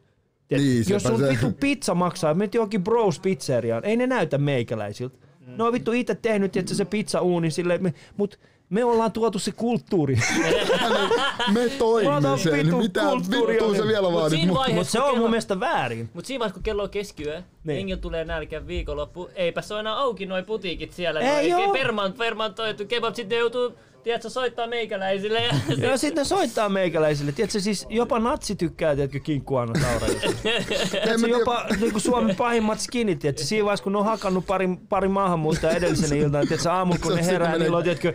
Tiedät, Niin, jos sun vittu pizza maksaa, menet johonkin Bros pizzeriaan, ei ne näytä meikäläisiltä. Ne on vittu itse tehnyt että se pizza uuni silleen, me, mut me ollaan tuotu se kulttuuri. Me toimme sen. Mitä vittua on. se vielä Mut vaadit? siinä Mut- vaiheessa, Mutta se on kello- mun mielestä väärin. Mutta siinä vaiheessa, kun kello on keskiyö, Niin. jengillä tulee nälkä viikonloppu, eipä se ole enää auki noi putiikit siellä. Ei noi oo. Perman, permantoitu kebab, sitten joutuu, tiedätkö, soittaa meikäläisille. Ja Ja sitten ne soittaa meikäläisille. Tiedätkö, siis jopa natsi tykkää, tiedätkö, kinkkuanna. Tiedätkö, jopa niin kuin Suomen pahimmat skinit, tiedätkö, siinä vaiheessa, kun ne on hakannut pari, pari maahanmuuttajaa edellisenä iltana, tiedätkö, aamulla kun ne herää, niillä on, tiedätkö,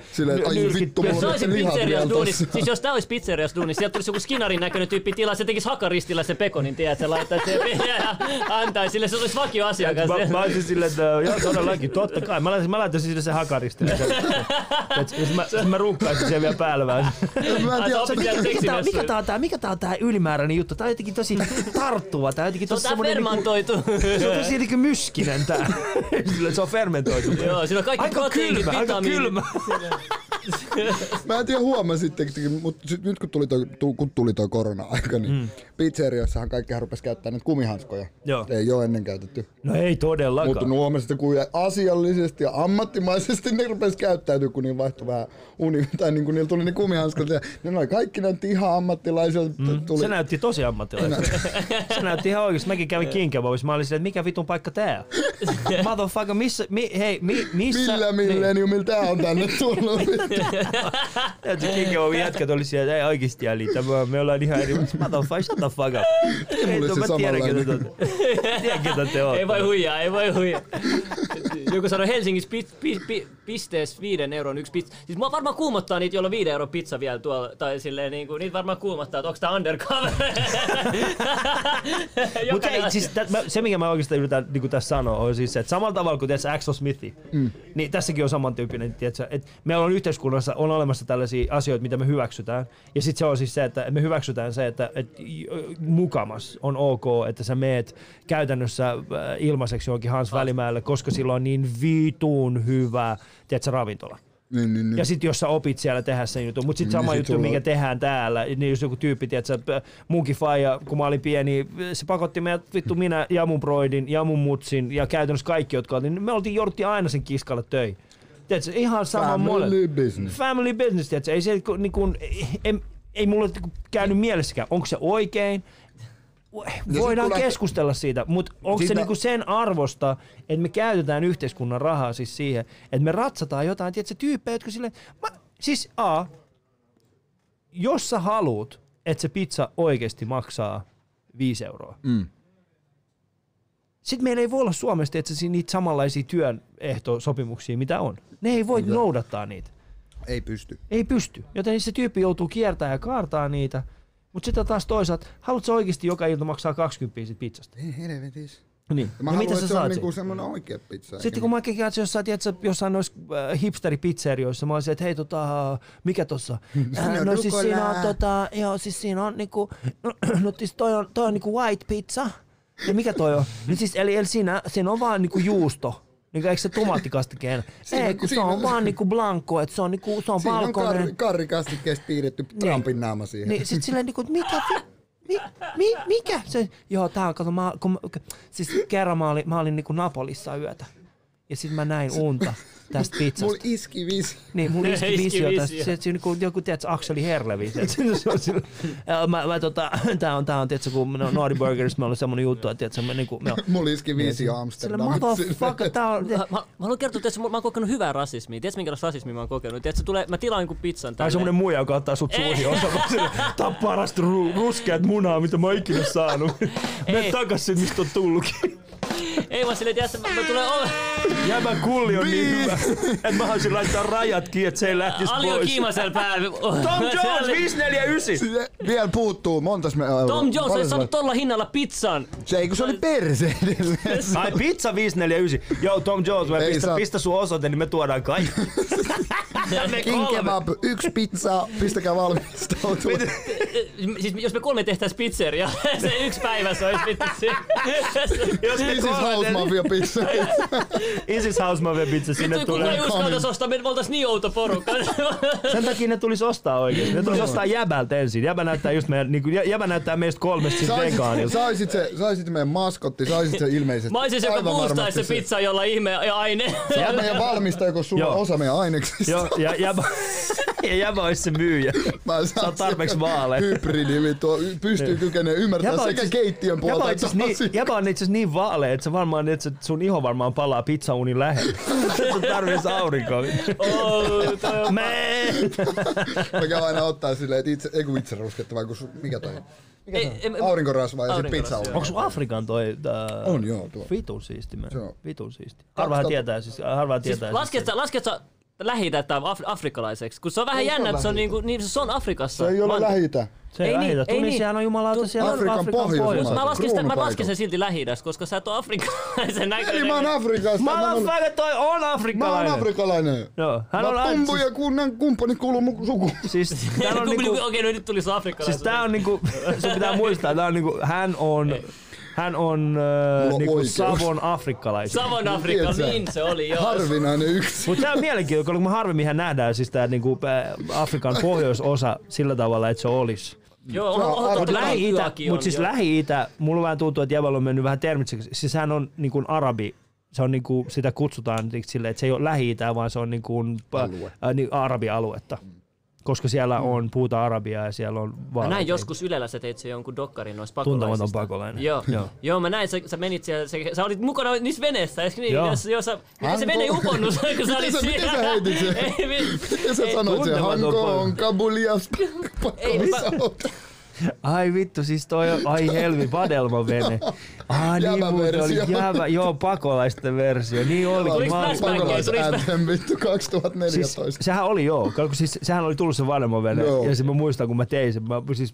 nyrkit Jos se olisi pizzerias duunis, siis jos tää olisi pizzerias duunis, sieltä tulisi joku skinarin näköinen tyyppi tilaa, se tekisi hakaristillä se pekonin, tiedät, se laittaa se ja antaisi sille, se olisi vakioasiakas. Mä, mä olisin silleen, että joo, todellakin, totta kai. Mä mä laittaisin sille se hakaristi. Jos mä, jos mä runkkaisin sen vielä päälle vähän. Mä en tiedä, opit siellä Mikä tää, mikä tää on tää, mikä tää on tää ylimääräinen juttu? Tää on jotenkin tosi tarttuva. Tää on jotenkin Se on tosi semmonen niinku, fermentoitu. se on tosi jotenkin myskinen tää. Se on fermentoitu. Joo, siinä on kaikki Aika proteiinit, kylmä, aika kylmä. Mä en tiedä huomasitteko, mutta sit nyt kun tuli toi, tu- kun tuli toi korona-aika, niin mm. pizzeriassahan kaikkihan rupesi käyttää näitä kumihanskoja. Joo. Ei ole ennen käytetty. No ei todellakaan. Mutta huomasi, että kuinka asiallisesti ja ammattimaisesti ne rupesi käyttäytyä, kun niillä vaihtui vähän uni, tai niin kuin niillä tuli ne kumihanskat. Ja ne oli kaikki näytti ihan ammattilaiselta. Mm. Tuli, Se näytti tosi ammattilaiselta. se näytti ihan oikeesti. Mäkin kävin kinkebabissa. Mä olin silleen, että mikä vitun paikka tää on? Motherfucker, missä, mi, hei, mi, missä? Millä milleniumilla tää on tänne tullut? Niin. Se kinkebabin jätkät oli siellä, ei oikeesti jäli. Tämä, me ollaan ihan eri. Motherfucker, shut the fuck up. Ei, mulla no, se mä tiedän, ketä samanlainen. Tiedän, ketä te olette. Ei voi huijaa, ei voi huijaa. Joku sanoi Helsingissä pi, pi, pi, pisteessä viiden euron yksi pizza. Siis mua varmaan kuumottaa niitä, joilla on viiden euron pizza vielä tuolla. Tai silleen niinku, niitä varmaan kuumottaa, että onko tää undercover. Mutta ei, siis tä, mä, se mikä mä oikeastaan yritän niin tässä sanoa on siis se, että samalla tavalla kuin tässä Axel Smithi, mm. niin tässäkin on samantyyppinen, tiedätkö, että meillä on yhteiskunnassa on olemassa tällaisia asioita, mitä me hyväksytään. Ja sitten se on siis se, että me hyväksytään se, että, että mukamas on ok, että sä meet käytännössä äh, ilmaiseksi johonkin Hans Välimäelle, koska sillä on niin vitun hyvä, tiedätkö, ravintola. niin, niin, niin. Ja sitten jos sä opit siellä tehdä sen jutun, mutta sitten Niin sama sit juttu, sulla mikä tehdään täällä, niin jos joku tyyppi, tiedätkö, munkin faija, kun mä olin pieni, se pakotti meidät, vittu minä ja mun broidin ja mun mutsin ja käytännössä kaikki, jotka oltiin, niin me oltiin jouduttiin aina sen kiskalle töihin. Tiedätkö, ihan sama Family molemmat. business. Family business, tiedätkö, ei se niin kuin, ei, ei mulle niinku käynyt mielessäkään, onko se oikein, Voidaan lähtee- keskustella siitä, mutta onko se niinku sen arvosta, että me käytetään yhteiskunnan rahaa siis siihen, että me ratsataan jotain, tiedätkö, tyyppejä, jotka sille, mä, siis A, jos sä haluut, että se pizza oikeasti maksaa 5 euroa, Mm. Sitten meillä ei voi olla Suomessa että niitä samanlaisia työehtosopimuksia, mitä on. Ne ei voi noudattaa niitä. Ei pysty. Ei pysty. Joten se tyyppi joutuu kiertämään ja kaartaa niitä. Mutta sitten taas toisaalta, haluatko oikeasti joka ilta maksaa 20 siitä pizzasta? Ei helvetis. Niin. Mä no haluan, mitä sä se on saat niinku siitä? semmonen oikea pizza. Sitten kun mä kävin jossain, tiedätkö, jossain noissa äh, hipsteripizzeerioissa, mä olisin, että hei tota, mikä tossa? Äh, on no siis siinä on tota, joo siis siinä on niinku, no, no siis toi on, toi on niinku white pizza. Ja mikä toi on? Niin siis, eli, eli siinä, siinä on vaan niinku juusto. Niinku, eikö se tomaattikastike enää? Siinä- Ei, kun se on vaan niinku blanco, että se on niinku, se on Siinä on valkoinen. karri, karrikastikkeesta piirretty Trumpin naama siihen. Niin sit silleen niinku, vi, mi, mi, mikä? Se, joo, tää on, kato, mä, kun, siis kerran mä olin, mä olin niinku Napolissa yötä. Ja sit mä näin unta tästä pizzasta. Mulla iski visi. Niin, mun iski Iski visio tästä. visio. Se, se, joku, joku tiedätkö, Akseli Herlevi. Mä, mä, tota, tää on, tää on, tiedätkö, kun no, Naughty Burgers, me oli semmonen juttu, että tiedätkö, me niinku, me Mulla iski visi sille Amsterdamissa. tää on, Mä, mä, mä haluan kertoa, että mä oon kokenut hyvää rasismia. Tiedätkö, minkälaista rasismia mä oon kokenut? Tiedätkö, tulee, mä tilaan jonkun pizzan Tää on tänne. semmonen muija, joka ottaa sut suihin osa. Tää on parasta ru- ruskeat munaa, mitä mä oon ikinä saanut. Mene takas sit, mistä on tullutkin. Ei vaan silleen, tiedätkö, mä, mä tulen ove... Jäbän kulli on niin hyvä, että mä haluaisin laittaa rajat kiinni, että se ei lähtisi Ali on pois. kiimasella päällä. Tom Jones 549! Se Vielä puuttuu montas me... Tom Jones olisi saanut tolla hinnalla pizzan. Se ei kun se oli perse. Ai pizza 549. Joo, Tom Jones, mä Ei pistä, pistä sun osoite, niin me tuodaan kaikki. me King kebab, yksi pizza, pistäkää valmistautua. Siis jos me kolme tehtäis pizzeria, se yksi päivä se olisi vittu. Jos me Isis kolme House Mafia pizza. Isis House Mafia pizza, sinne Vittu, kuka ei tulee. uskaltais ostaa, me oltais niin outo porukka. Sen takia ne tulisi ostaa oikein. Ne tulisi ostaa jäbältä ensin. Jäbä näyttää just meidän, niin kuin, jäbä näyttää meistä kolmesta siis Saisit, vegaanilta. saisit, se, saisit meidän maskotti, saisit se ilmeisesti. Mä olisin se, joka aivan puustais se pizza jolla ihme ja aine. Kun sulla on Joo. osa meidän aineksista. Joo, ja jäbä, ja jäbä olisi se myyjä. Mä Sä oot tarpeeksi vaalea. Hybridi, vittu, pystyy kykenee ymmärtää Jäbä on sekä itse- keittiön Jäbä puolta on että asiassa niin, jäbä on itse niin vaalea, että se varmaan, että se- sun iho varmaan palaa pizzaunin lähellä. Sun tarvitsee se aurinkoa. Me. Mä käyn aina ottaa silleen, että itse, ei kun itse rusketta, vai kun su, mikä toi? Ei, ei, Aurinkorasva ja sit Aurinkorasva, pizza joo. Onko sun Afrikan toi? Tää... On joo, tuo. Vitun siisti, on. Vitun siisti. Harvahan tietää, siis, harvahan Siis tietää. lasket sä, lasket sä lähi af, afrikalaiseksi? Kun se on vähän Ei se jännä, että se on, niinku, niin, se on Afrikassa. Se ei ole lähitä. se ei ei lähitä. niin, Tunisiahan on jumalauta siellä Afrikan pohjoismaat. Mä lasken, sitä, mä lasken sen silti lähi koska sä et ole afrikkalaisen näköinen. Eli mä oon Afrikasta. mä oon- Motherfucker, toi on Mä oon afrikkalainen. afrikalainen. Joo, hän on Mä aina- pumpu ja kunnan kumppani kuuluu mun suku. Siis tää on niinku, Okei, no nyt tuli se afrikkalainen. siis tää on niinku, sun pitää muistaa, tää on niinku, hän on, hän on äh, niinku. Savon afrikkalaisia. Savon Afrikka, Tiedät sä? niin se oli, joo. Harvinainen yksi. Mutta tämä on mielenkiintoista, kun me harvemmin nähdään siis tää niinku, äh, Afrikan pohjoisosa sillä tavalla, että se olisi. Joo, on on, on, Lähi-Itä, mutta siis. Lähi-Itä, mulla vähän tuntuu, että Jävällä on mennyt vähän termitseksi. Siis hän on niin kuin arabi, se on niin kuin, sitä kutsutaan silleen, että se ei ole lähi vaan se on niin kuin, Alue. Äh, niin, arabialuetta. Koska siellä on, puhutaan arabiaa ja siellä on Mä vaaleita. näin joskus Ylellä, sä teit se jonkun dokkarin noista Tuntematon pakolaisista. pakolainen. Joo. Joo. Joo. Joo, mä näin, sä, sä menit siellä, sä, sä olit mukana niissä veneissä, eikö niin? Joo. Jos, jos sä, miten se vene ei uponnut, kun sä olit Miten sä- miten siellä? sä heitit sen? Ja sä ei, sanoit sen, tuntematon Hanko on Kabulias Ei, pakollisauto. Ai vittu, siis toi on, ai helvi, vadelmavene. Ah niin, Jäbä muuten oli jäbä, joo, pakolaisten versio. Niin olikin. Tuliko Mä- flashback? Pakolais Tuliko- Anthem vittu Siis, 2014. sehän oli joo, kun siis, sehän oli tullut se vadelmavene Joo. ja sitten mä muistan kun mä tein sen, mä, siis,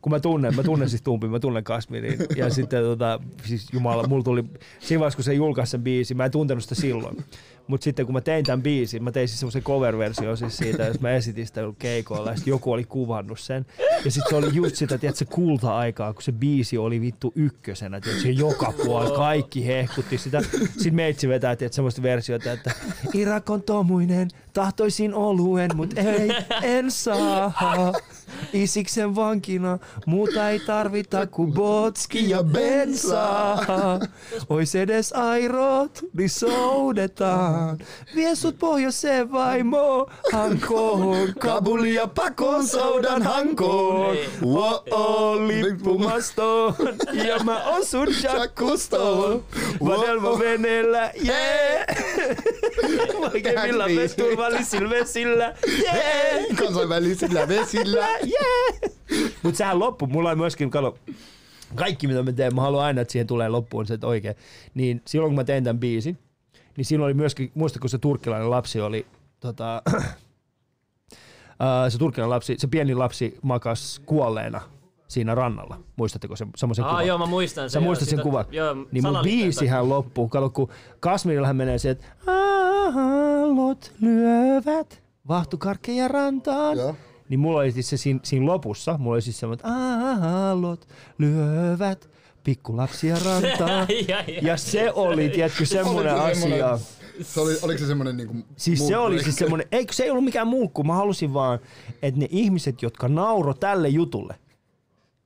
kun mä tunnen, mä tunnen siis Tumpin, mä tunnen Kasmirin ja sitten tota, siis jumala, mulla tuli, siinä vaiheessa kun se julkaisi sen biisin, mä en tuntenut sitä silloin, mutta sitten kun mä tein tämän biisin, mä tein siis semmoisen cover-versio siis siitä, jos mä esitin sitä keikoilla ja joku oli kuvannut sen ja sitten se oli just sitä, että se kulta-aikaa, kun se biisi oli vittu ykkösenä, se joka puolella, kaikki hehkutti sitä. Sitten meitsi vetää tiedät, semmoista versiota, että Irak on tomuinen, tahtoisin oluen, mut ei, en saa. Isiksen vankina, muuta ei tarvita kuin botski ja bensaa. Ois edes airot, niin soudetaan. Vie sut pohjoiseen vaimo, Hankoon. Kabulia pakon soudan Hankoon. Wo-oh, lippumastoon. Ja mä osun jakkustoon. Vadelma veneellä, jee. Vaikeimmilla turvallisilla vesillä, jee. Kansainvälisillä vesillä. Jee! Mut sehän loppu, mulla on myöskin, kato, kaikki mitä mä teen, mä haluan aina, että siihen tulee loppuun se, että oikein. Niin silloin kun mä tein tämän biisin, niin silloin oli myöskin, muista kun se turkkilainen lapsi oli, tota, ää, se turkkilainen lapsi, se pieni lapsi makas kuolleena siinä rannalla. Muistatteko se, semmoisen kuvan? joo, mä muistan Sä sen. muistat sen kuvan? Joo, niin mun biisihän loppuu. Kato, kun Kasmirillahan menee se, että aallot lyövät vahtukarkkeja rantaan. Joo. Niin mulla oli siis se siinä, siinä lopussa, mulla oli siis semmoinen, että aallot lyövät pikkulapsia rantaan. Ja, ja. ja se oli, tiedätkö, semmoinen asia. Se oli, oliko se semmonen niinku... Siis se oli siis semmoinen, eikö se ei ollut mikään mulkku, mä halusin vaan, että ne ihmiset, jotka nauro tälle jutulle,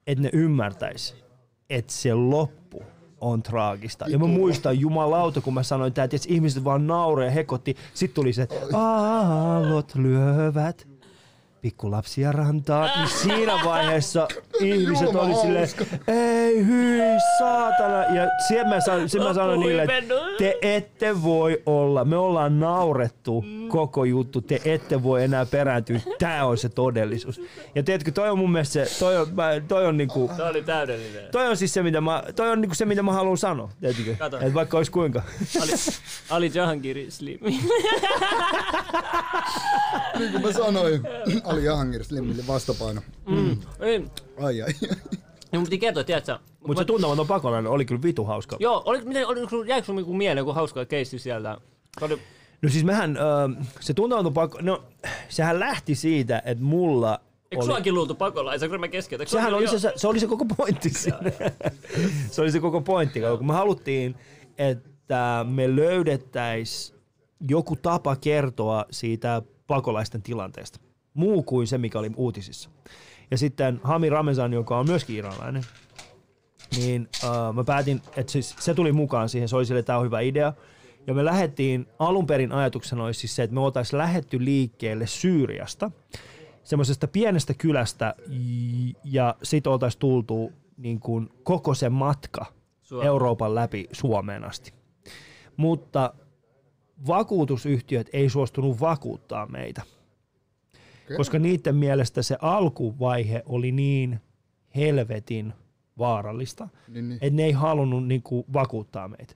että ne ymmärtäis, että se loppu on traagista. Ja mä muistan jumalauta, kun mä sanoin tää, että ihmiset vaan nauroi ja hekotti. Sitten tuli se, aallot lyövät pikkulapsia rantaan. Niin siinä vaiheessa ihmiset Julma oli silleen, ei hyi saatana. Ja sen mä, sanoin, sen mä sanoin niille, että te ette voi olla, me ollaan naurettu koko juttu, te ette voi enää perääntyä, tää on se todellisuus. Ja tiedätkö, toi on mun mielestä se, toi on, mä- toi on niinku, Tämä oli täydellinen. toi on siis se, mitä mä, toi on niinku se, mitä mä haluan sanoa, tiedätkö? Kato. Et vaikka olisi kuinka. Ali, Ali Jahangir Slim. Niin kuin mä sanoin, Ali Jahangir Slimmille vastapaino. Mm. Ei, Ai ai. Mun piti kertoa, tiedätkö? Mutta se tuntematon pakolainen oli kyllä vitu hauska. Joo, oli, miten, oli, jäikö sun joku mieleen joku hauska keissi sieltä? Se Oli, No siis mehän, ö, se tuntematon pakko, no sehän lähti siitä, että mulla eikö oli... suakin luultu pakolaisen, kun mä keskeytän? Sehän oli se, se, oli se koko pointti siinä. se oli se koko pointti, kun me haluttiin, että me löydettäisiin joku tapa kertoa siitä pakolaisten tilanteesta. Muu kuin se, mikä oli uutisissa. Ja sitten Hami Ramezan, joka on myöskin iranilainen, niin uh, mä päätin, että siis se tuli mukaan siihen, se oli sille, että tämä on hyvä idea. Ja me lähdettiin, alun perin ajatuksena olisi siis se, että me oltaisiin lähetty liikkeelle Syyriasta, semmoisesta pienestä kylästä, ja sit oltaisiin tultu niin kuin koko se matka Suomeen. Euroopan läpi Suomeen asti. Mutta vakuutusyhtiöt ei suostunut vakuuttaa meitä, Okei. koska niiden mielestä se alkuvaihe oli niin helvetin vaarallista, Niin, niin. että ne ei halunnut niin kuin, vakuuttaa meitä.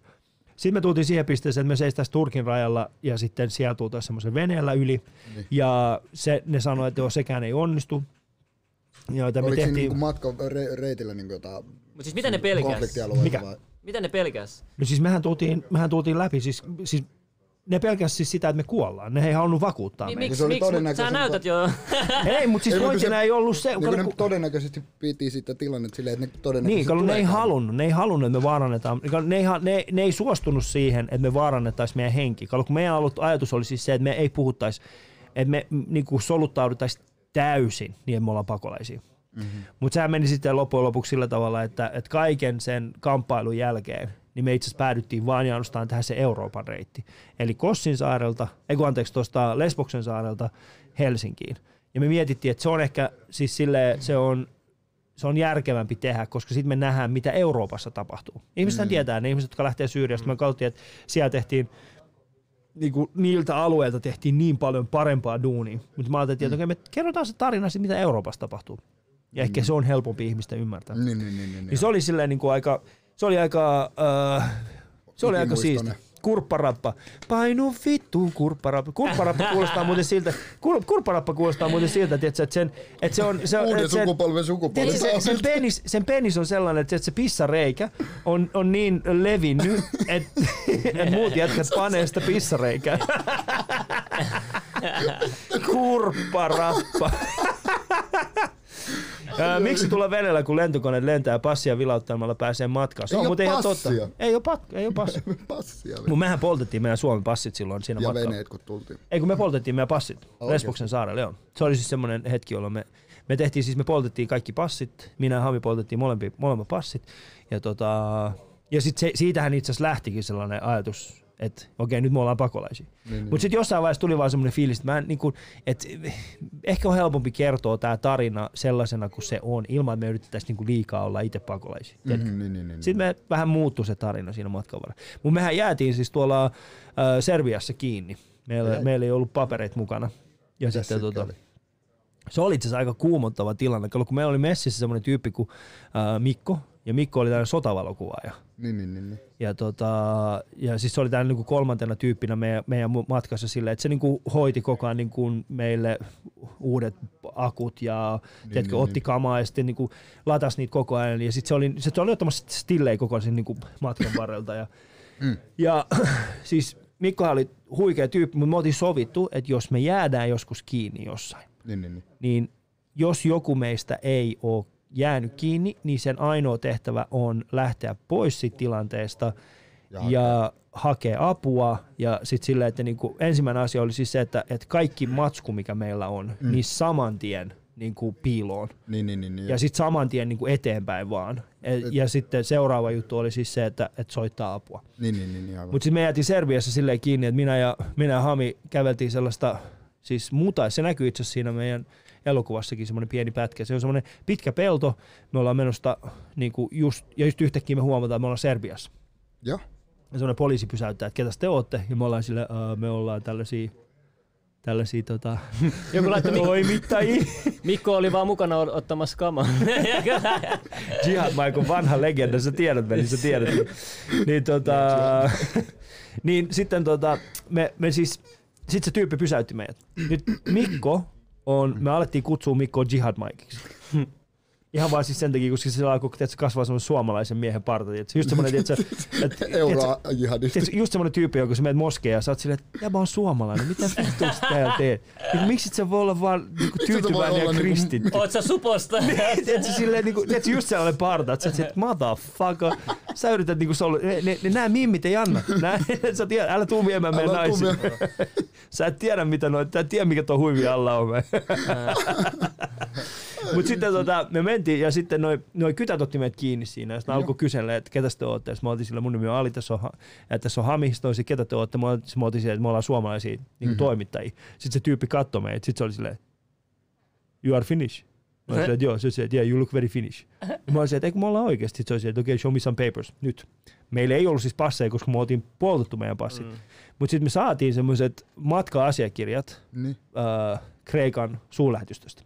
Sitten me tultiin siihen pisteeseen, että me seistäisiin Turkin rajalla ja sitten sieltä tultaisiin semmoisen veneellä yli. Niin. Ja se, ne sanoi, että joo, sekään ei onnistu. Ja että me Oliko siinä tehtiin, niinku matka re, reitillä niinku jotain Mutta siis mitä ne pelkäs? Mikä? vai? Mitä ne pelkäs? no siis mehän tultiin, mehän tultiin läpi, siis, siis ne pelkäs siis sitä, että me kuollaan. Ne ei halunnut vakuuttaa Mi- meitä. miksi, se oli miksi? Sä näytät jo. Ei, mutta siis Ei, mutta pointtina se- ei ollut se, Niin kun, ne todennäköisesti piti sitä tilannetta silleen, että ne todennäköisesti Niin, kun ne ei halunnut, ne ei halunnut, että me vaarannetaan, ne ei, ne, ne ei suostunut siihen, että me vaarannettaisiin meidän henki. Kun meidän ollut ajatus oli siis se, että me ei puhuttaisi, että me niin kuin soluttauduttaisiin täysin, niin että me ollaan pakolaisia. Mm-hmm. Mutta sehän meni sitten loppujen lopuksi sillä tavalla, että, että kaiken sen kamppailun jälkeen, niin me itse asiassa päädyttiin vain ja ainoastaan tähän se Euroopan reitti. Eli Kossin saarelta, ei kun anteeksi, tuosta Lesboksen saarelta Helsinkiin. Ja me mietittiin, että se on ehkä, siis sille, se on se on järkevämpi tehdä, koska sitten me nähdään, mitä Euroopassa tapahtuu. Ihmiset mm. tietää, ne ihmiset, jotka lähtee Syyriasta, me katsottiin, että siellä tehtiin niin kuin niiltä alueilta tehtiin niin paljon parempaa duunia. Mutta mä ajattelin, että okei, me kerrotaan se tarina siitä, mitä Euroopassa tapahtuu. Ja ehkä se on helpompi ihmisten ymmärtää. Niin, niin, niin, niin, Niin se oli silleen niin kuin aika, se oli aika, äh, se oli aika siisti. Kurpparappa. Painu vittuun kurpparappa. Kurpparappa kuulostaa muuten siltä, kur, kurpparappa kuulostaa muuten siltä, tiiätkö, että, sen, että se on... Se, on- Uuden että sen, sukupolven sukupolvi. Tiedätkö, se, sen, penis, sen penis on sellainen, että se pissareikä on, on niin levinnyt, että et muut jätkät panee sitä pissareikää. Kurpparappa. Ää, Miksi tulla veneellä, kun lentokone lentää passia vilauttamalla pääsee matkaan? Se Ei on muuten ihan totta. Ei ole, pat, ei ole passia. Passia. Mutta mehän poltettiin meidän Suomen passit silloin siinä Ja matkalla. veneet, kun tultiin. Ei kun me poltettiin meidän passit Oikeesti? Lesboksen saarella, joo. Se oli siis semmoinen hetki, jolloin me, me tehtiin siis, me poltettiin kaikki passit, minä ja Hami poltettiin molempi, molemmat passit. Ja, tota, ja sit se, siitähän itse asiassa lähtikin sellainen ajatus, että okei, nyt me ollaan pakolaisia. Niin, Mutta sitten jossain vaiheessa tuli vaan semmoinen fiilis, että, mä en, niin kuin, että ehkä on helpompi kertoa tämä tarina sellaisena kuin se on, ilman että me yritettäisiin niin kuin liikaa olla itse pakolaisia. Mm, Mhm, niin, niin, niin. sitten me vähän muuttui se tarina siinä matkan varrella. Mutta mehän jäätiin siis tuolla äh, Serbiassa kiinni. Meillä, Jäi. meillä ei ollut papereita mukana. Ja Mitäs sitten, se tota, kävi? se oli itse asiassa aika kuumottava tilanne, kun meillä oli messissä semmoinen tyyppi kuin äh, Mikko, ja Mikko oli tällainen sotavalokuvaaja. Niin, niin, niin, niin. Ja, tota, ja siis se oli tämän niin kolmantena tyyppinä meidän, meidän matkassa silleen, että se niin kuin hoiti koko ajan niin kuin meille uudet akut ja niin, tiedätkö, niin, otti niin. kamaa ja sitten niin kuin latasi niitä koko ajan. Ja sitten se oli, se oli ottamassa stillei koko ajan niin kuin matkan varrelta. Ja, Mm. ja siis Mikkohan oli huikea tyyppi, mutta me oltiin sovittu, että jos me jäädään joskus kiinni jossain, niin, niin, niin. niin jos joku meistä ei ole jäänyt kiinni, niin sen ainoa tehtävä on lähteä pois siitä tilanteesta Ja ja, ja hakea apua. Ja sitten silleen, että niinku, ensimmäinen asia oli siis se, että, että kaikki matsku, mikä meillä on, mm. niin saman tien niinku piiloon. Niin, niin, niin, niin. Ja sitten saman tien niinku eteenpäin vaan. Et, ja sitten seuraava juttu oli siis se, että, että soittaa apua. Niin, niin, niin, niin. Mutta sitten me jäätiin Serbiassa silleen kiinni, että minä ja, minä ja Hami käveltiin sellaista, siis muuta, se näkyy itse asiassa siinä meidän elokuvassakin semmoinen pieni pätkä. Se on semmoinen pitkä pelto, me ollaan menossa niinku just, ja just yhtäkkiä me huomataan, että me ollaan Serbiassa. Joo. Ja semmoinen poliisi pysäyttää, että ketä te ootte, ja me ollaan sille, uh, me ollaan tällaisia tällaisia tota, Joku laittoi Mikko, toimittajia. Mikko oli vaan mukana ot- ottamassa kamaa. Jihad Mike on vanha legenda, sä tiedät veli, sä tiedät. Niin, tota, niin sitten tota, me, me siis, sit se tyyppi pysäytti meidät. Nyt Mikko on, me alettiin kutsua Mikkoa Jihad Mikeiksi. Ihan vaan siis sen takia, koska se alkoi tiedätkö, kasvaa semmoinen suomalaisen miehen parta. Tiedätkö, just semmoinen, tiedätkö, että, tiedätkö, Euro-jihadisti. Tiedätkö, just semmoinen tyyppi, jonka sä menet moskeen ja sä oot silleen, että mä oon suomalainen, mitä vittua sä täällä teet? Niin, miksi et sä voi olla vaan niinku, tyytyväinen ja niinku- kristitty? Oot sä suposta? Tiedätkö, silleen, niinku, tiedätkö, just sellainen parta, että sä oot silleen, että motherfucker, sä yrität niinku solu, ne, ne, ne, nää mimmit ei anna. Nää, sä tiedät, älä tuu viemään meidän naisia. Sä et tiedä, mitä noin, sä et tiedä, mikä tuo huivi alla on. Mutta sitten tota, me mentiin ja sitten noin noi kytät otti meidät kiinni siinä. Ja sitten alkoi kysellä, että ketä te olette. Sitten mä oltiin sillä, mun nimi on Ali, tässä on, ja tässä on Hami. Sitten ketä te olette. Mä oltiin sillä, että me ollaan suomalaisia niin mm-hmm. toimittajia. Sitten se tyyppi katsoi meitä. Sitten se oli silleen, you are Finnish. Mä silleen, että joo, se että yeah, you look very Finnish. Ja mä silleen, että eikö me ollaan oikeasti. Sitten se oli silleen, että okay, show me some papers, nyt. Meillä ei ollut siis passeja, koska me oltiin poltettu meidän passit. Mm. Mutta sitten me saatiin semmoiset matka-asiakirjat Niin. äh, Kreikan suurlähetystöstä.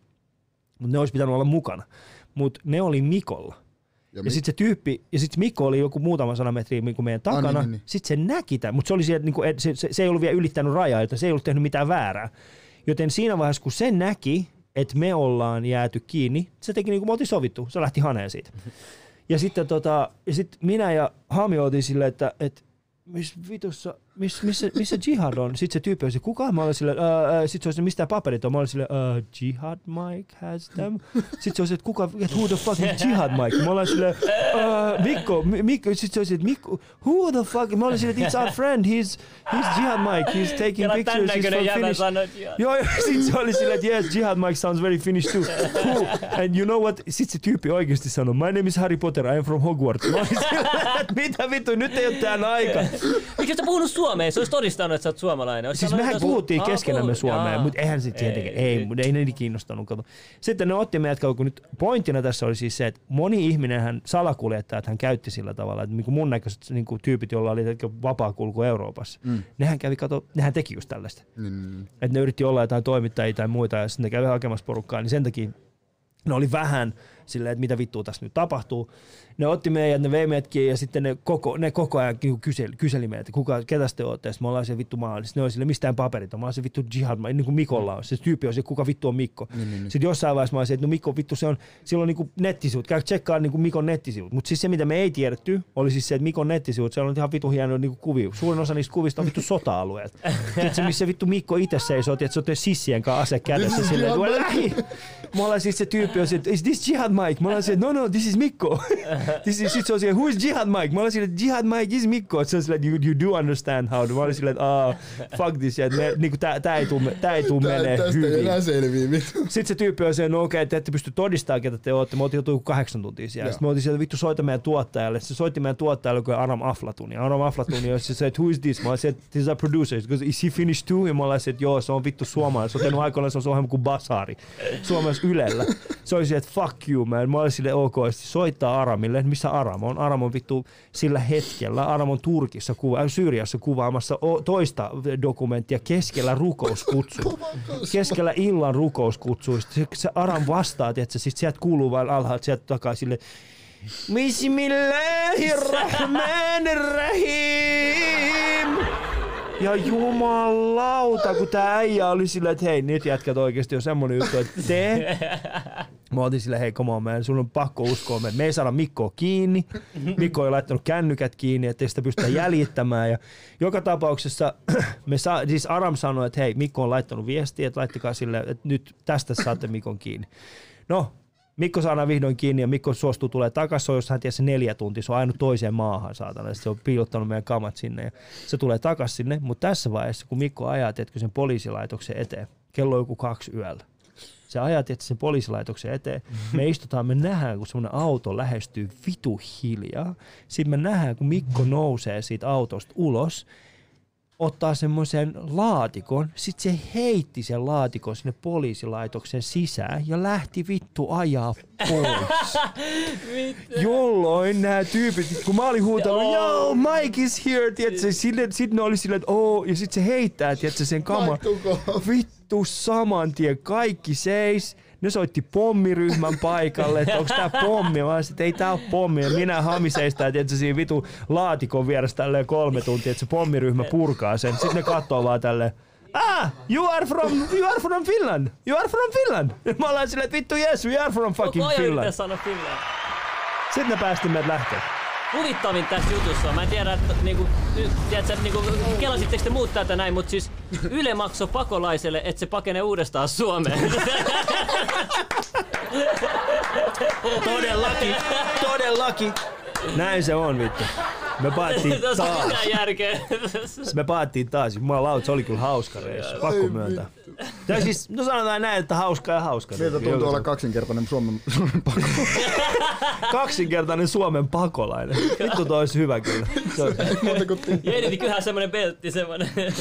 Mutta ne olisi pitänyt olla mukana. Mutta ne oli Mikolla. Ja, Ja sitten se tyyppi, ja sitten Mikko oli joku muutama sata metriä niinku meidän Ah, takana. niin, niin, niin. Sitten se näki tämän, mutta se, oli siellä, niinku, et- se, se, se, ei ollut vielä ylittänyt rajaa, joten se ei ollut tehnyt mitään väärää. Joten siinä vaiheessa, kun se näki, että me ollaan jääty kiinni, se teki niin kuin me oltiin sovittu. Se lähti haneen siitä. Ja sitten tota, ja sit minä ja Hami oltiin silleen, että, että missä vitussa, miss, missä, missä jihad on? Sitten se tyyppi oli se, kuka? Mä olin silleen, uh, sitten se oli se, mistä paperit on? Mä olin silleen, uh, jihad Mike has them. Sitten se oli se, että kuka, who the fuck is jihad Mike? Mä olin silleen, uh, Mikko, Mi- Mikko, sitten se se, että Mikko, who the fuck? Mä olin silleen, että it's our friend, he's, he's jihad Mike, he's taking Kela pictures, he's from Finnish. joo. Joo. Sitten se oli silleen, että yes, Jihad Mike sounds very Finnish too. Cool. And you know what? Sitten se tyyppi oikeasti sanoi, my name is Harry Potter, I am from Hogwarts. Mä olin silleen, että mitä vittu, nyt ei ole tämän aika. Miksi et sä puhunut suomea? Se olisi todistanut, että sä oot suomalainen. Ois Siis sanonut, mehän että- puhuttiin Aa, keskenämme jaa. mutta eihän sitten tietenkin, ei, mutta ei ne kiinnostanut. Kato. Sitten ne otti meidät, kun nyt pointtina tässä oli siis se, että moni ihminenhän salakuljettajat hän käytti sillä tavalla, että niin kuin mun näköiset niin kuin tyypit, joilla oli vapaa kulku Euroopassa, mm. nehän kävi, kato, nehän teki just tällaista. niin, niin, niin. että ne yritti olla jotain toimittajia tai muita ja sitten ne kävi hakemassa porukkaa, niin sen takia ne oli vähän silleen, että mitä vittua tässä nyt tapahtuu. Ne otti meidät, ne vei meidät kiinni ja sitten ne koko, ne koko ajan niinku kyseli, kyseli meitä, kuka, ketä te olette. Ja sitten me ollaan se vittu maa. Sitten ne oli sille, mistään paperit. Mä olin se vittu jihad, mä- niin kuin Mikolla on. Se tyyppi on se, kuka vittu on Mikko. Niin, niin, niin. Sitten jossain vaiheessa mä olisin, että no Mikko vittu se on, sillä on niinku nettisivut, käy tsekkaa niinku Mikon nettisivut. Mutta siis se mitä me ei tiedetty, oli siis se, että Mikon nettisivut, siellä on ihan vittu hieno niinku kuvia. Suurin osa niistä kuvista on vittu sota-alueet. Tiedätkö, missä vittu Mikko itse seisoo, että se on sissien kanssa ase kädessä silleen, että lähi. Mä ollaan siis se tyyppi on se, että is this Jihad Mike? Mä ollaan se, no no, this is Mikko. this is, sit se, who is Jihad Mike? Mä ollaan sille, Jihad Mike is Mikko. Se on sille, you, you do understand how. Mä olin että ah, fuck this, ja me, niinku, tää, tää ei tuu, tää ei tuu Tää, menee tästä ei hyvin. enää selviä vittu. Sitten se tyyppi on se, no okei, te ette pysty todistamaan, ketä te olette. Me oltiin joutunut kahdeksan tuntia siellä. Sitten me oltiin sieltä, vittu soita meidän tuottajalle. Se soitti meidän tuottajalle, kun Aram Aflatun. Ja Aram Aflatun, ja se sanoi, että who is this? Mä olin että this is our producer. Goes, is he Finnish too? Ja mä olin että joo, se on vittu suomalainen. Se on tehnyt aikoinaan se on ohjelma kuin Basari. Suomessa Ylellä. Se oli se, että fuck you man. Mä olin sille ok, soittaa Aramille, että missä Aram on. Aram on vittu sillä hetkellä. Aram on Turkissa, kuva, äh, Syyriassa kuvaamassa toista dokumenttia keskellä rukouskutsuja keskellä illan rukouskutsuista. Se, Aram vastaa, että siis sieltä kuuluu vain alhaalta sieltä takaa sille Bismillahirrahmanirrahim. Ja jumalauta, kun tää äijä oli silleen, että hei, nyt jätkät oikeesti on semmonen juttu, että te... Mä otin sille, hei, come on, man, sun on pakko uskoa, me, me ei saada Mikkoa kiinni. Mikko ei laittanut kännykät kiinni, ettei sitä pystytä jäljittämään. Ja joka tapauksessa me saa, siis Aram sanoi, että hei, Mikko on laittanut viestiä, että laittakaa sille, että nyt tästä saatte Mikon kiinni. No, Mikko saadaan vihdoin kiinni ja Mikko suostuu tulee takaisin, se on jossain tiedä, se neljä tuntia, se on ainut toiseen maahan saatana, se on piilottanut meidän kamat sinne ja se tulee takaisin sinne, mutta tässä vaiheessa, kun Mikko ajaa, tiedätkö, sen poliisilaitoksen eteen, kello on joku kaksi yöllä, se ajaa tietysti sen poliisilaitoksen eteen. Me istutaan, me nähdään, kun semmoinen auto lähestyy vitu hiljaa. Sitten me nähdään, kun Mikko nousee siitä autosta ulos. Ottaa semmoisen laatikon, sit se heitti sen laatikon sinne poliisilaitoksen sisään ja lähti vittu ajaa pois. Jolloin nämä tyypit, kun mä olin huutanut, yo, Mike is here, tiedätkö, sitten sit ne oli silleen, että oh, ja sit se heittää, tiedätkö, sen kaman. Vittu saman tien, kaikki seis. Ne soitti pommiryhmän paikalle, että onko tää pommi. Mä että ei tää ole pommi. Ja minä hamiseista, että se siinä vitu laatikon vieressä tälleen kolme tuntia, että se pommiryhmä purkaa sen. Sitten ne katsoo vaan tälleen, Ah, you are from you are from Finland. You are from Finland. Mä ollaan silleen, että vittu yes, we are from fucking Koko ajan Finland. yrittää sanoa Finland. Sitten ne päästi meidät lähteä. Huvittavin tässä jutussa on, mä en tiedä, että niinku, tiedätkö, niinku, kelasitteko te muut tätä näin, mutta siis Yle maksoi pakolaiselle, että se pakenee uudestaan Suomeen. Todellakin, todellakin. Näin se on vittu. Me paattiin taas. järkeä. Me paattiin taas. Jumalaut, se oli kyllä hauska reissu. Pakko myöntää. Tai siis, no sanotaan näin, että hauska ja hauska. Miltä tuntuu olla kaksinkertainen Suomen, Suomen pakko? kaksinkertainen Suomen pakolainen. Vittu toi olisi hyvä kyllä. Ja Editi kyllähän semmonen beltti, semmonen.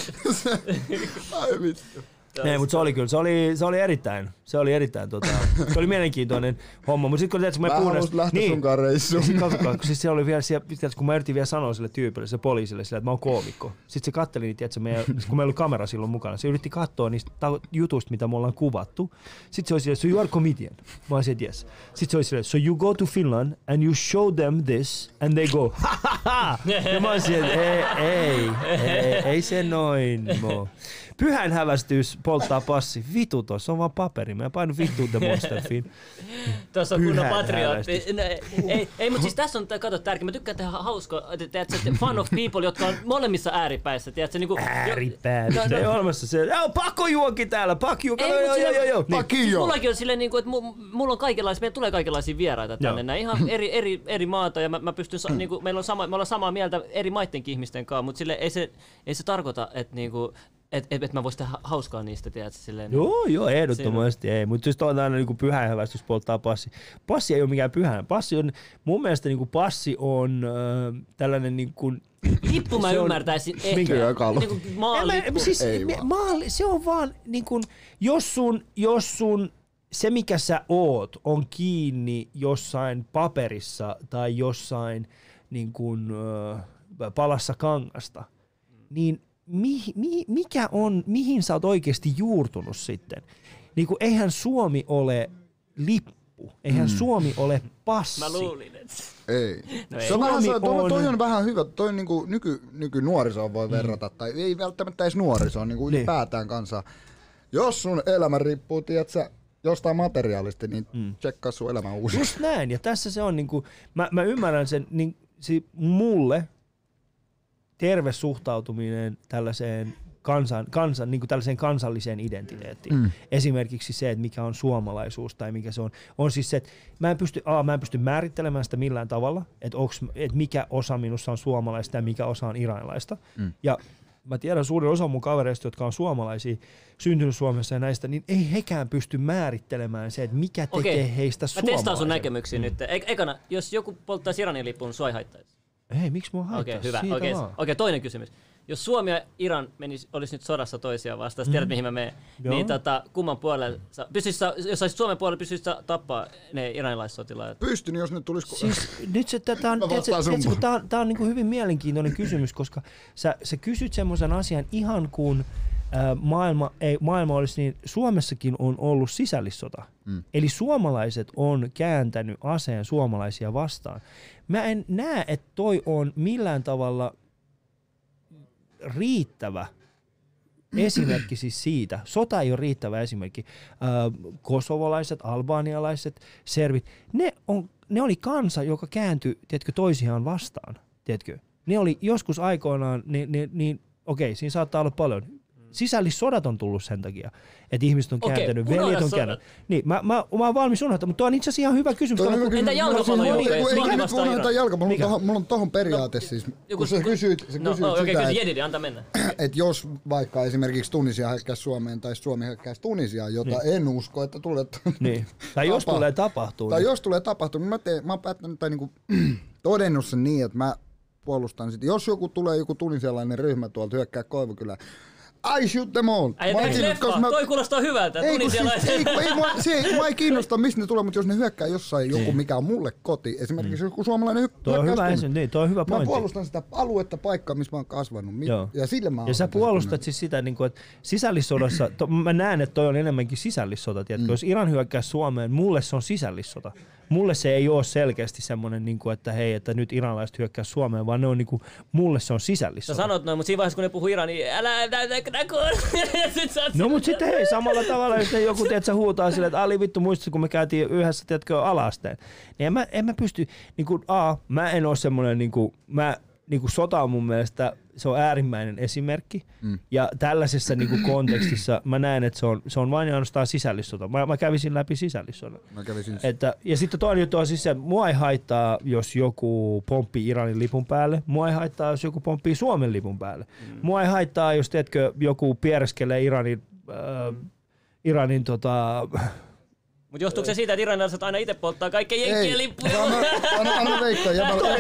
Ai vittu. Ei, mutta se oli kyllä, se oli, se oli erittäin, se oli erittäin, tota, se oli mielenkiintoinen homma. Mutta sitten kun, tiedätkö, kun Mä mä puhun lähteä niin, sunkaan reissuun. Sitten katsokaa, kun siis se oli vielä siellä, kun mä yritin vielä sanoa sille tyypille, sille poliisille, sille, että mä oon koomikko. Sitten se katteli niitä, tiedätkö, meidän, kun meillä oli kamera silloin mukana, se yritti katsoa niistä ta- jutuista, mitä me ollaan kuvattu. Sitten se oli silleen, so you are comedian. Mä olisin, että yes. Sitten se oli silleen, so you go to Finland and you show them this and they go, ha ha ha. Ja mä olisin, että ei, ei, ei, ei se noin, mo. Pyhän hävästys polttaa passi. Vitu tossa on vaan paperi. Mä painu vittu the monster film. Tuossa on kunnon patriotti. No, ei, ei mutta siis tässä on, kato, tärkeä. Mä tykkään tehdä hauskoa, tiedätkö, että fan of people, jotka on molemmissa ääripäissä. Tiedätkö, niin kuin, Ääripäät. No, no. ei ole olemassa se. Joo, pakkojuoki täällä, pakkojuoki. Ei, Joo, joo, joo, joo. Niin. Paki joo. Mullakin on silleen, niin kuin, että mu- mulla on kaikenlaisia, meillä tulee kaikenlaisia vieraita tänne, näin ihan eri, eri, eri maata ja mä, mä pystyn, sa- niin kuin, meillä on sama, me ollaan samaa mieltä eri maittenkin ihmisten kanssa, mutta sille ei se, ei se tarkoita, että niin kuin, et, et, et mä voisin tehdä hauskaa niistä, tiedätkö, silleen. Joo, joo, ehdottomasti ei. Mutta just on aina niinku pyhä hävästys polttaa passi. Passi ei ole mikään pyhä. Passi on, mun mielestä niinku passi on äh, tällainen niinku... Lippu mä ymmärtäisin ehkä. Minkä työkalu? Niin kuin maalippu. siis, Ei me, maali, se on vaan niin kun, jos sun, jos sun se mikä sä oot on kiinni jossain paperissa tai jossain niin kun, ö, palassa kangasta, niin mi, mi, mikä on, mihin sä oot oikeasti juurtunut sitten? Niin kun, eihän Suomi ole lippu, eihän mm. Suomi ole passi. Mä luulin, että... Ei. No ei. se on vähän, se, Suomi toi, on- toi on vähän hyvä. Toi niinku nyky, nykynuorisoon voi verrata, tai ei välttämättä edes nuorisoon, niinku Niin. ylipäätään kanssa. Jos sun elämä riippuu, tiedätkö, jostain materiaalista, niin mm. tsekkaa sun elämä uusi. Just näin, ja tässä se on niinku, mä, mä ymmärrän sen, niin si, mulle terve suhtautuminen tällaiseen kansan, kansan, niin kuin tällaiseen kansalliseen identiteettiin. Mm. Esimerkiksi se, että mikä on suomalaisuus tai mikä se on, on siis se, että mä en pysty, a, mä en pysty määrittelemään sitä millään tavalla, että, onks, että mikä osa minussa on suomalaista ja mikä osa on iranilaista. Mm. Ja mä tiedän suurin osa mun kavereista, jotka on suomalaisia, syntynyt Suomessa ja näistä, niin ei hekään pysty määrittelemään se, että mikä tekee Okei, heistä Mä suomalaisia. testaan sun näkemyksiä nyt. E- ekana, jos joku polttaisi Iranin lipun, sua ei haittaisi. Ei, miksi mua haittaa? Okei, hyvä. Siitä Okei, vaan. okei, toinen kysymys. Jos Suomi ja Iran menis, olisi nyt sodassa toisiaan vastaan, mm. tiedät mihin mä menen, Joo. niin tota, kumman puolelle, sä, pystyisit sä, jos olisit Suomen puolella, pystyisit sä tappaa ne iranilaissotilaat? Pystyn, jos nyt tulisi... Siis nyt se, tää on, tiedätkö, tiedätkö, kun tää on, tää on niinku hyvin mielenkiintoinen kysymys, koska sä, sä kysyt semmoisen asian ihan kuin maailma, ei, maailma olisi niin, Suomessakin on ollut sisällissota. Mm. Eli suomalaiset on kääntänyt aseen suomalaisia vastaan. Mä en näe, että toi on millään tavalla riittävä esimerkki siis siitä. Sota ei ole riittävä esimerkki. Kosovolaiset, albaanialaiset, servit, ne, on, ne oli kansa, joka kääntyi, tiedätkö, toisiaan vastaan. Tiedätkö? Ne oli joskus aikoinaan, niin, niin, niin okei, siinä saattaa olla paljon. Sisällissodat on tullut sen takia, että ihmiset on Okei, kääntänyt, unohda veljet on kääntänyt. Niin, mä, mä, mä oon valmis unohtaa, mutta tuo on itse asiassa ihan hyvä kysymys. Toi on hyvä kun- Entä kysymys. jalkapallon joukkoja? Ei, ei nyt vastaan unohdeta Iran. jalkapallo. Mulla Mikä? on tohon- Mulla on tohon periaate siis. Joku- Kun sä kysyit, sä No, kysyit no okei, sitä, kysy että Jedidi, antaa mennä. et jos vaikka esimerkiksi Tunisia hyökkäisi Suomeen tai Suomi hyökkäisi Tunisiaan, jota en usko, että tulee Niin. Tai jos Tapa. tulee tapahtuu. Tai niin- jos tulee tapahtumaan, niin mä, teen, mä oon päättänyt tai niinku, todennut sen niin, että mä puolustan sitä. Jos joku tulee, joku tunisialainen ryhmä tuolta hyökkää Koivukylään, I shoot them all. Ai, kiinnosta, leffa? mä- Toi kuulostaa hyvältä. ei, kun siis, ei, kun ei, mua, se, ei, mua ei kiinnosta, mistä ne tulee, mutta jos ne hyökkää jossain joku, mikä on mulle koti, esimerkiksi joku suomalainen hy- Toi on hyvä, esi- niin, toi on hyvä Mä pointti. puolustan sitä aluetta, paikkaa, missä mä oon kasvanut. Mi- Joo. Ja sille mä Ja sä puolustat siis sitä, niin kuin, että sisällissodassa, to, mä näen, että toi on enemmänkin sisällissota. Tiedätkö? Mm. Jos Iran hyökkää Suomeen, mulle se on sisällissota. Mulle se ei ole selkeästi semmoinen, niin kuin, että hei, että nyt iranilaiset hyökkää Suomeen, vaan ne on niin kuin, mulle se on Sä sisällissota. sanot noin, mutta siinä vaiheessa kun ne puhuu Iraniin, älä näytä sä No mutta sitten hei, samalla tavalla, jos joku tiedätkö, huutaa silleen, että Ali vittu muistatko, kun me käytiin yhdessä, tiedätkö, alasteen. Niin en mä, en mä pysty, niin kuin, A, mä en ole semmoinen, niin kuin, mä, niin kuin sota on mun mielestä, se on äärimmäinen esimerkki. Mm. Ja tällaisessa niin kuin kontekstissa mä näen, että se on, se on vain ja ainoastaan sisällissota. Mä, mä kävisin läpi sisällissodan. Mä kävisin Että, ja sitten toinen juttu on siis se, että mua ei haittaa, jos joku pomppii Iranin lipun päälle. Mua ei haittaa, jos joku pomppii Suomen lipun päälle. Mm. Mua ei haittaa, jos teetkö, joku piereskelee Iranin, äh, Iranin tota, Mut johtuuko se siitä, että iranilaiset aina itse polttaa kaikkien jenkkien lippuja? Anna, anna, anna veikkaa.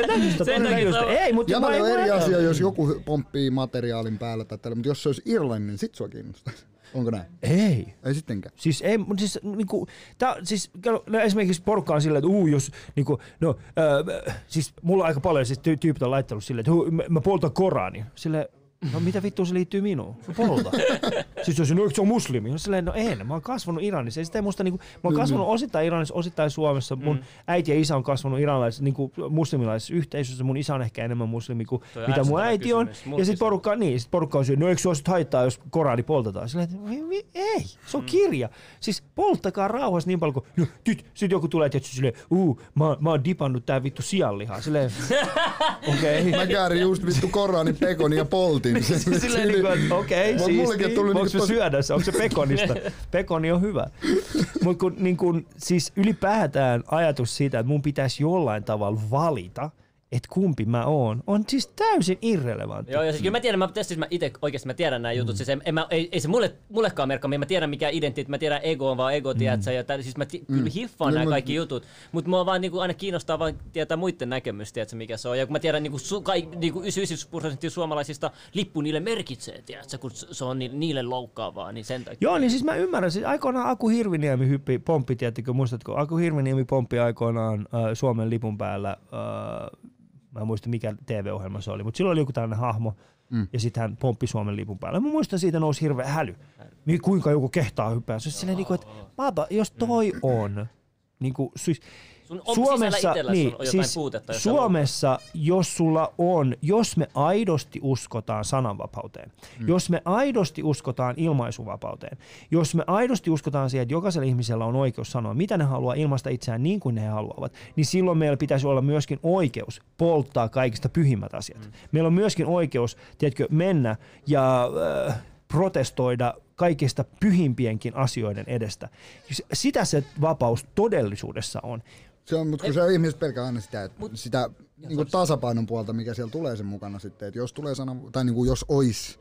Näkystä, Sen takia on- Ei, mutta jämällä mä on eri asia, jos joku pomppii materiaalin päällä tai tällä, mutta jos se olisi Irlannin, niin sit sua kiinnostaisi. Onko näin? Ei. Ei sittenkään. Siis ei, mut siis niinku, tää, siis no esimerkiksi porukka on silleen, että uu, jos niinku, no, äh, siis mulla on aika paljon siis ty- tyypit on laittanut silleen, että mä, mä poltan Koranin. Silleen, no mitä vittua se liittyy minuun? No polta. siis jos eikö se on muslimi? No silleen, no en, mä oon kasvanut Iranissa. Ja sitä ei musta niinku, mä oon kasvanut osittain Iranissa, osittain Suomessa. Mun äiti ja isä on kasvanut iranlaisessa, niinku muslimilaisessa yhteisössä. Mun isä on ehkä enemmän muslimi kuin Toi on mitä mun äiti on. kysymys. Mulkin Ja sit se on. porukka, niin, sit porukka on silleen, no eikö sua sit haittaa, jos Korani poltetaan? Silleen, että "Vi- vi- ei, se on kirja. Siis polttakaa rauhassa niin paljon kuin, no nyt, sit joku tulee tietysti silleen, uu, mä, mä oon dipannut tää vittu sianlihaa. Silleen, okei. Mä käärin just vittu Koranin pekonin ja poltin. Sen. Silleen niinku, että okei, Mut okay, mullekin siisti. tuli Onko niinku se tosi- syödä se? Onko se pekonista? Pekoni on hyvä. Mutta kun, niin kun, siis ylipäätään ajatus siitä, että mun pitäisi jollain tavalla valita, että kumpi mä oon, on siis täysin irrelevantti. Joo, ja siis kyllä mä tiedän, mä, tietysti mä itse oikeasti mä tiedän nämä jutut, siis en, en mä, ei, ei, se mulle, mullekaan merkkaa, mä tiedän mikä identiteetti, mä tiedän ego on vaan ego, tiedätkö, ja tää, siis mä ti, kyllä hiffaan Niin, nämä kaikki jutut, mutta mua vaan niinku aina kiinnostaa vaan tietää muiden näkemys, tiedätkö, mikä se on, ja kun mä tiedän niinku, su, kai, niinku 99 prosenttia suomalaisista lippu niille merkitsee, tiedätkö, kun se on ni, niille loukkaavaa, niin sen takia. Joo, niin siis mä ymmärrän. Siis aikoinaan Aku Hirviniemi hyppi, pomppi, tiedättekö, muistatko? Aku Hirviniemi pomppi aikoinaan äh, Suomen lipun päällä, äh, mä en muista mikä TV-ohjelma se oli, mutta silloin oli joku tällainen hahmo, mm. ja sitten hän pomppi Suomen lipun päällä. Mä muistan siitä nousi hirveä häly. Mi- Kuinka joku kehtaa hyppää. Se on silleen, niinku, että maata, jos toi on, niin kuin, siis, Sun on itselläsi niin, on siis puutetta, jos Suomessa, jos sulla on, jos me aidosti uskotaan sananvapauteen, mm. jos me aidosti uskotaan ilmaisuvapauteen, jos me aidosti uskotaan siihen, että jokaisella ihmisellä on oikeus sanoa, mitä ne haluaa ilmaista itseään niin kuin ne haluavat, niin silloin meillä pitäisi olla myöskin oikeus polttaa kaikista pyhimmät asiat. Mm. Meillä on myöskin oikeus, tiedätkö, mennä ja äh, protestoida kaikista pyhimpienkin asioiden edestä. Sitä se vapaus todellisuudessa on. Se on, mutta kun se ihmiset pelkää aina sitä, että sitä niin kuin tasapainon puolta, mikä siellä tulee sen mukana sitten, että jos tulee sanan, tai niin kuin jos ois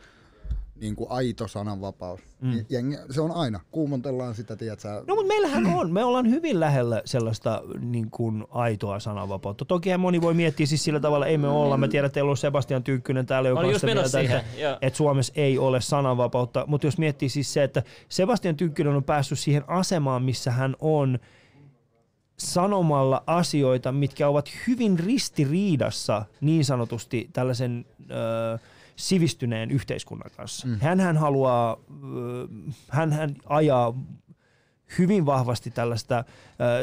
niin kuin aito sananvapaus, mm. niin jengi, se on aina, kuumontellaan sitä, tiedätkö sä, No mutta meillähän on, me ollaan hyvin lähellä sellaista niin kuin aitoa sananvapautta. Toki moni voi miettiä siis sillä tavalla, ei me olla. Mä tiedän, että teillä on Sebastian Tynkkynen täällä, joka on sitä mieltä, että, siihen, joo. että Suomessa ei ole sananvapautta. Mutta jos miettii siis se, että Sebastian Tynkkynen on päässyt siihen asemaan, missä hän on sanomalla asioita, mitkä ovat hyvin ristiriidassa niin sanotusti tällaisen ö, sivistyneen yhteiskunnan kanssa. Mm. Hänhän haluaa, hän, hän ajaa hyvin vahvasti tällaista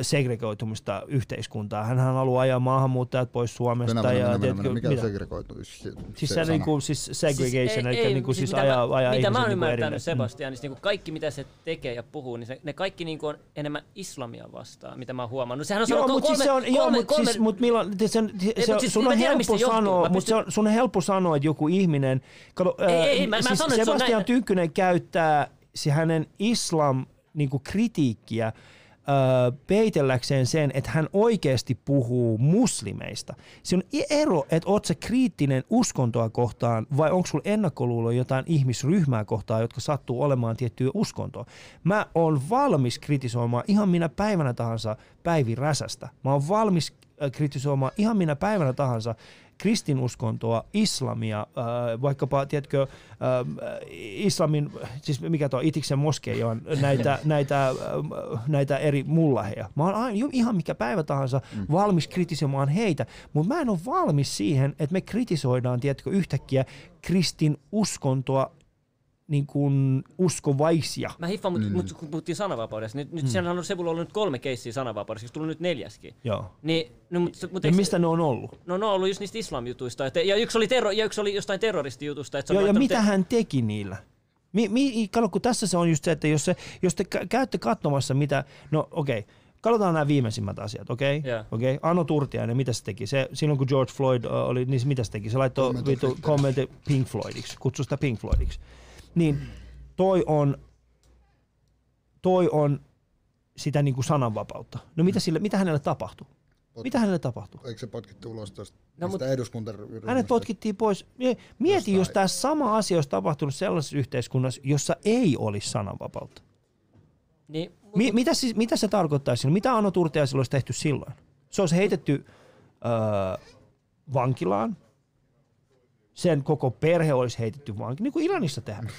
segregoitumista yhteiskuntaa. Hän haluaa ajaa maahanmuuttajat pois Suomesta. Venä, ja, venä, tiedätkö, venä, mikä mitä? on segregoituus? Se, Siis se, sana. niinku, siis segregation, ei- eli ei, niinku, siis mitä ajaa, mä, ajaa Mitä mä oon niinku ymmärtänyt erille. Sebastianista, niin kaikki mitä se tekee ja puhuu, niin se, ne kaikki niin on enemmän islamia vastaan, mitä mä oon huomannut. Sehän on Joo, sanonut mutta kolme, siis se on, joo, kolme, mut kolme, siis, mut milloin, se, se, se, mut siis sun mä on helppo se sanoa, Mä mutta se on, sun on helppo sanoa, että joku ihminen, kato, Ei, ää, ei, mä- mä siis sanon, että se on Sebastian Tynkkynen käyttää se hänen islam niinku kritiikkiä ö, peitelläkseen sen, että hän oikeasti puhuu muslimeista. Se on ero, että oot sä kriittinen uskontoa kohtaan vai onko sulla ennakkoluulo jotain ihmisryhmää kohtaan, jotka sattuu olemaan tiettyä uskontoa. Mä oon valmis kritisoimaan ihan minä päivänä tahansa Päivi Räsästä. Mä oon valmis kritisoimaan ihan minä päivänä tahansa kristinuskontoa, islamia, äh, vaikkapa, tiedätkö, äh, islamin, siis mikä tuo Itiksen moskeija on, näitä, näitä, äh, näitä eri mullaheja. Mä oon aina, ihan mikä päivä tahansa mm. valmis kritisoimaan heitä, mutta mä en ole valmis siihen, että me kritisoidaan, tiedätkö, yhtäkkiä kristin uskontoa niin kuin uskovaisia. Mä hiffaan, mutta mut, kun puhuttiin sananvapaudesta, nyt, nyt mm. siellä on Sebulla ollut nyt kolme keissiä sananvapaudesta, siis tullut nyt neljäskin. Joo. Niin, no, mut, mut ja mistä ne on ollut? No ne on ollut just niistä islamjutuista, että, ja, yksi oli terro, ja yksi oli jostain terroristijutusta. Että Joo, ja mitä te... hän teki niillä? Mi, mi, kato, kun tässä se on just se, että jos, se, jos te käytte katsomassa mitä, no okei, okay, Katsotaan nämä viimeisimmät asiat, okei? Okay? Yeah. Okay? Ano Turtiainen, mitä se teki? Se, silloin kun George Floyd uh, oli, niin mitä se teki? Se laittoi kommentti Pink Floydiksi, kutsui sitä Pink Floydiksi. Niin toi on, toi on sitä niin kuin sananvapautta. No mitä, sille, mitä hänelle tapahtui? Pot- mitä hänelle tapahtui? Eikö se potkittu ulos tuosta no, mutta eduskuntaryhmästä? Hänet potkittiin pois. Mieti, jos tämä sama asia olisi tapahtunut sellaisessa yhteiskunnassa, jossa ei olisi sananvapautta. Niin, Mi- mitä, siis, mitä se tarkoittaisi? Mitä Anno Turtiaisella olisi tehty silloin? Se olisi heitetty öö, vankilaan. Sen koko perhe olisi heitetty vankilaan, niin kuin Iranissa tehdään.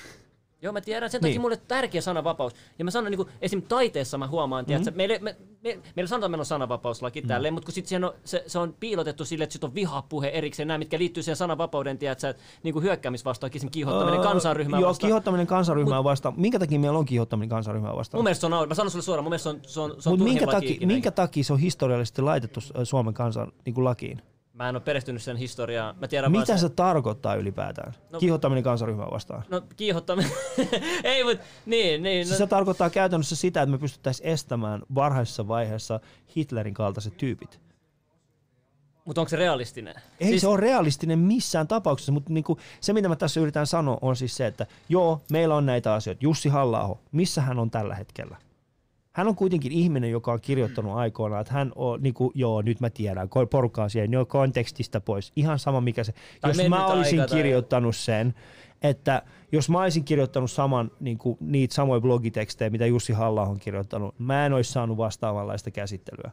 Joo, mä tiedän. Sen takia niin. mulle tärkeä sananvapaus. Ja mä sanon, niin kuin, esim. taiteessa mä huomaan, mm-hmm. että meille, me, me, meillä sanotaan, että meillä on sananvapauslaki mm. tälleen, mutta kun sit on, se, se, on piilotettu sille, että sit on vihapuhe erikseen, nämä, mitkä liittyy siihen sananvapauden, tiedätkö, niin kuin hyökkäämisvastaan, esim. kiihottaminen kansanryhmää joo, vastaan. Joo, kiihottaminen kansanryhmää Mut, vastaan. Minkä takia meillä on kiihottaminen kansanryhmää vastaan? Mun mielestä se on, mä sanon sulle suoraan, mun mielestä se on, se on, se on Mut minkä, takia, minkä takia se on historiallisesti laitettu Suomen kansan niin kuin lakiin? Mä en ole perehtynyt sen historiaan. Mä tiedän Mitä se se tarkoittaa ylipäätään? No, Kiihottaminen kansanryhmää vastaan. No kiihottaminen. Ei, mutta niin, niin. No. Se tarkoittaa käytännössä sitä, että me pystyttäisiin estämään varhaisessa vaiheessa Hitlerin kaltaiset tyypit. Mutta onko se realistinen? Ei siis... se ole realistinen missään tapauksessa, mutta niinku, se mitä mä tässä yritän sanoa on siis se, että joo, meillä on näitä asioita. Jussi halla missä hän on tällä hetkellä? Hän on kuitenkin ihminen, joka on kirjoittanut aikoinaan, että hän on, niin kuin, joo, nyt mä tiedän, porukka on siellä, kontekstista pois, ihan sama mikä se. Tai jos mä olisin kirjoittanut tai... sen, että jos mä olisin kirjoittanut saman, niin kuin, niitä samoja blogitekstejä, mitä Jussi halla on kirjoittanut, mä en olisi saanut vastaavanlaista käsittelyä,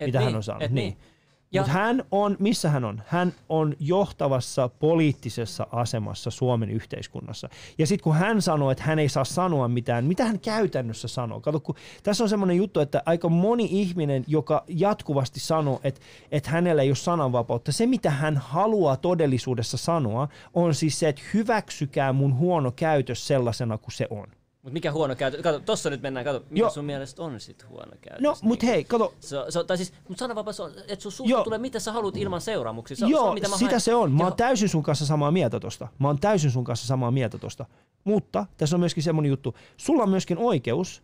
et mitä niin, hän on saanut. Niin. niin. Mutta hän on, missä hän on? Hän on johtavassa poliittisessa asemassa Suomen yhteiskunnassa. Ja sitten kun hän sanoo, että hän ei saa sanoa mitään, mitä hän käytännössä sanoo? Kato, kun tässä on semmoinen juttu, että aika moni ihminen, joka jatkuvasti sanoo, että, että hänellä ei ole sananvapautta, se mitä hän haluaa todellisuudessa sanoa, on siis se, että hyväksykää mun huono käytös sellaisena kuin se on. Mutta mikä huono käytös? Kato, tossa nyt mennään, kato, mikä Joo. sun mielestä on sit huono käytös? No, mut niin, hei, kato. Se, se, tai siis, mut sananvapaus on, että sun suhteen tulee mitä sä haluat ilman seuraamuksia. Se, Joo, mitä mä sitä haen. se on. Mä oon täysin sun kanssa samaa mieltä tosta. Mä oon täysin sun kanssa samaa mieltä tosta. Mutta tässä on myöskin semmonen juttu. Sulla on myöskin oikeus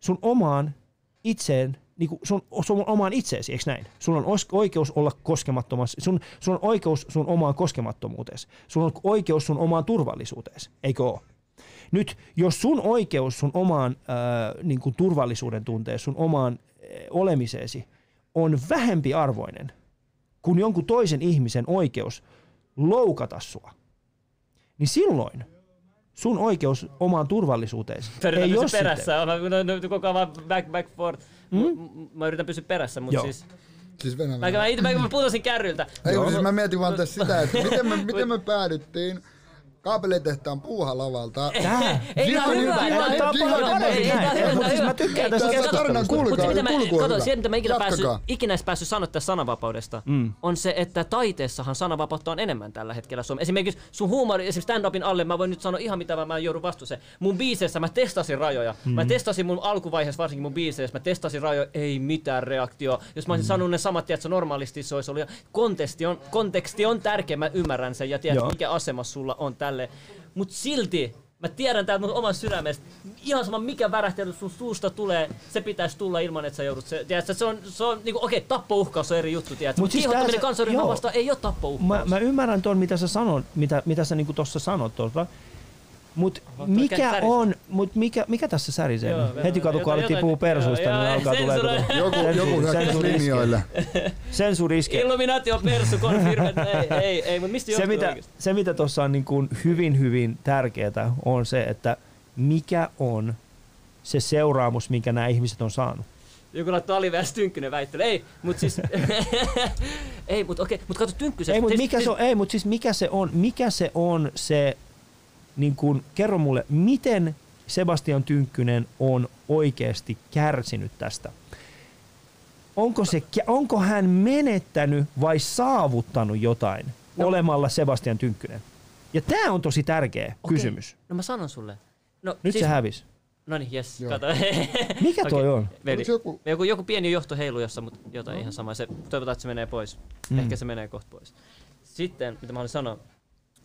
sun omaan itseen niin kuin sun, sun omaan itseesi, eikö näin? Sun on oikeus olla koskemattomassa, sun, sun on oikeus sun omaan koskemattomuuteesi. Sun on oikeus sun omaan turvallisuuteesi, eikö ole? Nyt jos sun oikeus sun omaan äh, niin kuin turvallisuuden tunteeseen, sun omaan äh, olemiseesi on vähempi arvoinen kuin jonkun toisen ihmisen oikeus loukata sua, niin silloin sun oikeus omaan turvallisuuteesi ei ole perässä. Mä, no, no, koko ajan back, back forth. Mm? Mä yritän pysyä perässä, mutta siis... Siis Venäjä. Mä, mä, mä, mä putosin kärryltä. Ei, siis mä mietin vaan tässä sitä, että miten me, miten me päädyttiin kaapelitehtaan puuhalavalta. Tää? Ei, tää on hyvä. Siis mä tykkään tästä tarinan kulkaa. Kato, se mitä mä ikinä päässyt, ikinä edes päässyt sanoa tästä sananvapaudesta, mm. on se, että taiteessahan sananvapautta on enemmän tällä hetkellä Suomessa. Esimerkiksi sun huumori, esimerkiksi stand-upin alle, mä voin nyt sanoa ihan mitä mä, mä joudun vastuuseen. Mun biiseissä mä testasin rajoja. Mm. Mä testasin mun alkuvaiheessa, varsinkin mun biiseissä, mä testasin rajoja, ei mitään reaktio. Jos mä olisin mm. sanonut ne samat, tiedätkö, normaalisti se olisi ollut. Konteksti on, konteksti on tärkeä, mä ymmärrän sen ja tiedät, mikä asema sulla on tällä tälleen. Mut silti mä tiedän täältä mun oman sydämestä, ihan sama mikä värähtely sun suusta tulee, se pitäisi tulla ilman, että sä joudut se. Tiedätkö, se on, se on niinku, okei, okay, tappouhkaus on eri juttu, tiedätkö? Mut siis kiihottaminen kansanryhmän vastaan ei ole tappouhkaus. Mä, mä, ymmärrän tuon, mitä sä sanot, mitä, mitä sä niinku tossa sanot tuossa. Mut mikä on, mut mikä, mikä tässä särisee? Joo, Heti kato, kun alettiin puhua persuista, niin alkaa tulee joku, joku hyökkäys linjoille. Sensuuriski. Illuminaatio persu konfirme, ei, ei, ei, mutta mistä se, mitä, se, mitä tuossa on niin kuin hyvin, hyvin tärkeää, on se, että mikä on se seuraamus, minkä nämä ihmiset on saanut. Joku laittoi aliveäs Tynkkynen väittely. Ei, mut siis... ei, mut okei, mut kato Tynkkysen... Ei, mutta siis- mikä se on, ei, mutta siis mikä se on, mikä se on se, niin kun, kerro mulle, miten Sebastian Tynkkynen on oikeasti kärsinyt tästä? Onko, se, onko hän menettänyt vai saavuttanut jotain no. olemalla Sebastian Tynkkynen? Ja tämä on tosi tärkeä Okei, kysymys. No mä sanon sulle. No, Nyt siis, se hävisi. No niin, jes, Joo. kato. Mikä toi Okei, on? Veli, joku- joku... joku pieni johto heilu jossa, mutta jotain ihan sama. Se, toivotaan, että se menee pois. Mm. Ehkä se menee kohta pois. Sitten, mitä mä haluan sanoa,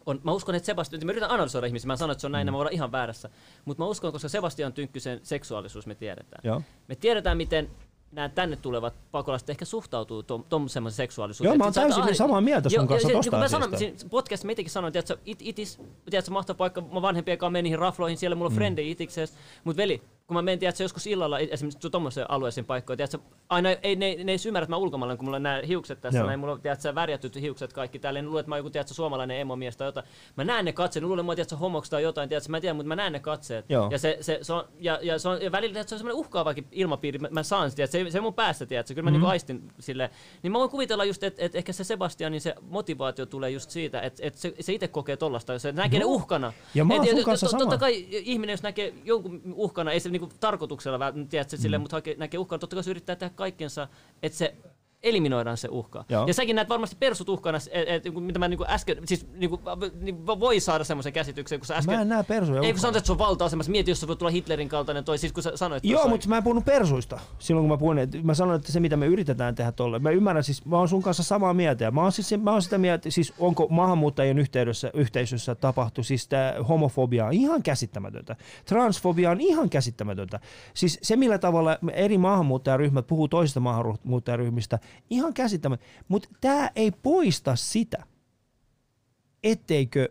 on, mä uskon, että Sebastian, mä yritän analysoida ihmisiä, mä sanon, että se on näin, mm. mä olla ihan väärässä. Mutta mä uskon, koska Sebastian Tynkkysen seksuaalisuus me tiedetään. Joo. Me tiedetään, miten nämä tänne tulevat pakolaiset ehkä suhtautuu tuon tom, semmoisen seksuaalisuuteen. Joo, mä oon täysin ah- samaa mieltä sun Joo, kanssa se- tosta niin kun mä asiasta. sanoin, siinä podcastissa mä itsekin sanoin, että it, itis, tiedätkö, mahtava paikka, mä vanhempien kanssa menin niihin rafloihin, siellä mulla on mm. frendi itiksessä, mutta veli, kun mä menin, tiedätkö, joskus illalla esimerkiksi tuommoiseen alueeseen paikkoon, tiedätkö, aina ei, ne, ne ei ymmärrä, että mä ulkomaalainen, kun mulla on nämä hiukset tässä, Joo. näin, mulla on, tiedätkö, värjätyt hiukset kaikki täällä, ne luulee, että mä oon joku, tiedätkö, suomalainen emomies tai jotain. Mä näen ne katseet, ne luulee, että mä oon, tiedätkö, homoksi tai jotain, tiedätkö, mä en tiedä, mutta mä näen ne katseet. Joo. Ja se, se, se on, ja, ja, se on, ja välillä tiedätkö, se on semmoinen uhkaavakin ilmapiiri, mä, mä saan sitä, se, se ei mun päässä, tiedätkö, kyllä mä mm. niin aistin sille. Niin mä voin kuvitella just, että et ehkä se Sebastianin se motivaatio tulee just siitä, että et se, se itse kokee tollasta, se näkee ne uhkana. Ja mä oon Et- et- to- Totta kai ihminen, jos näkee jonkun uhkana, ei se niinku tarkoituksella tiedätkö, Mm. sille, mutta näkee uhkana, totta kai se yrittää tehdä kaikkensa, että se eliminoidaan se uhka. Joo. Ja säkin näet varmasti persut uhkana, et, et, niinku, mitä mä niinku äsken, siis niinku, niin voi saada semmoisen käsityksen, kun sä äsken... Mä en näe persuja Ei kun sanoit, että se on valta-asemassa. Mieti, jos se voi tulla Hitlerin kaltainen toi, siis kun sä sanoit Joo, mutta mä en puhunut persuista silloin, kun mä puhuin, että mä sanoin, että se mitä me yritetään tehdä tolle. Mä ymmärrän siis, mä oon sun kanssa samaa mieltä. Ja mä oon, siis, mä oon sitä mieltä, siis onko maahanmuuttajien yhteydessä, yhteisössä tapahtu, siis tää homofobia on ihan käsittämätöntä. Transfobia on ihan käsittämätöntä. Siis se, millä tavalla eri maahanmuuttajaryhmät puhuu toisista maahanmuuttajaryhmistä, ihan käsittämätöntä. Mutta tämä ei poista sitä, etteikö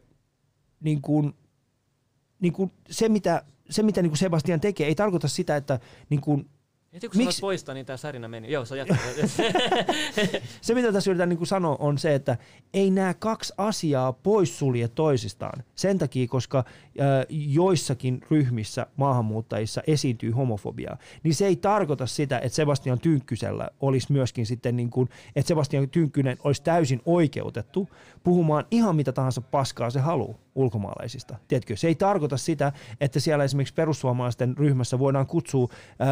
niin kuin, niin kuin se, mitä, se, mitä niin kuin Sebastian tekee, ei tarkoita sitä, että niin kuin, Heti kun Miksi- Miksi? poistaa, niin tää särinä meni. Joo, se jatkaa. se, mitä tässä yritän niin sanoa, on se, että ei nämä kaksi asiaa poissulje toisistaan. Sen takia, koska äh, joissakin ryhmissä maahanmuuttajissa esiintyy homofobiaa, niin se ei tarkoita sitä, että Sebastian Tynkkysellä olisi myöskin sitten, niin kuin, että Sebastian Tynkkynen olisi täysin oikeutettu puhumaan ihan mitä tahansa paskaa se haluaa ulkomaalaisista. Tiedätkö? Se ei tarkoita sitä, että siellä esimerkiksi perussuomalaisten ryhmässä voidaan kutsua äh,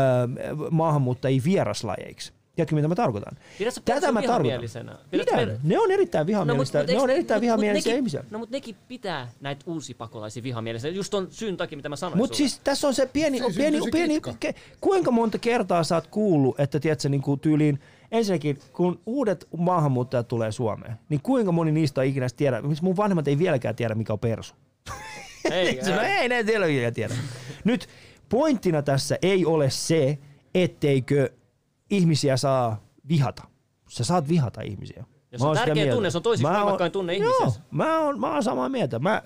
maahanmuuttajia vieraslajeiksi. Tiedätkö, mitä mä tarkoitan? Pidätkö Tätä mä tarkoitan. Pidätkö per- Ne on erittäin vihamielistä. mut ne on erittäin mut- vihamielisiä mut ihmisiä. No mutta nekin pitää näitä uusia pakolaisia vihamielisiä. Just ton syyn takia, mitä mä sanoin Mutta siis tässä on se pieni, Siinä pieni, se pieni kitka. ke, kuinka monta kertaa sä oot kuullut, että tiedätkö, niin kuin tyyliin, ensinnäkin kun uudet maahanmuuttajat tulee Suomeen, niin kuinka moni niistä on ikinä tiedä, miksi mun vanhemmat ei vieläkään tiedä, mikä on persu. Ei, no ei, ne tiedä, vielä tiedä. Nyt pointtina tässä ei ole se, etteikö ihmisiä saa vihata. Sä saat vihata ihmisiä. Ja se on tärkeä mieltä. tunne, se on toiseksi Mä voimakkain tunne Joo, ihmisessä. mä oon, mä oon samaa mieltä. Mä,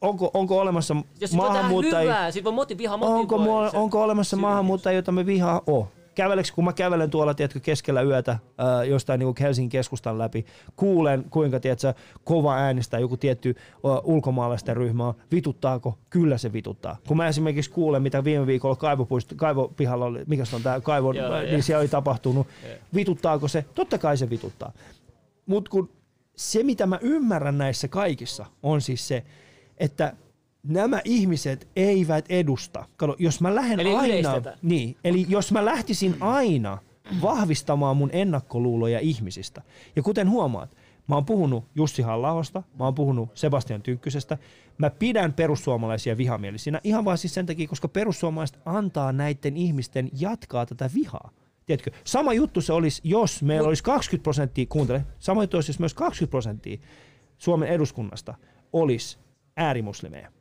onko, onko olemassa Jos sit maahanmuuttajia? hyvää, sit voi moti, viha Onko, Se- onko olemassa maahanmuuttajia, joita me vihaa? Oh. Käveleks, kun mä kävelen tuolla tiedätkö, keskellä yötä äh, jostain niin Helsingin keskustan läpi, kuulen kuinka tiedätkö, kova äänestää joku tietty äh, ulkomaalaisten ryhmä on. Vituttaako? Kyllä se vituttaa. Kun mä esimerkiksi kuulen, mitä viime viikolla kaivopuisto, kaivopihalla oli, mikä se on tämä kaivo, Joo, äh, joo. niin siellä oli tapahtunut. Vituttaako se? Totta kai se vituttaa. Mutta kun se, mitä mä ymmärrän näissä kaikissa, on siis se, että nämä ihmiset eivät edusta. Kato, jos mä lähden Eli aina, yleistetään. niin, eli jos mä lähtisin aina vahvistamaan mun ennakkoluuloja ihmisistä, ja kuten huomaat, mä oon puhunut Jussi Hallahosta, mä oon puhunut Sebastian Tynkkysestä, mä pidän perussuomalaisia vihamielisinä ihan vaan siis sen takia, koska perussuomalaiset antaa näiden ihmisten jatkaa tätä vihaa. Tiedätkö, sama juttu se olisi, jos meillä olisi 20 prosenttia, kuuntele, sama juttu olisi, jos myös 20 prosenttia Suomen eduskunnasta olisi äärimuslimeja.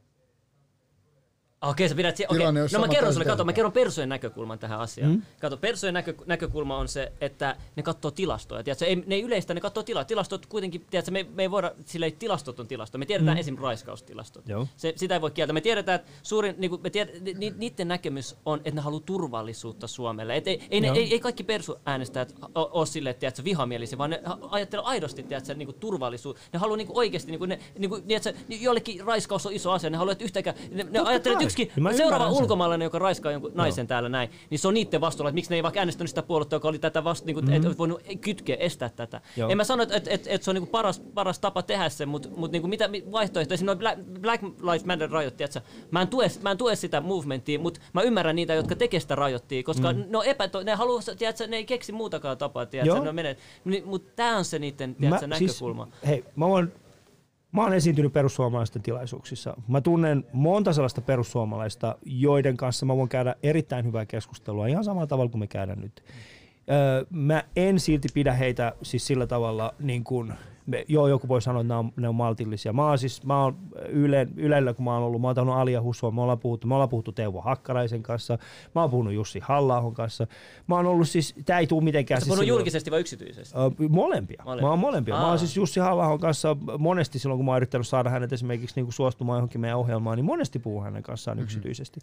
Okei, sä pidät... si- Okei, Tilanne no mä kerron sulle, kato, mä kerron persojen näkökulman tähän asiaan. Mm. Kato, persojen näkö, näkökulma on se, että ne katsoo tilastoja. Tiedätkö, ei, ne ei yleistä, ne katsoo tilaa. Tilastot kuitenkin, tiedätkö, me, me ei voida, sillä ei tilastot on tilasto. Me tiedetään mm. esim. raiskaustilastot. Joo. Se, sitä ei voi kieltää. Me tiedetään, että suurin, niin kuin, me tiedät, ni, ni, niiden näkemys on, että ne haluaa turvallisuutta Suomelle. Et ei, ei, ne, ei, ei, kaikki persuäänestäjät ole silleen, tiedätkö, vihamielisiä, vaan ne ajattelee aidosti, tiedätkö, niin kuin turvallisuus. Ne haluaa niin kuin oikeasti, niin kuin, ne, niin kuin, tiedätkö, jollekin raiskaus on iso asia. Ne haluaa, että yhtäkään, ne, ne ajattelee. Yksikin Niin mä seuraava ulkomaalainen, joka raiskaa jonkun naisen täällä näin, niin se on niiden vastuulla, että miksi ne ei vaikka äänestänyt sitä puoluetta, joka oli tätä vasta, niin kuin, mm-hmm. et voinut kytkeä, estää tätä. Joo. En mä sano, että et, et, et se on niin kuin paras, paras tapa tehdä se, mutta mut niin kuin mitä mi- vaihtoehtoja, esimerkiksi Black, Black Lives Matter rajoitti, tiedätkö? Mä en, tue, mä en tue sitä movementtia, mutta mä ymmärrän niitä, jotka tekee sitä rajoittia, koska mm. ne on epäto, ne haluaa, tiedätkö, ne ei keksi muutakaan tapaa, tiedätkö, Joo. ne menee, mutta tämä on se niiden tiedätkö, näkökulma. Siis, hei, mä voin Mä oon esiintynyt perussuomalaisten tilaisuuksissa. Mä tunnen monta sellaista perussuomalaista, joiden kanssa mä voin käydä erittäin hyvää keskustelua, ihan samalla tavalla kuin me käydään nyt. Öö, mä en silti pidä heitä siis sillä tavalla, niin kuin, me, joo, joku voi sanoa, että ne on, ne on maltillisia. Mä oon siis, mä oon yle, Ylellä, kun mä oon ollut, mä oon tavannut Alia Husua, me ollaan puhuttu, me ollaan puhuttu Teuvo Hakkaraisen kanssa, mä oon puhunut Jussi halla kanssa. Mä oon ollut siis, tää ei tuu mitenkään. Sä siis puhunut julkisesti vai yksityisesti? Ö, Molempia. Molempia. Mä oon molempia. Mä Aa. oon siis Jussi halla kanssa monesti silloin, kun mä oon yrittänyt saada hänet esimerkiksi niin kuin suostumaan johonkin meidän ohjelmaan, niin monesti puhun hänen kanssaan mm-hmm. yksityisesti.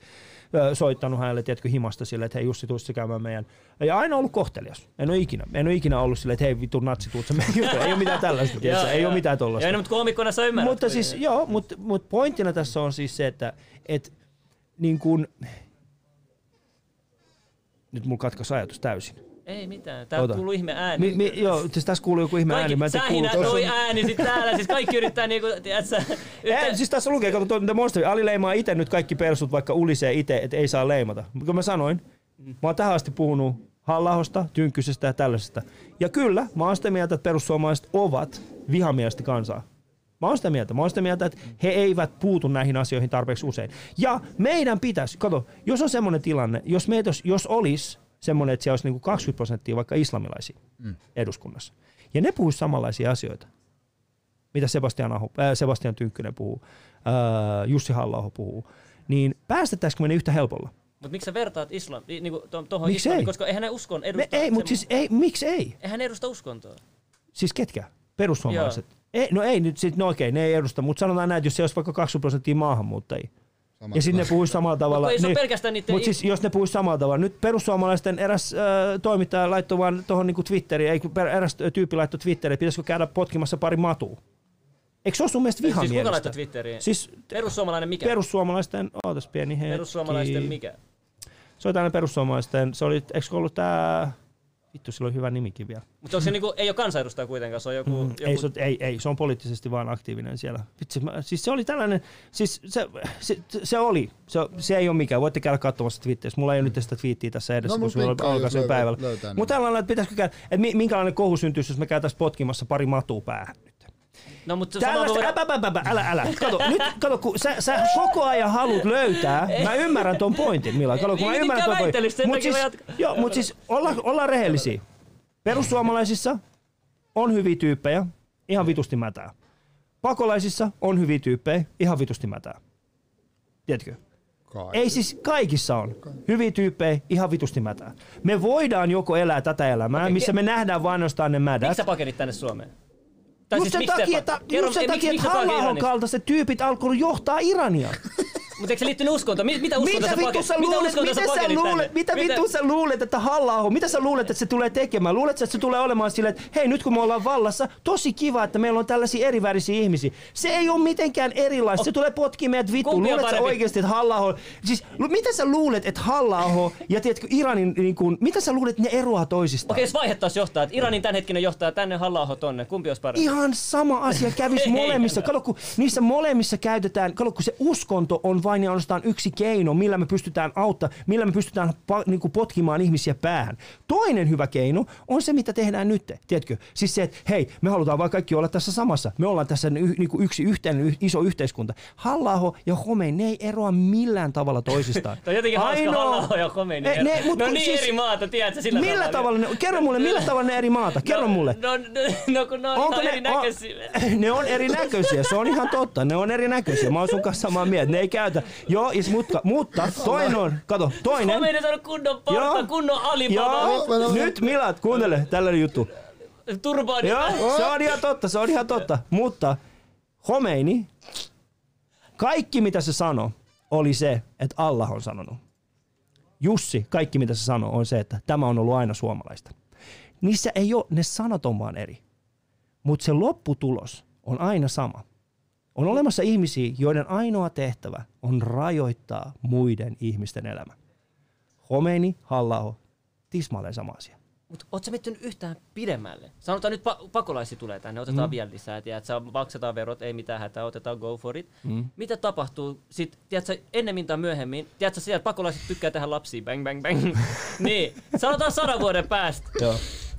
Ö, Soittanut hänelle, tiedätkö, himasta sille, että hei Jussi, tuu sä käymään meidän. Ja aina ollut kohtelias. En ole ikinä. En ole ikinä ollut silleen, että hei vittu natsi, tuut sä meidän. Ei ole mitään tällaista, Joo, ei ole mitään tollasta. Joo, no, mutta koomikkona sä ymmärrät. Mutta siis, joo, mutta, mutta pointtina tässä on siis se, että et, niin kuin, nyt mulla katkaisi ajatus täysin. Ei mitään, täällä Ota. kuuluu ihme ääni. Mi, mi, joo, siis tässä kuuluu joku ihme ääni. Mä en tiedä, sähinä toi ääni sit täällä, siis kaikki yrittää niinku, tiedätkö, Ei, siis tässä lukee, kato, tuo The Monster, Ali leimaa itse nyt kaikki persut, vaikka ulisee itse, että ei saa leimata. Kun mä sanoin, mä oon tähän asti puhunut Hallahosta, Tynkkysestä ja tällaisesta. Ja kyllä, mä oon sitä mieltä, että perussuomalaiset ovat vihamielistä kansaa. Mä oon sitä mieltä. Mä oon sitä mieltä, että he eivät puutu näihin asioihin tarpeeksi usein. Ja meidän pitäisi, kato, jos on semmoinen tilanne, jos, meitä, jos olisi semmoinen, että siellä olisi niinku 20 prosenttia vaikka islamilaisia mm. eduskunnassa, ja ne puhuisi samanlaisia asioita, mitä Sebastian, Aho, äh, Sebastian Tynkkynen puhuu, äh, Jussi halla puhuu, niin päästettäisikö me ne yhtä helpolla? Mutta miksi sä vertaat islam, niinku to, tohon Miksi islamiin, ei? koska eihän ne uskon Me, edusta. ei, mutta siis ei, miksi ei? Eihän ne edusta uskontoa. Siis ketkä? Perussuomalaiset? Ei, no ei nyt, sit, no okei, ne ei edusta, mutta sanotaan näin, että jos se olisi vaikka 20 prosenttia maahanmuuttajia, Sama ja sitten ne puhuisi samalla tavalla. se ole pelkästään niiden Mutta i- siis jos ne puhuisi samalla tavalla. Nyt perussuomalaisten eräs äh, toimittaja laittoi vaan tuohon niinku Twitteriin, ei eräs tyyppi laittoi Twitteriin, että pitäisikö käydä potkimassa pari matua. Eikö se ole sun mielestä Siis kuka vihamielistä? laittoi Twitteriin? Siis Perussuomalainen mikä? perussuomalaisten, ootas pieni hetki. Perussuomalaisten mikä? Se oli tällainen perussuomalaisten, se oli, eikö ollut tää, vittu sillä on hyvä nimikin vielä. Mutta onko se niinku, ei ole kansanedustaja kuitenkaan, se on joku... Mm, joku ei, se, on- ei, ei, se on poliittisesti vaan aktiivinen siellä. Vitsi, mä, siis se oli tällainen, siis se, se, se oli, se, se ei ole mikään, voitte käydä katsomassa Twitterissä. Mulla ei ole nyt sitä twiittiä tässä edessä, No, kun sulla alkaisen löytää- päivällä. Mutta tällainen, että pitäisikö käydä, että mi- minkälainen kohu syntyisi, jos me käytäisiin potkimassa pari matua päähän. No mutta Tällaista, voi... äpä, äpä, äpä, älä, älä. Kato, nyt, kato, kun sä, sä koko ajan haluat löytää, mä ymmärrän ton pointin, Milla. Kato, kun mä Ei ymmärrän ton mitkään pointin. Mut takia siis, joo, mutta siis olla, ollaan rehellisiä. Perussuomalaisissa on hyviä tyyppejä, ihan vitusti mätää. Pakolaisissa on hyviä tyyppejä, ihan vitusti mätää. Tiedätkö? Kai. Ei siis kaikissa on hyviä tyyppejä, ihan vitusti mätää. Me voidaan joko elää tätä elämää, Okei, missä me nähdään vain ainoastaan ne mädät. Miksi sä pakenit tänne Suomeen? Tai Just siis sen takia, Kerro, just sen takia, että halla kaltaiset tyypit alkoi johtaa Irania. Mutta eikö se liittynyt uskontoon? Mi- Mitä uskontoa Mitä sä vittu sä Mitä luulet, uskontoa mitä sä luulet, mitä vittu sä luulet, että halla mitä sä luulet, että se tulee tekemään? Luulet sä, että se tulee olemaan silleen, että hei nyt kun me ollaan vallassa, tosi kiva, että meillä on tällaisia erivärisiä ihmisiä. Se ei ole mitenkään erilaista, se tulee potkimaan meidät vittu. Luulet sä oikeasti, että halla siis mitä sä luulet, että halla ja tiedätkö Iranin, niin kuin, mitä sä luulet, että ne eroaa toisistaan? Okei, jos vaihettaisiin johtaa, että Iranin tämänhetkinen johtaa tänne halla tonne, kumpi olisi parempi? Ihan sama asia kävisi molemmissa. Kato, kun niissä molemmissa käytetään, kato, kun se uskonto on vain ja ainoastaan yksi keino, millä me pystytään auttaa, millä me pystytään pa, niin kuin potkimaan ihmisiä päähän. Toinen hyvä keino on se, mitä tehdään nyt. Tiedätkö? Siis se, että hei, me halutaan vaan kaikki olla tässä samassa. Me ollaan tässä niin kuin yksi yhteinen iso yhteiskunta. halla ja Homein, ne ei eroa millään tavalla toisistaan. Toi on jotenkin hauska halla ja Khomeini. Ne- ne- mut no niin siis- eri maata, tiedätkö sillä Millä tavalla ne, kerro mulle, millä tavalla ne eri maata? Kerro no, mulle. No, no, no kun ne on Onko ihan ne, erinäköisiä. on, ne on erinäköisiä, se on ihan totta. Ne on erinäköisiä. Mä oon sun kanssa samaa mieltä. Ne ei käytä. Joo, is, mutta, mutta toinen on, kato, toinen. On saanut kunnon porta, Joo. kunnon alibaba, Joo, nyt Milat, kuuntele, tällainen juttu. turbaani. Joo, se on ihan totta, se on ihan totta. Mutta Khomeini, kaikki mitä se sanoi, oli se, että Allah on sanonut. Jussi, kaikki mitä se sanoi, on se, että tämä on ollut aina suomalaista. Niissä ei ole, ne sanat on vaan eri. Mutta se lopputulos on aina sama. On olemassa ihmisiä, joiden ainoa tehtävä on rajoittaa muiden ihmisten elämä. Homeini, halla tismalleen sama asia. Mutta ootko sä miettinyt yhtään pidemmälle? Sanotaan nyt pa- pakolaisia tulee tänne, otetaan mm. vielä lisää, tiedätkö, maksetaan verot, ei mitään hätää, otetaan go for it. Mm. Mitä tapahtuu sit, tiedätkö, ennemmin tai myöhemmin, tiedätkö, siellä pakolaiset tykkää tehdä lapsia, bang bang bang. niin, sanotaan sadan vuoden päästä. Joo.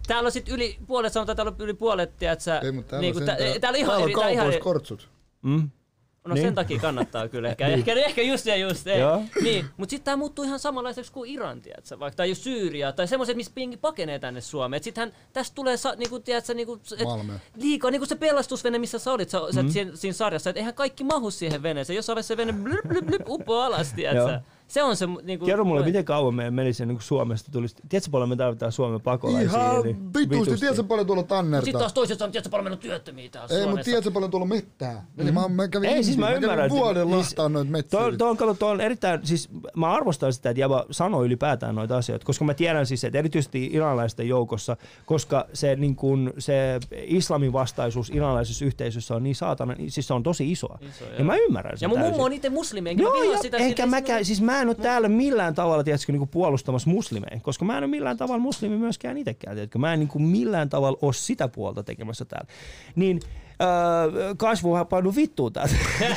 Täällä on sit yli puolet, sanotaan täällä on yli puolet, tiedätkö, Ei, mutta täällä, niinku, on tä, sentään- täällä on ihan täällä eri, on tää ihan eri, kaupoiskortsut. Mm. No Niin. sen takia kannattaa kyllä ehkä. ehkä, ehkä just ja just. Ei. Joo. Niin, mutta sitten tämä muuttuu ihan samanlaiseksi kuin Iran, tiedätkö, vaikka, tai just Syyria, tai semmoiset, missä pingi pakenee tänne Suomeen. Sittenhän tästä tulee, sa, niinku, tiedätkö, niinku, et, liikaa, niinku se pelastusvene, missä sä olit, sä, mm. sä, siinä, siinä, sarjassa, että eihän kaikki mahu siihen veneeseen. Jossain vaiheessa se vene blyp, blyp, blyp, uppoaa alas, tiedätkö. Se on se, niinku, Kerro mulle, miten kauan meidän menisi ennen kuin Suomesta tulisi. Tiedätkö paljon me tarvitaan Suomen pakolaisia? Ihan vitusti. Tiedätkö paljon tuolla Sitten tannerta? taas toiset sanoo, tiedätkö paljon meillä on työttömiä täällä Ei, mutta tiedätkö paljon tuolla mettää? Eli mä, mä kävin, Ei, siis mä mä ymmärrän. kävin vuoden Siis- lahtaan noita metsiä. Tuo, tuo, on, kato, tuo on erittäin, siis mä arvostan sitä, että Java sanoo ylipäätään noita asioita, koska mä tiedän siis, että erityisesti iranilaisten joukossa, koska se, niin kun, se islamin vastaisuus iranilaisessa yhteisössä on niin saatana, siis se on tosi isoa. Iso, ja joo. mä ymmärrän sen Ja mun mummo on itse muslimi, enkä Joo, sitä. siis mä en ole täällä millään tavalla tiedätkö, niin puolustamassa muslimeja, koska mä en ole millään tavalla muslimi myöskään itsekään, tiedätkö? mä en niin kuin millään tavalla ole sitä puolta tekemässä täällä. Niin kasvuhan painu vittuun täältä.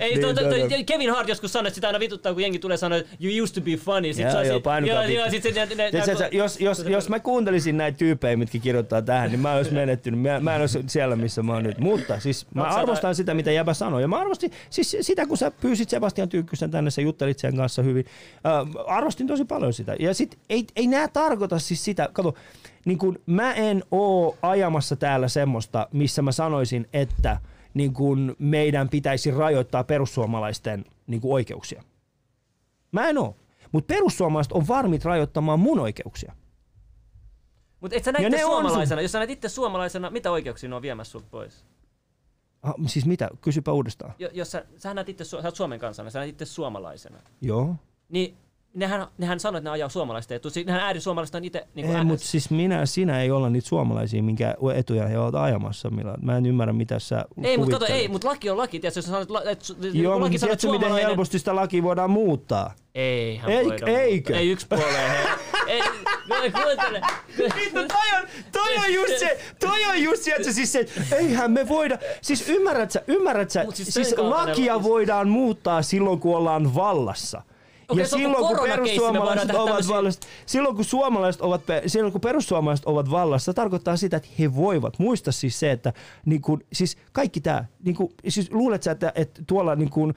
Ei, toi, toi, toi- Kevin Hart joskus sanoi, että sitä aina vituttaa, kun jengi tulee sanoa, että you used to be funny. Sit Joo, joo, joo, joo, sit se, ne, ne, jos, jos, jos mä kuuntelisin näitä tyyppejä, mitkä kirjoittaa tähän, niin mä olisin menettynyt. Mä, mä en olisi siellä, missä mä oon nyt. Mutta siis mä arvostan sitä, mitä Jäbä sanoi. Ja mä arvostin siis sitä, kun sä pyysit Sebastian Tyykkysen tänne, sä juttelit sen kanssa hyvin. Äh, arvostin tosi paljon sitä. Ja sit ei, ei nää tarkoita siis sitä, kato, niin kun mä en oo ajamassa täällä semmoista, missä mä sanoisin, että niin kun meidän pitäisi rajoittaa perussuomalaisten niin kun oikeuksia. Mä en oo. Mutta perussuomalaiset on varmit rajoittamaan mun oikeuksia. Mutta et sä ne on suomalaisena, jos sä näet itse suomalaisena, mitä oikeuksia ne on viemässä sulta pois? Ah, siis mitä? Kysypä uudestaan. Jo, jos sä, sä näet itse, sä oot Suomen kansana, sä näet itse suomalaisena. Joo. Niin nehän, nehän sanoo, että ne ajaa suomalaista etua. Si- Nehän äärisuomalaiset on itse niin Ei, mutta siis minä sinä ei olla niitä suomalaisia, minkä etuja he ovat ajamassa. Millä. Mä en ymmärrä, mitä sä Ei, mutta kato, ei, mutta laki on laki. Tiedätkö, jos sanot, että su- Joo, mutta laki että tiedätkö, miten helposti sitä lakia voidaan muuttaa? Eihän Eik- voida. eikö? Ei yksi puoleen. ei, ei, kuuntele. Vittu, toi on, toi on just se, toi on just se, että siis se, että eihän me voida, siis ymmärrät sä, ymmärrät sä, Mut siis siis, lakia laki- voidaan muuttaa silloin, kun ollaan vallassa. Okei, ja silloin kun, perussuomalaiset ovat vallassa, silloin kun suomalaiset ovat, silloin kun perussuomalaiset ovat vallassa, tarkoittaa sitä, että he voivat. Muista siis se, että niin kun, siis kaikki tämä, niin kun, siis luulet sä, että, että tuolla niin kun,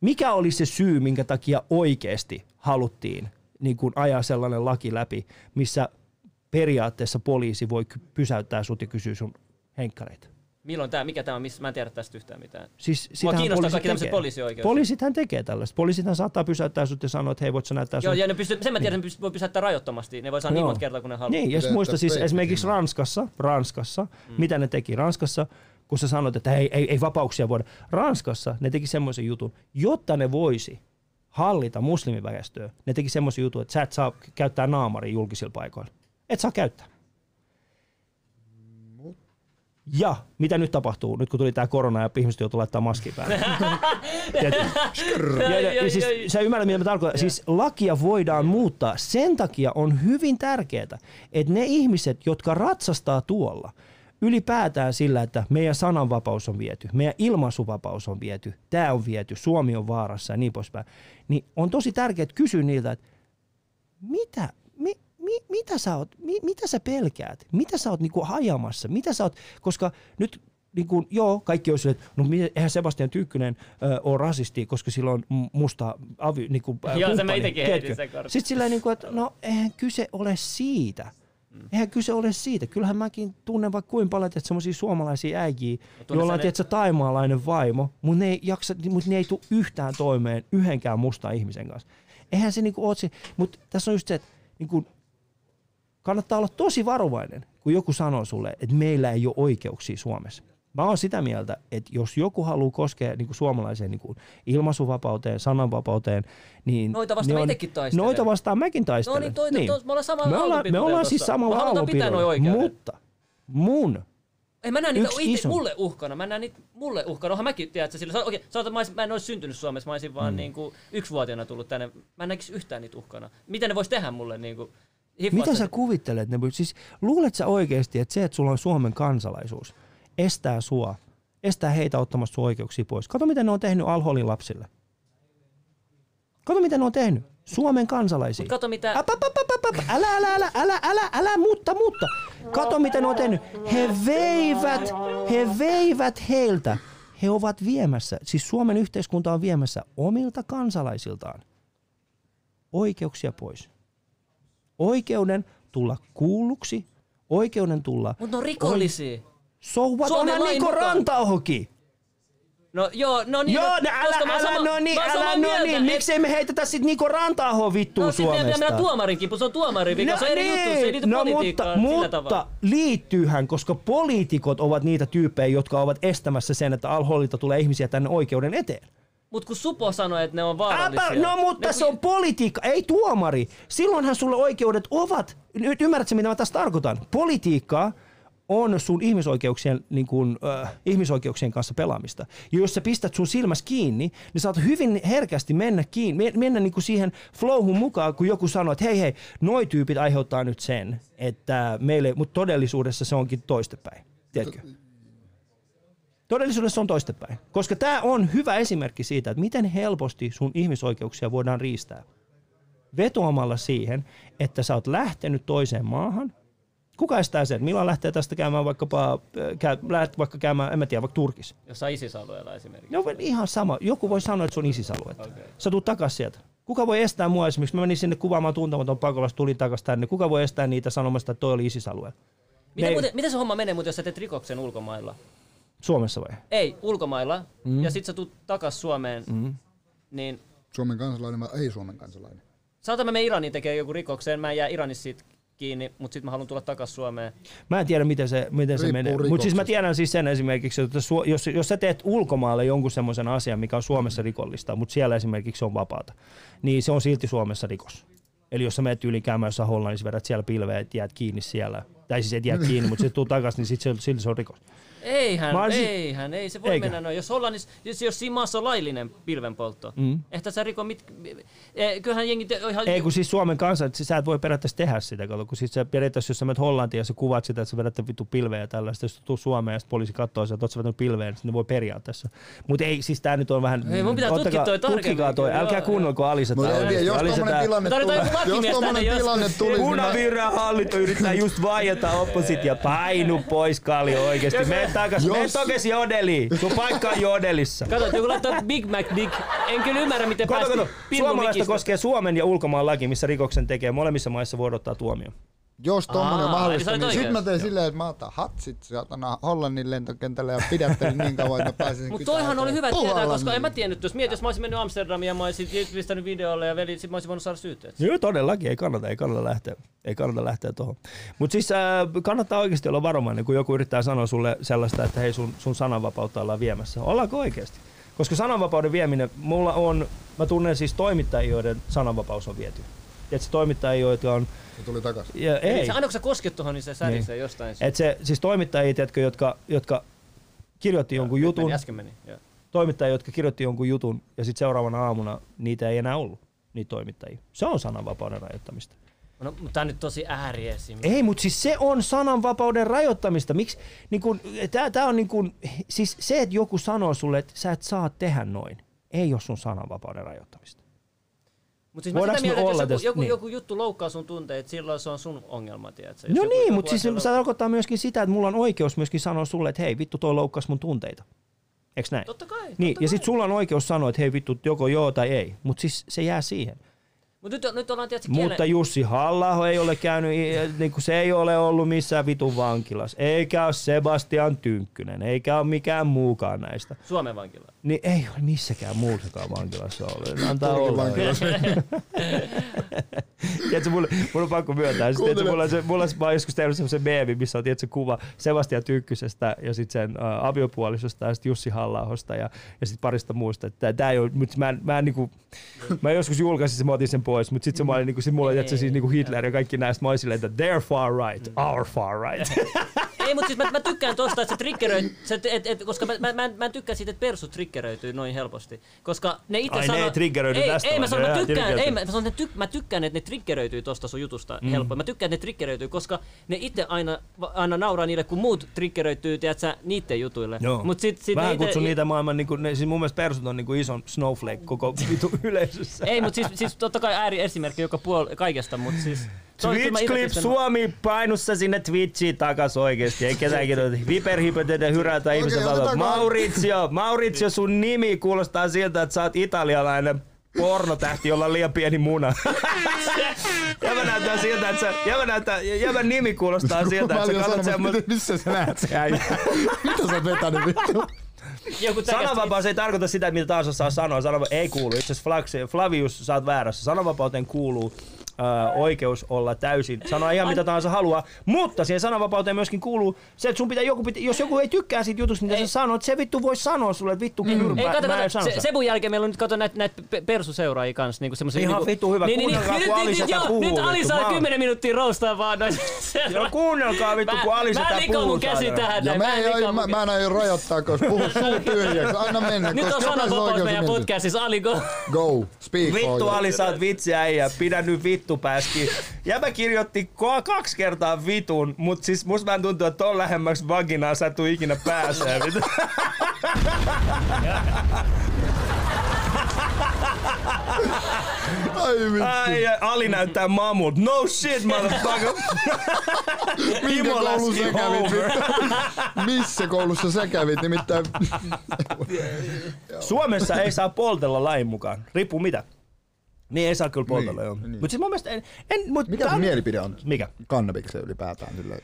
mikä oli se syy, minkä takia oikeasti haluttiin niin kun ajaa sellainen laki läpi, missä periaatteessa poliisi voi pysäyttää sut ja kysyä sun henkkareita. Milloin tämä, mikä tämä on, missä mä en tiedä tästä yhtään mitään. Siis Mua kiinnostaa poliisit kaikki tämmöiset tekee. poliisioikeudet. Poliisithan tekee tällaista. Poliisithan saattaa pysäyttää sut ja sanoa, että hei, voit sä näyttää sun Joo, ja ne pystyy, sen mä tiedän, että ne pystyy- voi pysäyttää rajoittomasti. Ne voi saada niin monta kertaa, kun ne haluaa. Niin, jos muista siis esimerkiksi. Ranskassa, Ranskassa, mm. mitä ne teki Ranskassa, kun sä sanoit, että ei, ei, ei vapauksia voida. Ranskassa ne teki semmoisen jutun, jotta ne voisi hallita muslimiväestöä, ne teki semmoisen jutun, että sä et saa käyttää naamaria julkisilla paikoilla. Et saa käyttää. Ja mitä nyt tapahtuu, nyt kun tuli tämä korona ja ihmiset joutuu laittaa maskia päälle? Tiedätkö? ja, ja, ja siis, sä ymmärrät, mitä mä tarkoitan. Siis lakia voidaan muuttaa. Sen takia on hyvin tärkeää, että ne ihmiset, jotka ratsastaa tuolla, ylipäätään sillä, että meidän sananvapaus on viety, meidän ilmaisuvapaus on viety, tämä on viety, Suomi on vaarassa ja niin poispäin, niin on tosi tärkeää kysyä niiltä, että mitä, mi, mi, mitä, sä oot, mi, mitä sä pelkäät, mitä sä oot niinku hajamassa, mitä sä oot, koska nyt niin kuin, joo, kaikki on silleen, että no eihän Sebastian Tyykkynen ö, ole rasisti, koska sillä on musta avi, niin kuin, Joo, se mä itekin heitin sen kortin. Sitten sillä niin kuin, että no eihän kyse ole siitä. Mm. Eihän kyse ole siitä. Kyllähän mäkin tunnen vaikka kuinka paljon että semmoisia suomalaisia äijiä, tunnet joilla on ne- tietysti taimaalainen vaimo, mutta ne ei, jaksa, mut ne ei tule yhtään toimeen yhdenkään musta ihmisen kanssa. Eihän se niinku ole se, mutta tässä on just se, että niinku, kannattaa olla tosi varovainen, kun joku sanoo sulle, että meillä ei ole oikeuksia Suomessa. Mä oon sitä mieltä, että jos joku haluaa koskea niin kuin suomalaiseen niin kuin ilmaisuvapauteen, sananvapauteen, niin... Noita vastaan on- itekin taistelen. Noita vastaan mäkin taistelen. No niin, toi, toi, me ollaan samalla me ollaan, me ollaan siis samalla aallopidolla, mutta mun Ei mä näen niitä itse, iso. mulle uhkana. Mä näen niitä mulle uhkana. Onhan mäkin, tiedätkö, sillä, okei, sanotaan, mä, olisin, mä en olisi syntynyt Suomessa, mä olisin vaan mm. niinku, yksivuotiaana tullut tänne. Mä en näkisi yhtään niitä uhkana. Miten ne vois tehdä mulle niinku, hiffaat Mitä sä- kuvittelet? Ne, siis, luulet sä oikeasti, että se, että sulla on Suomen kansalaisuus, estää sua, estää heitä ottamasta sun oikeuksia pois? Kato, mitä ne on tehnyt Alholin lapsille. Kato, mitä ne on tehnyt. Suomen kansalaisia. Kato mitä... Ap, ap, ap, älä, älä, älä, älä, älä, älä, mutta, mutta. Kato, mitä ne on tehnyt. He veivät, he veivät heiltä. He ovat viemässä, siis Suomen yhteiskunta on viemässä omilta kansalaisiltaan oikeuksia pois. Oikeuden tulla kuulluksi, oikeuden tulla... Mut ne on rikollisia. So what? Suomen Onhan Niko mukaan. Rantaohokin. No joo, no niin. Joo, no, no, älä, älä, sama- no niin, älä, no niin. et- Miksei me heitetä sit Niko Rantahoa vittuun No sit meidän pitää Suomesta? mennä tuomarin kimppuun, se on tuomarin vika, se on eri juttu, se ei liity no, politiikkaan mutta, sillä tavalla. mutta liittyyhän, koska poliitikot ovat niitä tyyppejä, jotka ovat estämässä sen, että alkoholilta tulee ihmisiä tänne oikeuden eteen. Mut kun Supo sanoi, että ne on vaarallisia. Äpä, no mutta ne, se on politiikka, ei tuomari. Silloinhan sulle oikeudet ovat, nyt ymmärrätkö mitä mä tässä tarkoitan? Politiikkaa on sun ihmisoikeuksien, niin kuin, äh, ihmisoikeuksien kanssa pelaamista. Ja jos sä pistät sun silmäs kiinni, niin saat hyvin herkästi mennä, kiinni, me- mennä niin kuin siihen flowhun mukaan, kun joku sanoo, että hei hei, noi tyypit aiheuttaa nyt sen, että meille, mutta todellisuudessa se onkin toistepäin. Tiedätkö? Todellisuudessa on toistepäin. Koska tämä on hyvä esimerkki siitä, että miten helposti sun ihmisoikeuksia voidaan riistää. Vetoamalla siihen, että sä oot lähtenyt toiseen maahan. Kuka estää sen? Milloin lähtee tästä käymään vaikkapa, äh, käy, lähdet vaikka käymään, en mä tiedä, vaikka Turkissa? Jossain ISIS-alueella esimerkiksi. No ihan sama. Joku voi sanoa, että se on isisaluetta. Okay. Sä tulet takas sieltä. Kuka voi estää mua esimerkiksi? Mä menin sinne kuvaamaan tuntematon pakolais, tulin takas tänne. Kuka voi estää niitä sanomasta, että toi oli isisalue? Miten, muuten, miten se homma menee, mutta jos sä teet rikoksen ulkomailla? Suomessa vai? Ei, ulkomailla. Mm. Mm. Ja sit sä tuut takas Suomeen. Mm. Niin Suomen kansalainen vai ei Suomen kansalainen? sanotaan mä menen Iraniin tekee joku rikoksen, mä en jää Iranissa siitä kiinni, mutta sit mä haluan tulla takas Suomeen. Mä en tiedä, miten se, miten se menee. Mutta siis mä tiedän siis sen esimerkiksi, että su- jos, jos sä teet ulkomaalle jonkun semmoisen asian, mikä on Suomessa rikollista, mutta siellä esimerkiksi se on vapaata, niin se on silti Suomessa rikos. Eli jos sä menet yli käymään jossain Hollannissa, vedät siellä pilveä, et jäät kiinni siellä. Tai siis et jää kiinni, mutta sitten tuu takaisin, niin sit se, silti se on rikos. Eihän, Mä olisin- eihän, ei se voi Eikä. mennä noin. Jos Hollannissa, jos, jos siinä maassa on laillinen pilvenpoltto, Mm. ehkä sä riko mit... Eh, kyllähän jengi te, ihan... Ei kun siis Suomen kanssa, että sä et voi periaatteessa tehdä sitä, kato, kun siis sä periaatteessa, jos sä menet Hollantiin ja sä kuvat sitä, että sä vedät vittu pilveä ja tällaista, jos tuu Suomeen ja sitten poliisi katsoo sitä, että oot sä vetänyt pilveä, niin sitten ne voi periaatteessa. Mutta ei, siis tää nyt on vähän... Ei, mun pitää tutkia toi tarkemmin Tutkikaa toi, älkää kuunnelko Alisa jos tommonen tilanne tulee, jos tommonen tänne tilanne tulisi, niin Punavihreä hallinto yrittää just vaieta oppositio. Painu pois Kallio oikeesti. Mene takas. Mene Jos- takas Jodeliin. Sun paikka on Jodelissa. Kato, joku laittaa Big Mac Dick. En kyllä ymmärrä, miten Kato, päästi kato. Suomalaista mikistä. koskee Suomen ja ulkomaan laki, missä rikoksen tekee. Molemmissa maissa voi odottaa tuomio. Jos tommonen Aa, on mahdollista, niin olit sit mä teen silleen, että mä otan hatsit saatana Hollannin lentokentälle ja pidättelin niin kauan, että mä pääsin Mutta toihan oli hyvä tietää, koska niin. en mä tiennyt, jos mietit, jos mä olisin mennyt Amsterdamiin ja mä olisin pistänyt videolle ja veli, sit mä olisin voinut saada syytteet. Joo, todellakin. Ei kannata, ei kannata lähteä. Ei kannata lähteä tuohon. Mutta siis äh, kannattaa oikeasti olla varovainen, kun joku yrittää sanoa sulle sellaista, että hei sun, sun sananvapautta ollaan viemässä. Ollaanko oikeasti? Koska sananvapauden vieminen, mulla on, mä tunnen siis toimittajia, joiden sananvapaus on viety. Tiedätkö, toimittajia, joita on, Se tuli takas. ja, Ei. Se, aina kun sä kosket tuohon, niin se särisee jostain. et se, siis toimittajia, tiedätkö, jotka, jotka kirjoitti jonkun Nyt jutun, Meni, äsken meni. Joo. toimittajia, jotka kirjoitti jonkun jutun, ja sitten seuraavana aamuna niitä ei enää ollut, niitä toimittajia. Se on sananvapauden rajoittamista. No, mutta tää on nyt tosi ääriesimerkki. Ei, mutta siis se on sananvapauden rajoittamista. Miksi? Niin kun, tää, tää on niin kun, siis se, että joku sanoo sulle, että sä et saa tehdä noin, ei ole sun sananvapauden rajoittamista. Mutta siis mä sitä Voidaanko mieltä, että jos olla joku, niin. joku juttu loukkaa sun tunteet, silloin se on sun ongelma, tiedätkö? Jos No niin, mutta siis se tarkoittaa myöskin sitä, että mulla on oikeus myöskin sanoa sulle, että hei vittu toi loukkas mun tunteita. Eiks näin? Totta kai. Niin, totta ja kai. sit sulla on oikeus sanoa, että hei vittu joko joo tai ei, mutta siis se jää siihen. Mut nyt, nyt ollaan tietysti kielen... Mutta Jussi halla ei ole käynyt, niin kuin se ei ole ollut missään vitun vankilassa, eikä ole Sebastian Tynkkynen, eikä ole mikään muukaan näistä. Suomen vankila. Niin ei ole missäkään muussakaan vankilassa ollut. Antaa olla. vankilassa. Tiedätkö, mulla, mulla on pakko myöntää. Siis, tiedätkö, mulla, on se, mulla mä oon joskus tehnyt semmoisen meemi, missä on tiedätkö, kuva Sebastian Tynkkysestä ja sitten sen ä, aviopuolisosta ja sitten Jussi halla ja, ja sitten parista muusta. Tää, tää ei ole, mut mä, en- mä, en niinku, mä joskus julkaisin sen, mä otin sen pois, mutta sitten se mä olin, niinku, sit mulla oli tiedätkö, siis niinku Hitler ja kaikki näistä. Mä olin silleen, että they're far right, our far right. ei mutta siis mä, mä tykkään tosta, että se triggeröi, se, et, et, koska mä, mä, mä, en- mä en tykkää siitä, että persut triggeröityy noin helposti. Koska ne itse Ai, ne sanoo... ei triggeröidy ei, tästä ei, mä sanon, ne mä tykkään, ei, mä, sanon, että tyk, mä tykkään, että ne triggeröityy tosta sun jutusta mm. helpoin. Mä tykkään, että ne triggeröityy, koska ne itse aina, aina nauraa niille, kun muut triggeröityy, tiedätkö, niiden jutuille. Joo. Mut sit, sit Vähän ne ite- kutsun niitä maailman, niin kuin, ne, siis mun mielestä persut on niin kuin ison snowflake koko vitu yleisössä. Ei, mutta siis, siis totta kai ääri esimerkki joka puol kaikesta, mutta siis... toi- kyllä mä Twitch ite Clip pistän- Suomi painussa sinne Twitchiin takas oikeesti. Ei ketään kirjoita. Viperhypoteiden hyrätä ihmiset okay, otetaanko- Maurizio, Maurizio, sun nimi kuulostaa siltä, että sä oot italialainen pornotähti, jolla on liian pieni muna. Jäbä näyttää siltä, että sä, jäbä, näyttää, jäbän nimi kuulostaa siltä, että sä katsot semmoista... missä sä näet se äijä? Mitä sä oot vetänyt vittu? Sananvapaus ei tarkoita sitä, mitä taas osaa sanoa. Sananva- ei kuulu. Itse asiassa Flavius, sä oot väärässä. Sananvapauteen kuuluu äh, oikeus olla täysin, sanoa ihan mitä tahansa haluaa, mutta siihen sananvapauteen myöskin kuuluu se, että sun pitää joku, pitää, jos joku ei tykkää siitä jutusta, mitä Ei. sä sanot, se vittu voi sanoa sulle, että vittu kyrpä, Ei, kato, mä en kato, sano se. Sebun jälkeen meillä on nyt kato näitä näit pe- persuseuraajia kanssa. Niinku semmosia, Ihan niinku, vittu hyvä, kuunnelkaa, kun Ali setä joo, puhuu, Nyt Ali vittu, saa mä oon- 10 minuuttia roustaa vaan noin. Joo, kuunnelkaa vittu, kun Ali Mä sitä likon puhuu. mun käsi tähän. Ja mä, en mä, mä aio rajoittaa, koska puhu suu tyhjäksi. Anna mennä. Nyt on sananvapaus meidän podcastissa. Ali, go. Go, speak Vittu for you. Ali, sä oot vitsi äijä, pidä nyt vittu pääski. Jäbä kirjoitti kaksi kertaa vitun, mut siis musta vähän tuntuu, että ton lähemmäksi vaginaa sä tuu ikinä pääsee. Ai vittu. Ai, Ali näyttää mamut. No shit, motherfucker. Minkä koulussa sä kävit? Missä koulussa sä kävit? Nimittäin Suomessa ei saa poltella lain mukaan. Riippuu mitä. Niin ei saa kyllä poltella, Niin, joo. niin. Mut siis mun mielestä en, en mut mikä on- mielipide on Mikä? kannabikseen ylipäätään? Sille?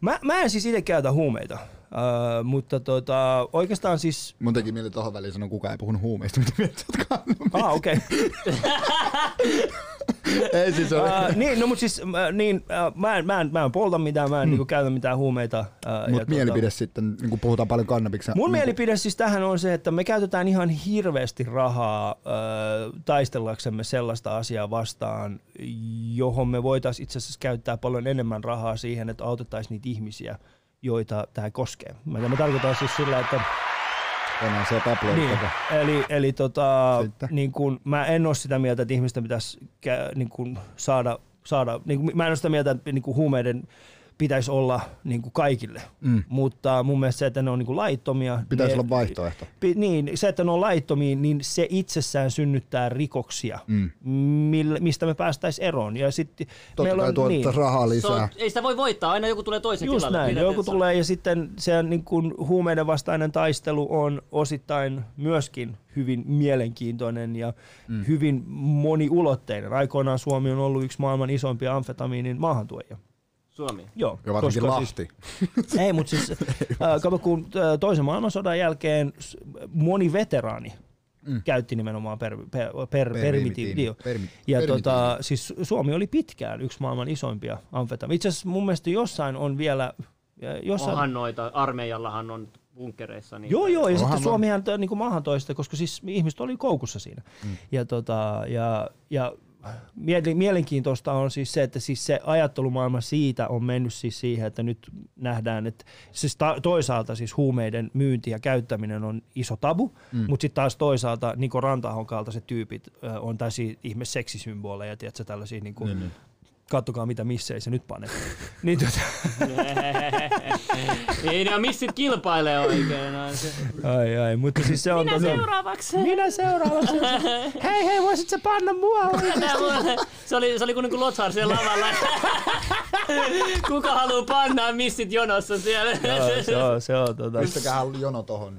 Mä, mä en siis itse käytä huumeita, uh, mutta tota, oikeastaan siis... Mun teki mieli tohon väliin sanoa, kukaan ei puhunut huumeista, mitä mieltä. Ah, okei. Ei siis ole. Uh, niin, no mut siis äh, niin, uh, mä, en, mä, en, mä en polta mitään, mä en mm. niinku käytä mitään huumeita. Uh, Mut mielipide sitten, niin kun puhutaan paljon kannabiksen. Mun niin mielipide siis tähän on se, että me käytetään ihan hirveästi rahaa äh, taistellaksemme sellaista asiaa vastaan, johon me voitaisiin itse asiassa käyttää paljon enemmän rahaa siihen, että autettaisiin niitä ihmisiä, joita tämä koskee. Mä, mä tarkoitan siis sillä, että Onhan se niin, eli, eli tota, Sitten. niin kun, mä en ole sitä mieltä, että ihmisten pitäisi niin kun saada, saada niin kun, mä en ole sitä mieltä, että niin kun huumeiden pitäisi olla niin kuin kaikille, Mm. mutta mun mielestä se, että ne on niin kuin laittomia. Pitäisi ne, olla vaihtoehto. Pi- niin, se, että ne on laittomia, niin se itsessään synnyttää rikoksia, Mm. millä, mistä me päästäisiin eroon. Ja sitten Totta meillä kai on, niin, rahaa Se lisää. on, ei sitä voi voittaa, aina joku tulee toisen Just tilalle. näin, joku tulee ja sitten se niin kuin huumeiden vastainen taistelu on osittain myöskin hyvin mielenkiintoinen ja mm. hyvin moniulotteinen. Aikoinaan Suomi on ollut yksi maailman isoimpia amfetamiinin maahantuojia. Suomi. Joo, Ja varsinkin koska Lahti. Siis, ei, mutta siis kato, kun toisen maailmansodan jälkeen moni veteraani mm. käytti nimenomaan per, per, per, permitiivi. joo. Permi- Ja permitiivi. tota, siis Suomi oli pitkään yksi maailman isoimpia amfetamiineja. Itse asiassa mun mielestä jossain on vielä... Jossain, Onhan noita, armeijallahan on bunkkereissa. Niin Joo, joo, ja Onhan sitten Suomihan niin kuin maahan toista, koska siis ihmiset oli koukussa siinä. Mm. Ja, tota, ja, ja mielenkiintoista on siis se, että siis se ajattelumaailma siitä on mennyt siis siihen, että nyt nähdään, että siis ta- toisaalta siis huumeiden myynti ja käyttäminen on iso tabu, mm. mutta sitten taas toisaalta Niko Rantahon kaltaiset tyypit on tällaisia ihme seksisymboleja, tiedätkö, tällaisia niin kuin, Niin, niin. Kattokaa mitä missä ei se nyt pane. niin, tota, Ei ne missit kilpailee oikein. no se- ai, ai, mutta siis se on Minä tota- seuraavaksi. Minä seuraavaksi. hei hei, voisit sä panna mua mulla- Se oli, se oli kuin, niin kuin Lothar siellä lavalla. Kuka haluaa pannaa missit jonossa siellä? Joo, se on, se on tota. Pistäkää jono tohon.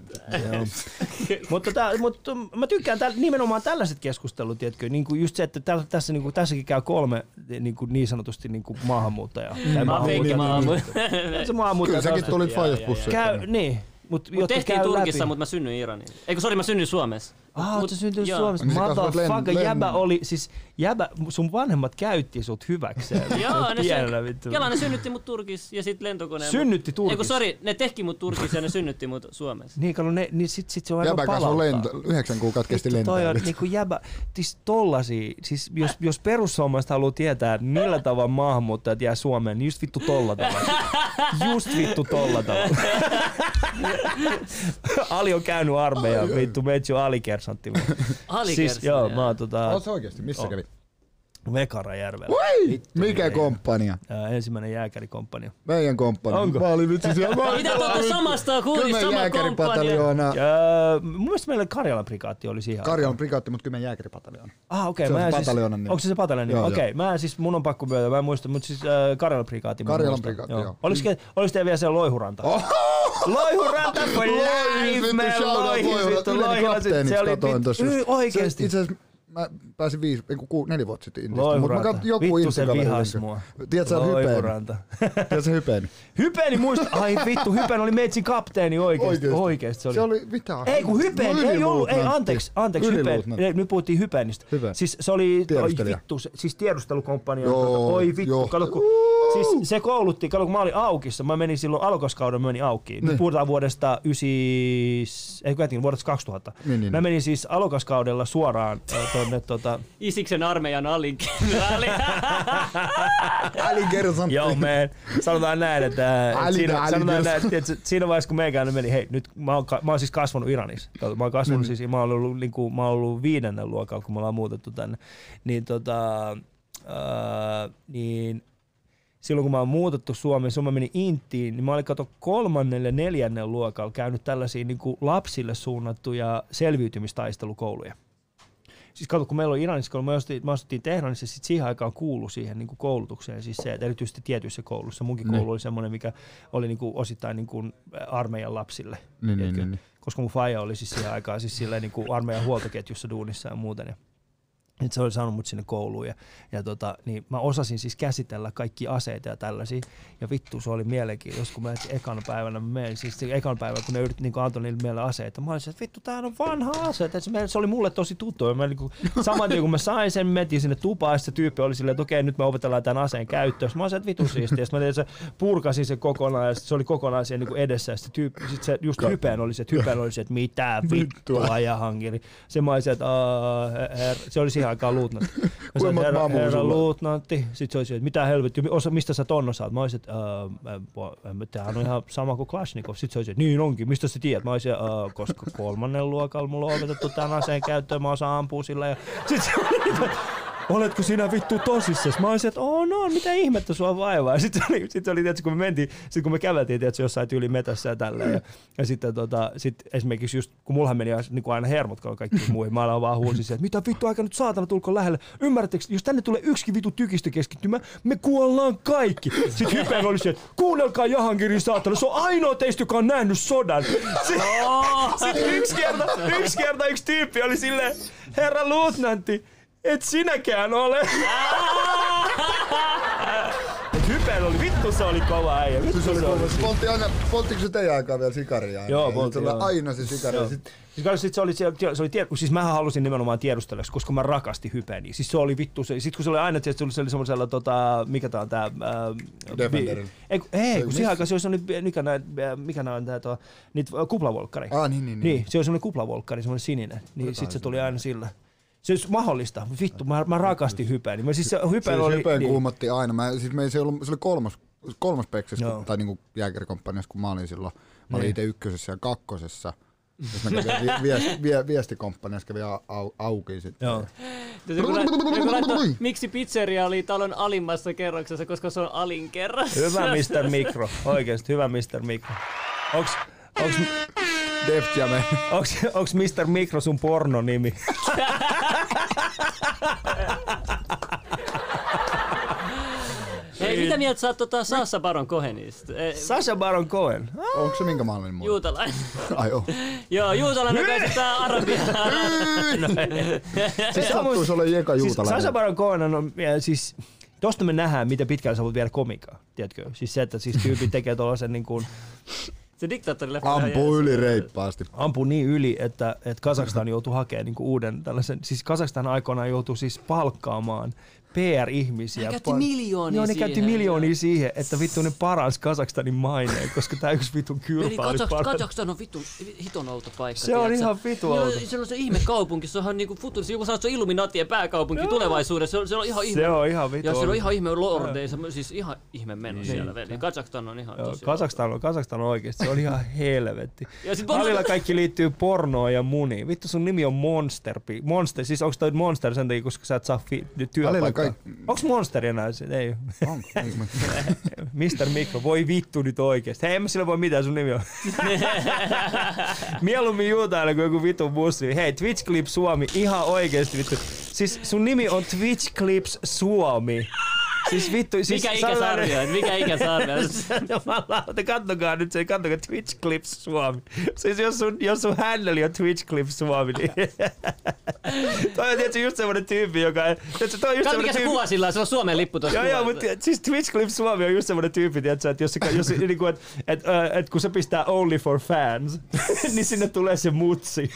Mutta, tää, mutta mä tykkään täl, nimenomaan tällaiset keskustelut, tiedätkö, niin kuin just se, että täl, tässä, niin kuin, tässäkin käy kolme niin, kuin niin sanotusti niin kuin maahanmuuttajaa. Tai Mä oon feikin maahanmuuttajaa. maahan. Se maahanmuuttaja Kyllä säkin tulit Fajasbussista. Käy, niin, mutta Mut jotka tehtiin Turkissa, mutta mä synnyin Iraniin. Eikö sori, mä synnyin Suomessa. Ah, oot sä syntynyt joo. Suomessa? Niin Motherfucker, jäbä oli, siis jäbä, sun vanhemmat käytti sut hyväkseen. Joo, ne Pienellä vittu. Kela ne synnytti mut Turkis ja sit lentokoneen. Synnytti Ei kun Turkissa. sori, ne tehki mut Turkissa ja ne synnytti mut Suomessa. Niin, kato, ne, niin sit, sit se on Jäbä aika lento, yhdeksän kuukautta kesti Vittu, toi on lentää. niinku jäbä, siis tollasia, siis jos, jos perussuomalaiset haluaa tietää, että millä tavalla maahanmuuttajat jää Suomeen, niin just vittu tolla tavalla. Just vittu tolla tavalla. Ali on käynyt armeijan, vittu, meitsi on alikersantti. Alikersan, Siis joo, joo. mä oon tota, Oot oikeesti? Missä On. kävi? Vekarajärvellä. Oi! Vittu, Mikä niin. komppania? Ää, ensimmäinen jääkärikomppania. Meidän komppania. Onko? Mä olin vitsi siellä. Mä olin Mitä te olette samasta kuulista, Kymen sama jääkäripataljoona. Ja, mun mielestä meillä Karjalan prikaatti oli siihen. Karjalan prikaatti, mutta Kymen jääkäripataljoona. Ah, okei. Se on siis, pataljoonan nimi. Onko se se pataljoonan nimi? Joo, Okei, joo. mä siis, mun on pakko myötä, mä en muista, mutta siis äh, Karjalan prikaatti. Karjalan prikaatti, joo. Oliko, oliko teillä vielä siellä Loihuranta? Oho! Loihuranta for life, man, Loihura. vittu, kapteeniksi se oli vittu, oikeesti. Se Itse asiassa mä pääsin viisi, ei ku, neljä vuotta sitten Intistä, mutta mä katsoin joku Vittu se vihas mua. Tiedätkö hypeen? Tiedätkö sä hypeen? Hypeni muista, ai vittu, Hypen oli meitsin kapteeni oikeesti. Oikeesti. Oikeesti se oli. Se oli, mitä? Ei kun Hypen, No, ei ollut, ei anteeksi, anteeksi, ei, nyt puhuttiin Hypenistä. Hype. Siis se oli, oi vittu, se, siis tiedustelukomppania. Joo, oi vittu, joo. kato kun, siis se koulutti, kato kun mä olin aukissa, mä menin silloin alokaskauden, mä menin auki. Nyt Niin. puhutaan vuodesta 9, ei kun vuodesta 2000. Niin, niin, mä niin. menin siis alokaskaudella suoraan tonne tota, Isiksen armeijan alikenraali. Ali Gerson. Joo, man. Sanotaan näin, että äh, Ali- siinä, Ali sanotaan näin, että siinä vaiheessa, kun meikäläinen meni, hei, nyt mä oon, mä oon siis kasvanut Iranissa. Mä oon kasvanut Mm. siis, mä oon ollut, niin kuin, mä oon ollut viidennen luokalla, kun me ollaan muutettu tänne. Niin tota, äh, niin silloin kun mä oon muutettu Suomeen, silloin mä menin Intiin, niin mä olin kato kolmannelle neljännen luokalla käynyt tällaisia niin kuin lapsille suunnattuja selviytymistaistelukouluja. Siis kato, kun meillä oli Iranissa, kun me asuttiin, me asuttiin Tehranissa, sit siihen aikaan kuulu siihen niin kuin koulutukseen, siis se, että erityisesti tietyissä kouluissa. Munkin Niin. koulu oli semmoinen, mikä oli niin kuin osittain niin kuin armeijan lapsille. Niin, niin, niin, niin. Koska mun faija oli siis siihen aikaan siis niin kuin armeijan huoltoketjussa duunissa ja muuten. Ja nyt se oli saanut mut sinne kouluun ja, ja tota, niin mä osasin siis käsitellä kaikki aseita ja tällaisia. Ja vittu se oli mielenkiintoista, kun mä etsin ekan päivänä, mä menin, siis se ekan päivänä, kun ne yritti niin antoi niille meille aseita. Mä olisin, että vittu tää on vanha ase. että Se, se oli mulle tosi tuttu. Ja mä niin kuin, saman tien kun mä sain sen, metin sinne tupaan, ja se tyyppi oli silleen, että okei, nyt me opetellaan tämän aseen käyttöön. Sitten Mä olisin, että vittu siistiä. Sitten mä tein, se purkasin sen kokonaan ja se oli kokonaan siellä niin edessä. Ja sitten tyyppi, sit se just hypeen oli se, että hypeen oli se, että mitä vittua ja hankiri. Se mä olisin, että "Aa, her, se oli siihen aikaan luutnantti. Mä sanoin, herra, herra sulla on?" luutnantti. Sitten se oli se, että mitä helvettiä, osa, mistä sä ton osaat? Mä olisin, että äh, tämähän on ihan sama kuin Kalashnikov. Sitten se oli se, että niin onkin, mistä sä tiedät? Mä olisin, äh, koska kolmannen luokalla mulla on opetettu tämän aseen käyttöön, mä osaan ampua sillä. Ja sitten se oletko sinä vittu tosissas? Mä olisin, että oo no, mitä ihmettä sua vaivaa. Sitten se oli, sit se oli tietysti, kun me mentiin, sit kun me käveltiin tietysti, jossain tyyli metässä ja tälleen. Ja, ja sitten tota, sit esimerkiksi just, kun mullahan meni niin kuin aina hermot kun kaikki muihin, mä aloin vaan huusin että mitä vittu aika nyt saatana tulko lähelle. Ymmärrättekö, jos tänne tulee yksikin vittu tykistö keskittymä, me kuollaan kaikki. Sitten hypeen oli se, että kuunnelkaa Jahankirin saatana, se on ainoa teistä, joka on nähnyt sodan. Sitten, sitten yksi kerta, yksi kerta yksi tyyppi oli silleen, herra luutnantti, et sinäkään ole. Hypeen oli, vittu se oli kova äijä. Vittu Se oli kova. poltti aina, polttiko se teidän aikaa vielä sikaria? Joo, poltti, Se oli aina se sikari. Joo. Sit, Siis kato, sit se oli, se, se oli tied, siis mähän halusin nimenomaan tiedustella, koska mä rakastin hypeni. Siis se oli vittu, se, sit kun se oli aina, että se oli semmoisella, tota, mikä tää on tää... Ää, Defenderillä. Ei, kun- ei kun missä? siihen aikaan se oli semmoinen, mikä nää, mikä nää on tää, tuo, niitä kuplavolkkari. ah, niin, niin, niin. Niin, se oli semmoinen kuplavolkkari, semmoinen sininen. Niin sit se tuli aina sillä. Se olisi mahdollista. Vittu, mä, mä rakastin hypeni. Mä siis se Se hypen oli hypeen niin. kuumotti aina. Mä, siis me, se, oli, se oli kolmas, kolmas peksas, Joo. kun, tai niinku jääkärikomppaniassa, kun mä olin silloin. Mä olin Niin. itse ykkösessä ja kakkosessa. Jos mä kävin vi- viesti, vie, viestikomppaniassa, kävin au, au, auki sitten. Joo. Joku lait- joku laittaa, Miksi pizzeria oli talon alimmassa kerroksessa, koska se on alinkerras. Hyvä Mr. Mikro. Oikeesti hyvä Mr. Mikro. Onks, onks, Def Jam. onks, onks Mr. Mikro sun pornonimi? Hei, mitä mieltä sä oot tota Sassa Baron Cohenista? Eh, Sasha Baron Cohen. Onko se minkä mallin muuten? Juutalainen. Ai oo. Joo, juutalainen, joka esittää arabiaa. Se sattuisi olla jeka Siis juutalainen. Sasha Baron Cohen on siis Tosta me nähdään, miten pitkälle sä voit viedä komikaa, tiedätkö? Siis se, että siis tyyppi tekee tuollaisen niin kuin, Se ihan Ampuu yli reippaasti. ampui niin yli, että, että Kazakstan joutui hakemaan niin uuden tällaisen, siis Kazakstan aikoinaan joutui siis palkkaamaan PR-ihmisiä. Ne käytti Pa- miljoonia Joo, ne siihen, käytti joo. miljoonia siihen, että vittu ne paransi Kazakstanin maineen, koska tää yksi vitun kylpä oli paras. Kazakstan on vitun, hiton outo paikka. Se on ihan vitu Joo, outo. Se on se ihme kaupunki, se on niinku futurisi, joku sanoo, että se on Illuminatien pääkaupunki tulevaisuudessa. Se on, se on ihan ihme. Se on ihan vitu Ja siellä on ihan ihme lordeissa, siis ihan ihme meno siellä veli. Kazakstan on ihan tosi Kazakstan on, Kazakstan on oikeesti, se on ihan helvetti. Ja sit Välillä kaikki liittyy pornoon ja muniin. Vittu sun nimi on Monster. Pi- Monster, siis onks toi Monster sen takia, koska sä et saa fi- työpaikkaa? Kaik- Onks Monster enää se? Ei. Onko? Mr. Mikko, voi vittu nyt oikeesti. Hei, en mä sillä voi mitään, sun nimi on. Mieluummin juutailla kuin joku vittu bussi. Hei, Twitch Clips Suomi, ihan oikeesti vittu. Siis sun nimi on Twitch Clips Suomi. Siis vittu, siis Mikä sellainen- ikäsarja? Mikä ikäsarja? Jumalauta, kattokaa nyt se, kattokaa Twitch Clips Suomi. Siis jos sun, jos sun handle on Twitch Clips Suomi, niin... toi on tietysti just semmonen tyyppi, joka... Tiedätkö, toi on just Kato mikä semmonen se tyyppi... kuva sillä on, se on Suomen lippu tuossa Joo, joo, mutta siis Twitch Clips Suomi on just semmoinen tyyppi, tiedätkö, että jos, se, jos niin kuin, että, että, että, kun se pistää only for fans, niin sinne tulee se mutsi.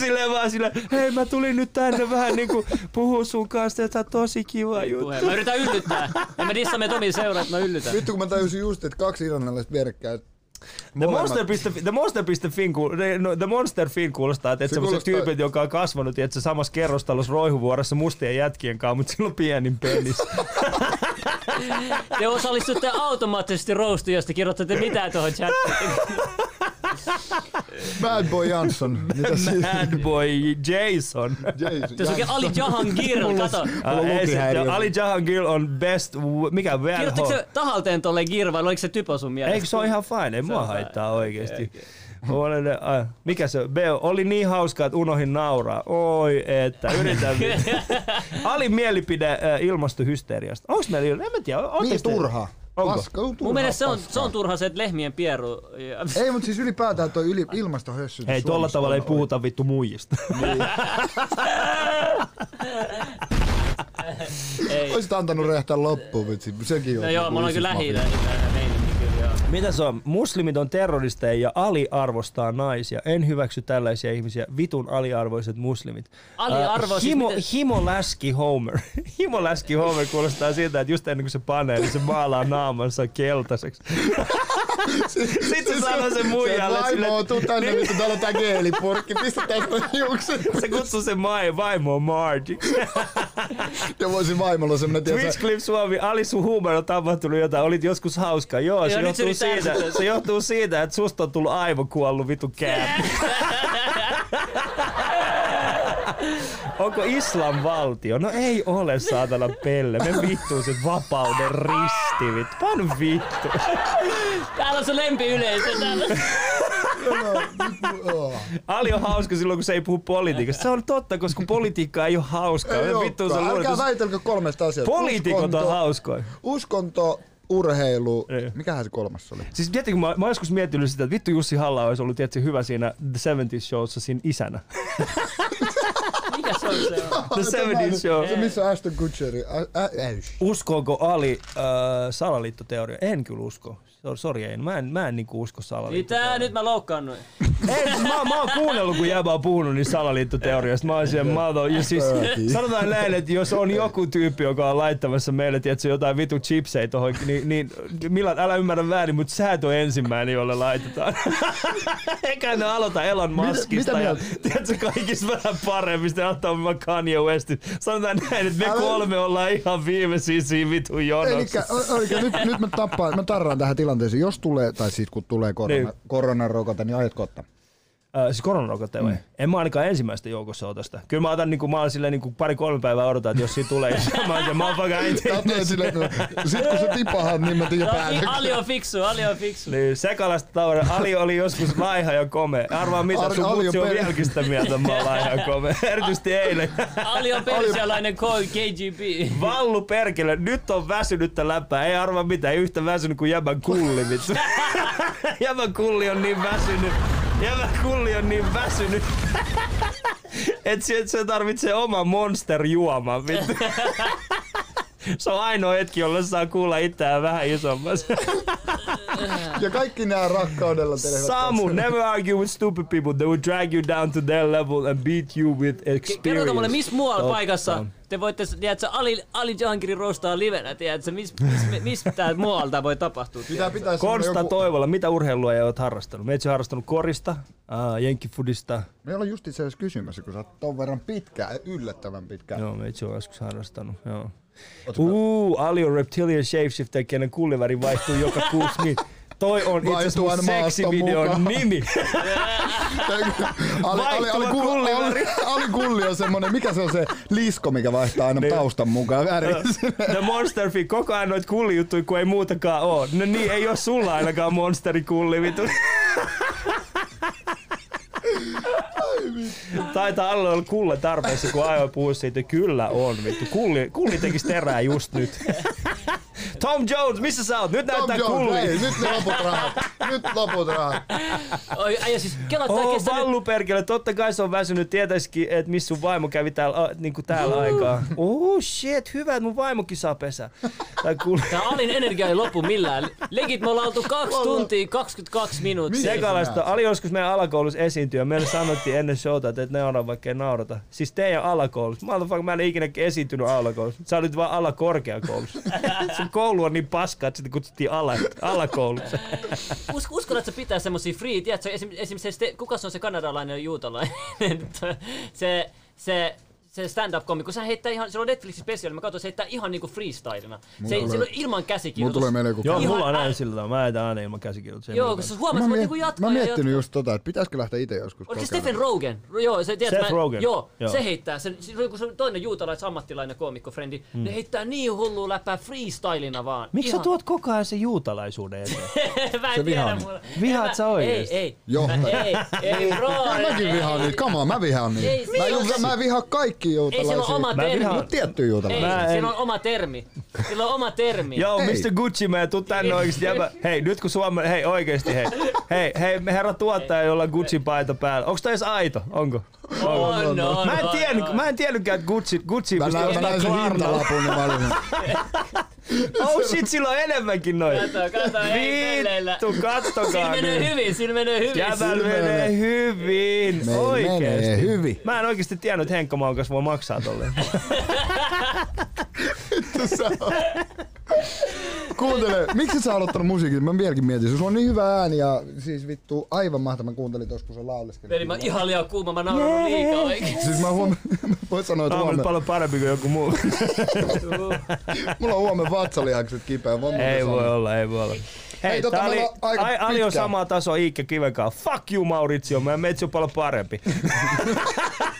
Silleen vaan sillä, hei mä tulin nyt tänne vähän niinku puhua sun kanssa, että tosi kiva juttu. Puhe. Mä yritän yllyttää. En mä dissa meitä omiin seuraa, että mä yllytän. Vittu kun mä tajusin just, että kaksi irlannilaista vierekkäin. The Monster.fi, the Monster.fin, no, the Monster Fin kuulostaa, että Se semmoiset kuulostaa- tyypit, joka on kasvanut että samassa kerrostalossa roihuvuorossa mustien jätkien kanssa, mutta sillä on pienin penis. Te osallistutte automaattisesti roastiin, jos te kirjoitatte mitään tuohon chattiin. Bad Boy Jansson. Bad boy Jason. Jason. Tässä onkin Ali Jahangir, kato. Ali Jahangir on best, mikä Kirjoittiko VLH? se tahalteen tolle Gir vai oliko se typo sun mielestä? Eikö se ole ihan fine? Ei mua haittaa oikeesti. Olen, äh, mikä se? Beo, oli niin hauskaa, että unohin nauraa. Oi, että yritän. Ali mielipide äh, ilmastohysteriasta. Onks meillä, il- en mä tiedä. Niin te- turha. Onko? Paska, on turha Mun mielestä se on, paskaa. se on turha se, että lehmien pieru. Ja... Ei, mutta siis ylipäätään toi yli, ilmastohössy. Hei, tuolla tavalla ei puhuta vittu muijista. Ei. Oisit antanut rehtää loppuun, vitsi. Sekin on. No joo, mulla on kyllä lähi kyllä joo. Mitä se on? Muslimit on terroristeja ja aliarvostaa naisia. En hyväksy tällaisia ihmisiä. Vitun aliarvoiset muslimit. Aliarvo, Äh, siis himo, miten- himo läski Homer. himo läski Homer kuulostaa siltä, että just ennen kuin se panee, niin se maalaa naamansa keltaiseksi. Sitten se sanoo sen muijalle Se vaimo on, tuu tänne, niin, vittu, täällä on tää geelipurkki. Pistetään toi hiukset. se kutsuu sen mai, vaimo Margiksi. Ja voisin vaimolla semmonen, Twitch tiedätkö, Clip Suomi, Ali sun huumor on tapahtunut jotain, olit joskus hauska. Joo, se Joo, johtuu, siitä, se johtuu siitä, että susta on tullut aivokuollut vitu kääppi. Onko islam valtio? No ei ole, saatana pelle. Me vittuun sen vapauden risti, vittu. Pan vittu. Täällä on se lempiyleisö. Täällä. Ali on hauska silloin, kun se ei puhu politiikasta. Se on totta, koska politiikka ei ole hauskaa. Ei vittu, se olekaan. luulet, Älkää väitelkö kolmesta asiasta. poliitikot on hauskoja. Uskonto, urheilu. Ei. Mikähän se kolmas oli? Siis tiedätkö, mä, mä joskus miettinyt sitä, että vittu Jussi halla olisi ollut tietysti hyvä siinä The 70s Showssa siinä isänä. Mikä se on? The 70s Show. Se missä Ashton Kutcheri. Uskooko Ali äh, salaliittoteoria? En kyllä usko. Sor- Sori, en. Mä en, mä en niinku usko Mitä? salaliittoteoriaan. Nyt mä loukkaannuin. Ei, siis mä, mä oon kuunnellut, kun jäbä on puhunut niin salaliittoteoriasta. Mä oon siellä, mä oon, ja siis, sanotaan näin, että jos on joku tyyppi, joka on laittamassa meille, tiedätkö, jotain vitu chipsei tohon, niin, niin Milan, älä ymmärrä väärin, mutta sä et ole ensimmäinen, jolle laitetaan. Eikä ne aloita Elon Muskista mitä ja mieltä? tiedätkö, kaikista vähän paremmista ja ottaa mä Kanye Westin. Sanotaan näin, että me Älä- kolme ollaan ihan viimeisiä siinä vitu jonossa. Elikkä, nyt, nyt mä tappaan, mä tarraan tähän tilanteeseen. Jos tulee, tai siis kun tulee korona, niin. koronarokote, niin aiotko ottaa? Äh, siis koronarokotteen vai? Mm. En mä ainakaan ensimmäistä joukossa ota sitä. Kyllä mä otan niinku, mä oon silleen niinku pari-kolme päivää odotan, että jos siitä tulee. ja mä oon se motherfucker Katsoin silleen, että sit kun se tipahan, niin mä tiedän No, päätöksen. Ali on fiksu, Ali on fiksu. Niin, sekalasta tavara. Ali oli joskus laiha ja komea. Arvaa mitä, Ar- sun Ali on mutsi on per- vieläkin sitä mieltä, mä oon laiha ja komea. Erityisesti eilen. Ali on persialainen KGB. Vallu perkele, nyt on väsynyttä läppää. Ei arvaa mitä, ei yhtä väsynyt kuin jäbän kulli, vittu. jäbän kulli on niin väsynyt. Jäbän kulli on niin väsynyt. Et se, se tarvitsee oma monster juoman, vittu. Se on ainoa hetki, jolla saa kuulla itseään vähän isommassa. Ja kaikki nämä rakkaudella tehevät. Samu, never argue with stupid people. They will drag you down to their level and beat you with experience. Kerrota mulle, missä muualla Totta. paikassa te voitte, tiedätkö, Ali, Ali Jahankirin roostaa livenä, tiedätkö, missä mis, mis, tää muualta voi tapahtua. Pitää pitää Konsta joku... Toivola, mitä urheilua oot harrastanut? Meitä on harrastanut korista, uh, jenkkifudista. Me ollaan just itse asiassa kysymässä, kun sä oot ton verran pitkään, yllättävän pitkään. Joo, meitä on joskus harrastanut. Joo. Uu, Ali on reptilian shapeshifter, kenen kulliväri vaihtuu joka kuusi min. Toi on itse asiassa mun seksivideon nimi. Ali, ali, ali, Vaihtuva kulli, kulliväri. ali, ali kulli on semmonen, mikä se on se lisko, mikä vaihtaa aina Niin. taustan mukaan väriä. The Monster Feed, koko ajan noit kullijuttuja, kun ei muutakaan oo. No niin, ei oo sulla ainakaan monsteri kulli, vitu. Taitaa alla olla kulle tarpeessa, kun ajoin puhua siitä. Kyllä on, vittu. Kulli, kulli tekis terää just nyt. Tom Jones, missä sä oot? Nyt Tom näyttää ei, nyt ne loput rahat. Nyt loput rahat. Oi, äijä siis, kelaat tää Oh, kestää nyt- Vallu perkele, totta kai se on väsynyt, tietäisikin, että missä sun vaimo kävi täällä, a, niinku täällä aikaa. Oh shit, hyvä, että mun vaimokin saa pesää. Tai kuule. Tää Alin energia ei lopu millään. Legit me ollaan oltu 2 tuntia 22 minuuttia. Sekalaista. Ali joskus meidän alakoulussa esiintyä. Meille sanottiin ennen showta, että et naura vaikka ei naurata. Siis teidän alakoulussa. Mä en ikinä esiintynyt alakoulussa. Sä olit vaan alakorkeakoulussa. Sun koulu on niin paska, että sitä kutsuttiin ala, alakoulussa. Us, uskon, että se pitää semmosia free, tiedätkö, esim, esimerkiksi se, kuka se on se kanadalainen juutalainen, se, se, se stand-up komikko, se heittää ihan, se on Netflixin special, mä katsoin, se heittää ihan niinku freestylina. Se, tulee- se on ilman Mulla käsikirjoitus. tulee meille joku Joo, Ihan mulla on näin sillä tavalla. Mä etän aina ilman käsikirjoituksia. Joo, kun sä huomaat, Mä, että miet, niinku jatkaa mä miettinyt jatkaa. just tota, että pitäisikö lähteä itse joskus Oliko se. Stephen Rogan? Joo, se, tiedät, Seth mä, Rogen. Joo, Joo. se heittää. Se, se on joku se toinen juutalais ammattilainen koomikko, frendi. Hmm. Ne heittää niin hullua läppää freestylina vaan. Miksi sä tuot koko ajan sen juutalaisuuden eteen? mä en Se tiedä. vihaa mulla- Vihaat sä oikeesti? Ei, ei. Joo. Ei, ei, bro. Mäkin ei, vihaan ei. niitä. Come on, mä vihaan niitä. Ei, Mä, ei, ju- ei. mä vihaan kaikki Ei, juutalaisia. sillä on oma Mä termi. vihaan- Mut tietty Ei, juutalaisia. Mä en- siinä on oma termi. Sillä on oma termi. Joo, Ei. Mr. Gucci, mä tuu tänne oikeesti. Jäbä. Hei, nyt kun Suomi... Hei, oikeesti hei. Hei, hei, me herra tuottaja, jolla on Gucci-paita päällä. Onks toi edes aito? Onko? On, on, Mä en, on, tiennyt, on. mä en tiennytkään, että Gucci, Gucci Mä pystyy näin, mä ostamaan näin sen Klarnalla. hintalapun, niin mä olin... Oh shit, sillä on enemmänkin noin. Kato, kato. Vittu, Sillä kattokaa menee nyt. hyvin, sillä menee hyvin. Sillä menee menee- hyvin. Meillä Oikeesti. menee hyvin. Mä en oikeesti tiennyt, että Henkka Maukas voi maksaa tolleen. Kuuntele, miksi sä aloittanut musiikin? Mä vieläkin mietin. Sulla on niin hyvä ääni ja siis vittu aivan mahtava. Mä kuuntelin tuossa, kun se lauleskeli. Veli, mä ihan liian kuuma, mä nauran liikaa oikein. Siis mä huomaan, voin sanoa, että huomenna, paljon parempi kuin joku muu. mulla on huomenna vatsalihakset kipeä. Ei voi olla, ei voi olla. Hei, Hei, tota, tää oli, aika ai, Ali on pitkään. sama taso Iikka Kiven kanssa. Fuck you Maurizio, mä meitsi on paljon parempi.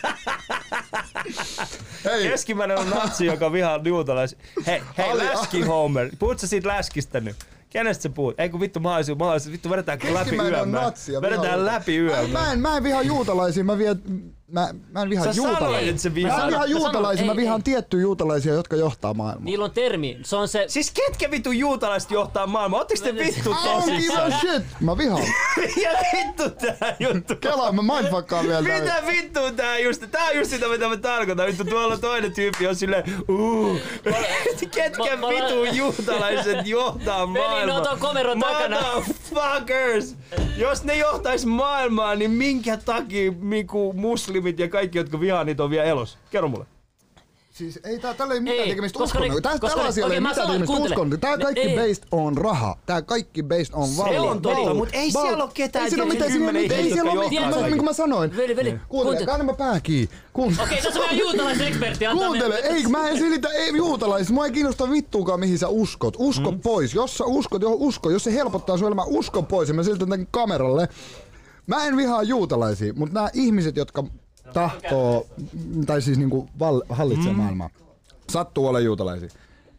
Hei, Keskimmäinen on natsi, joka vihaa juutalais. Hei, hei, Ali- läski Homer. Puhut sä siitä läskistä nyt? Kenestä sä puhut? Ei kun vittu mahdollisuus, mahdollisuus. Vittu vedetään läpi Mä- ja Vedetään läpi yön. Mä, mä, en, mä en vihaa juutalaisia, mä, vie, mä, mä en vihaa Sä sanoit, juutalaisia. että sä Mä en vihaa juutalaisia, mä ei, vihaan ei. tiettyjä juutalaisia, jotka johtaa maailmaa. Niillä on termi, se on se... Siis ketkä vittu juutalaiset johtaa maailmaa? Ootteko te vittu I don't give tosissaan? shit! Mä vihaan. Ja vittu tää juttu. Kelaa, mä mindfuckaan vielä. tää. Mitä vittu tää just, tää on just sitä mitä mä tarkoitan. Vittu tuolla toinen tyyppi on silleen, uu. Ketkä mä- mä- vittu juutalaiset johtaa Veli, ne maailmaa? on ton komeron takana. Motherfuckers! Jos ne johtais maailmaa, niin minkä takia miku muslimit ja kaikki, jotka vihaa niitä on vielä elos? Kerro mulle. Siis ei tää tällä ei mitään Ei, tekemistä uskonnon. Tää, koska tällä asialla ei mitään tekemistä uskonnon. Tää kaikki ei. based on raha. Tää kaikki based on valta. on totta, mut ei siellä oo ketään, Ei siellä oo tiedätkö, mitään, siellä kymmenen ei- ei siellä oo jotka mitään. Niin kuin mä sanoin. Veli, veli, Kuuntele, kuuntele. kanna mä pää kiinni. Kuuntele. Okei, tässä on vähän juutalaisekspertti. Kuuntele, ei, mä en silitä, ei juutalaiset, mua ei kiinnosta vittuukaan mihin sä uskot. Usko mm. pois, jos sä uskot, johon usko, jos se helpottaa sun elämää, usko pois ja mä siltä tämän kameralle. Mä en vihaa juutalaisia, mutta nämä ihmiset, jotka tahtoo, tai siis niinku val, hallitsee mm. maailmaa, sattuu olla juutalaisia.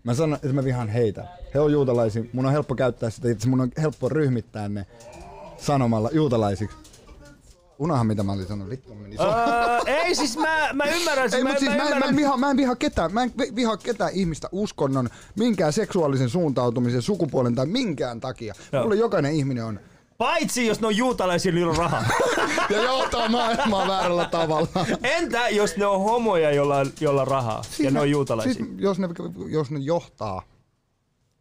Mä sanon, että mä vihaan heitä. He on juutalaisia, mun on helppo käyttää sitä, itse mun on helppo ryhmittää ne sanomalla juutalaisiksi. Unahan mitä mä olin sanonut, vittu meni Öö, ei siis mä, mä ymmärrän, ei, mä, siis mä, en, mä, ymmärrän. en vihaa, mä en vihaa ketään, mä en vi- vihaa ketään ihmistä uskonnon, minkään seksuaalisen suuntautumisen, sukupuolen tai minkään takia. Joo. Mulle jokainen ihminen on. Paitsi jos ne on juutalaisia, niillä on rahaa. Ja johtaa maailmaa väärällä tavalla. Entä jos ne on homoja, jolla on, jolla on rahaa ja ne on juutalaisia? Siis, jos, ne, jos ne johtaa,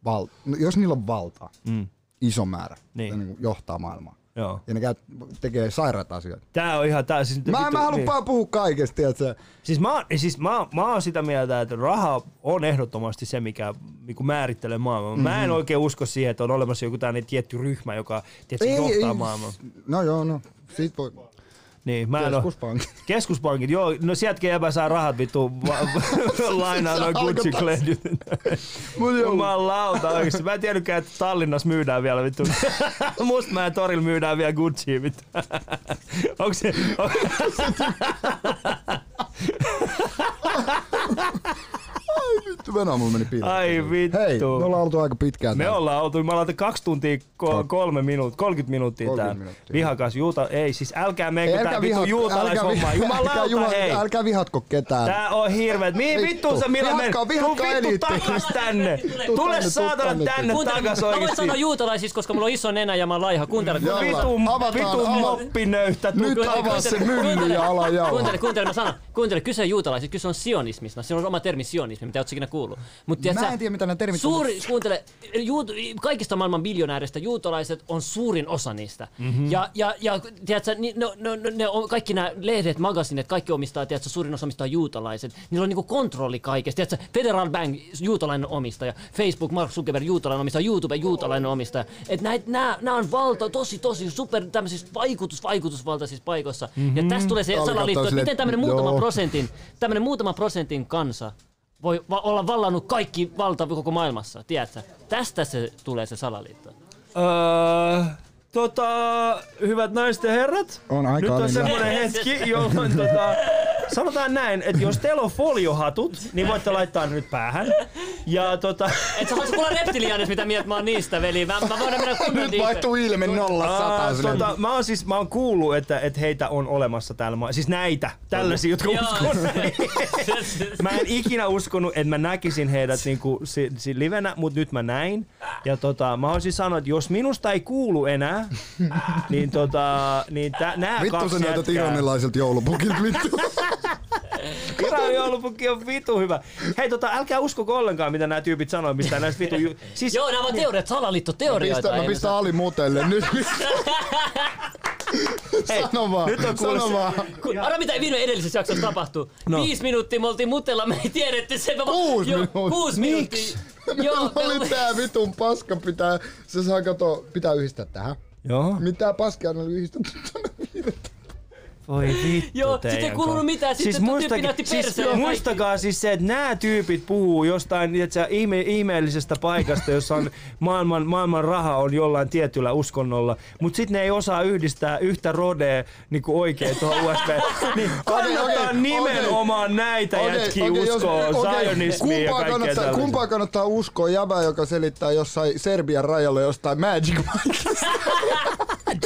val, jos niillä on valtaa, mm. iso määrä. Niin. Niin johtaa maailmaa. Joo. Ja ne käy, tekee sairaat asioita. Tää on ihan tää siis... Mä, vittu, mä haluan niin. vaan puhua kaikesta, tiedätkö? Siis mä, siis mä, mä oon sitä mieltä, että raha on ehdottomasti se, mikä niin määrittelee maailmaa. Mm-hmm. Mä en oikein usko siihen, että on olemassa joku tämmöinen tietty ryhmä, joka tietysti johtaa maailmaa. No joo, no. Siitä voi. Niin, mä en oo, Keskuspankki. Keskuspankit, joo, no sieltäkin jäbä saa rahat vittu lainaa noin gucci kledjut. Mut joo. Jumalauta oikeesti. Mä en tiennytkään, että Tallinnassa myydään vielä vittu. Mustmäen torilla myydään vielä Gucci vittu. Onko se... On... Vittu Venä mulla meni piiloon. Ai vittu. Hei, me ollaan oltu aika pitkään. Me täällä. ollaan oltu, me ollaan oltu kaksi tuntia, ko- kolme minuuttia, 30 minuuttia 30 täällä. minuuttia. Vihakas juuta, ei siis älkää menkö tää älkää, vittu älkää, juutalaishommaa. vi- älkää, Jumalauta juha- hei. älkää vihatko ketään. Tää on hirveet. Mihin Vittu. vittuun sä millä men? Vihatkaa- Tuu vihatkaa vittu eliitti. takas tänne. Tule saatana tänne. takas mä voin oikeesti. sanoa juutalaisista, koska mulla on iso nenä ja mä oon laiha. Kuuntele, kuuntele. Vitu, Avataan, vitu ava- moppinöyhtä. Nyt avaa se mylly ja ala jauha. Kuuntele, kuuntele, mä sanon. Kuuntele, kyse on juutalaisista, kyse on sionismista. Se on oma termi sionismi, mitä oot ikinä kuullut. Mut, tiedät Mä en tiedä, mitä nämä termit on, Suuri, kuuntele, juut, kaikista maailman miljonääristä juutalaiset on suurin osa niistä. Mhm. Mm-hmm. Ja, ja, ja tiedätkö, ni, no, no, no, ne on, kaikki nämä lehdet, magasinet, kaikki omistaa, tiedätkö, suurin osa omistaa juutalaiset. Niillä on niinku kontrolli kaikesta. Tiedätkö, Federal Bank, juutalainen omistaja. Facebook, Mark Zuckerberg, juutalainen omistaja. YouTube, juutalainen omistaja. Et näit, nää, nää on valta, tosi, tosi super tämmöisissä vaikutus, vaikutusvaltaisissa paikoissa. Mm-hmm. Ja tästä tulee se salaliitto, että miten tämmöinen muutama prosentin, tämmöinen muutama prosentin kansa voi va- olla vallannut kaikki valta koko maailmassa, tiedätkö? Tästä se tulee se salaliitto. Öö, tota, hyvät naiset ja herrat, On aika nyt on semmoinen hetki, jolloin tota, sanotaan näin, että jos teillä on foliohatut, niin voitte laittaa ne nyt päähän. Ja tota, Et sä haluaisit kuulla reptiliaanis, mitä mieltä mä oon niistä, veli. Mä, mä voidaan mennä kunnon Nyt vaihtuu ilme nolla Aa, sata. tota, mä oon siis mä oon kuullut, että, että heitä on olemassa täällä maa- Siis näitä, tällaisia, jotka näin. Mä en ikinä uskonut, että mä näkisin heidät niinku si, si livenä, mutta nyt mä näin. Ja tota, mä olisin sanonut, että jos minusta ei kuulu enää, niin, tota, niin tä, nää Vittu kaksi sä näytät joulupukilta, vittu. Iran joulupukki on vitu hyvä. Hei tota, älkää uskoko ollenkaan, mitä nämä tyypit sanoo mistään näistä vitu... Ju- siis, Joo, nämä on teoriat, salaliittoteorioita. Mä pistän Ali mutelle nyt. Sano vaan, nyt on sano se- vaan. Kun, arva mitä viime edellisessä jaksossa tapahtui. No. Viisi minuuttia me oltiin mutella, me ei tiedetty sen. Mä, Kuusi jo, minuuttia. Kuusi minuuttia. Joo, Joo, me- oli tää vitun paska pitää, se saa kato, pitää yhdistää tähän. Joo. Mitä paskaa on yhdistetty tuonne viirettä? Voi vittu Joo, sit ei kuulunut kanssa. mitään, sitten tuo tyyppi näytti siis, muistakaa siis se, että nämä tyypit puhuu jostain tiedätkö, ihme, ihmeellisestä paikasta, jossa on maailman, maailman raha on jollain tietyllä uskonnolla, mutta sitten ne ei osaa yhdistää yhtä rodea niin oikein tuohon USB. Niin kannattaa okei. nimenomaan näitä Okei, jätkiä jos- uskoa, okei, zionismia ja kumpaa kaikkea kannattaa, tällaista. kumpaa kannattaa uskoa jäbää, joka selittää jossain Serbian rajalla jostain Magic Mikeista,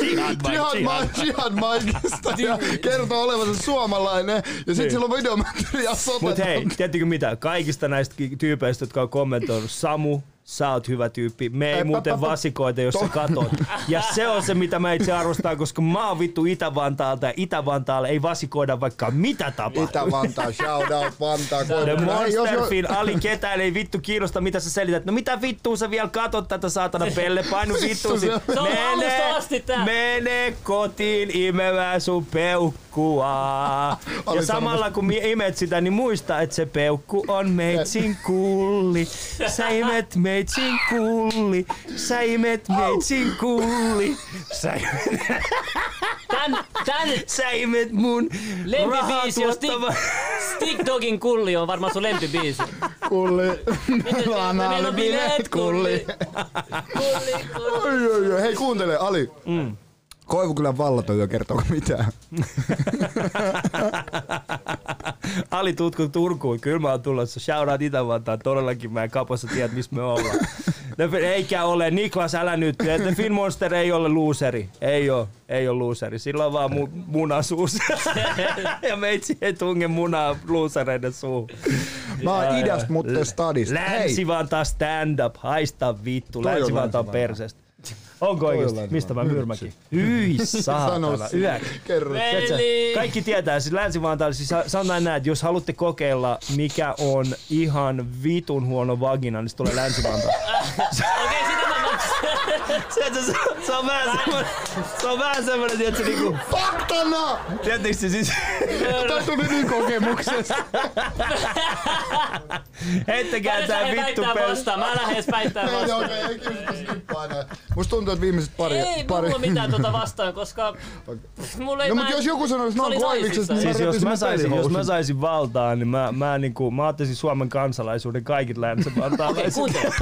Jihad, Mike, Jihad, Mikeista ja kertoo olevansa suomalainen ja sit Niin. sillä on videomateriaa Mut hei, tiedättekö mitä? Kaikista näistä tyypeistä, jotka on kommentoinut, Samu, sä oot hyvä tyyppi. Me ei Ei, muuten pa- pa- vasikoita, jos sä katot. Ja se on se, mitä mä itse arvostan, koska mä oon vittu Itä-Vantaalta ja Itä-Vantaalle ei vasikoida vaikka mitä tapahtuu. Itä-Vantaa, shout out Vantaa. The. Hei, jos jo- Monsterfin Ali ketään ei vittu kiinnosta, mitä sä selität. No mitä vittua sä vielä katot tätä saatana pelle? Painu vittu tää. mene kotiin imemään sun peukkua. Ja samalla kun imet sitä, niin muista, että se peukku on meitsin kulli. Sä imet meitsin kulli. Sä imet meitsin kulli. Sä imet, Tän, tän sä imet mun lempibiisi on Stick. Stick Dogin kulli on varmaan sun lempibiisi. Kulli. Meillä on meillä alle on bileet, kulli. Kulli, kulli. Oi, oi, oi. Hei kuuntele, Ali. Mm. Koivukylän vallaton jo kertooko mitään? Ali tutku Turkuun, kyllä mä oon tulossa. Shout out Itä-Vantaan, todellakin mä en kapossa tiedä, missä me ollaan. No, eikä ole, Niklas älä nyt, että Finn Monster ei ole looseri. Ei ole, ei ole looseri. Sillä on vaan mu- munasuus. ja meitsi ei tunge munaa loosereiden suuhun. Mä oon idästä, mutta stadista. Länsi-Vantaa stand-up, haista vittu, Länsi-Vantaa. perseestä. Onko? Länsi-Vantaa. Mistä mä myrmäkin? Hyi saatana, Veli. kaikki tietää, siis Länsi-Vantaalla, siis sa- sanotaan näin, että jos haluatte kokeilla, mikä on ihan vitun huono vagina, niin se tulee länsi Okei, sitä mä... Tiedätkö, se, se on vähän semmoinen, se on vähän semmoinen, tiedätkö, niinku, Faktana! tiedätkö se siis, Tää tuli niin kokemuksesta. heittäkää tää vittu vastaan, mä lähden edes väittää Ei, vastaan. okei, ei skippaa enää. Musta tuntuu, että viimeiset pari... Ei pari... mulla mitään tuota vastaan, koska mulla ei No mä- mut jos joku sanoisi se oli noin koiviksesta, niin Siis jos mä, saisin, jos mä saisin valtaa, niin mä, mä, niinku, mä ottaisin Suomen kansalaisuuden kaikille Okei, länsivaltaalaiset. kuuntele.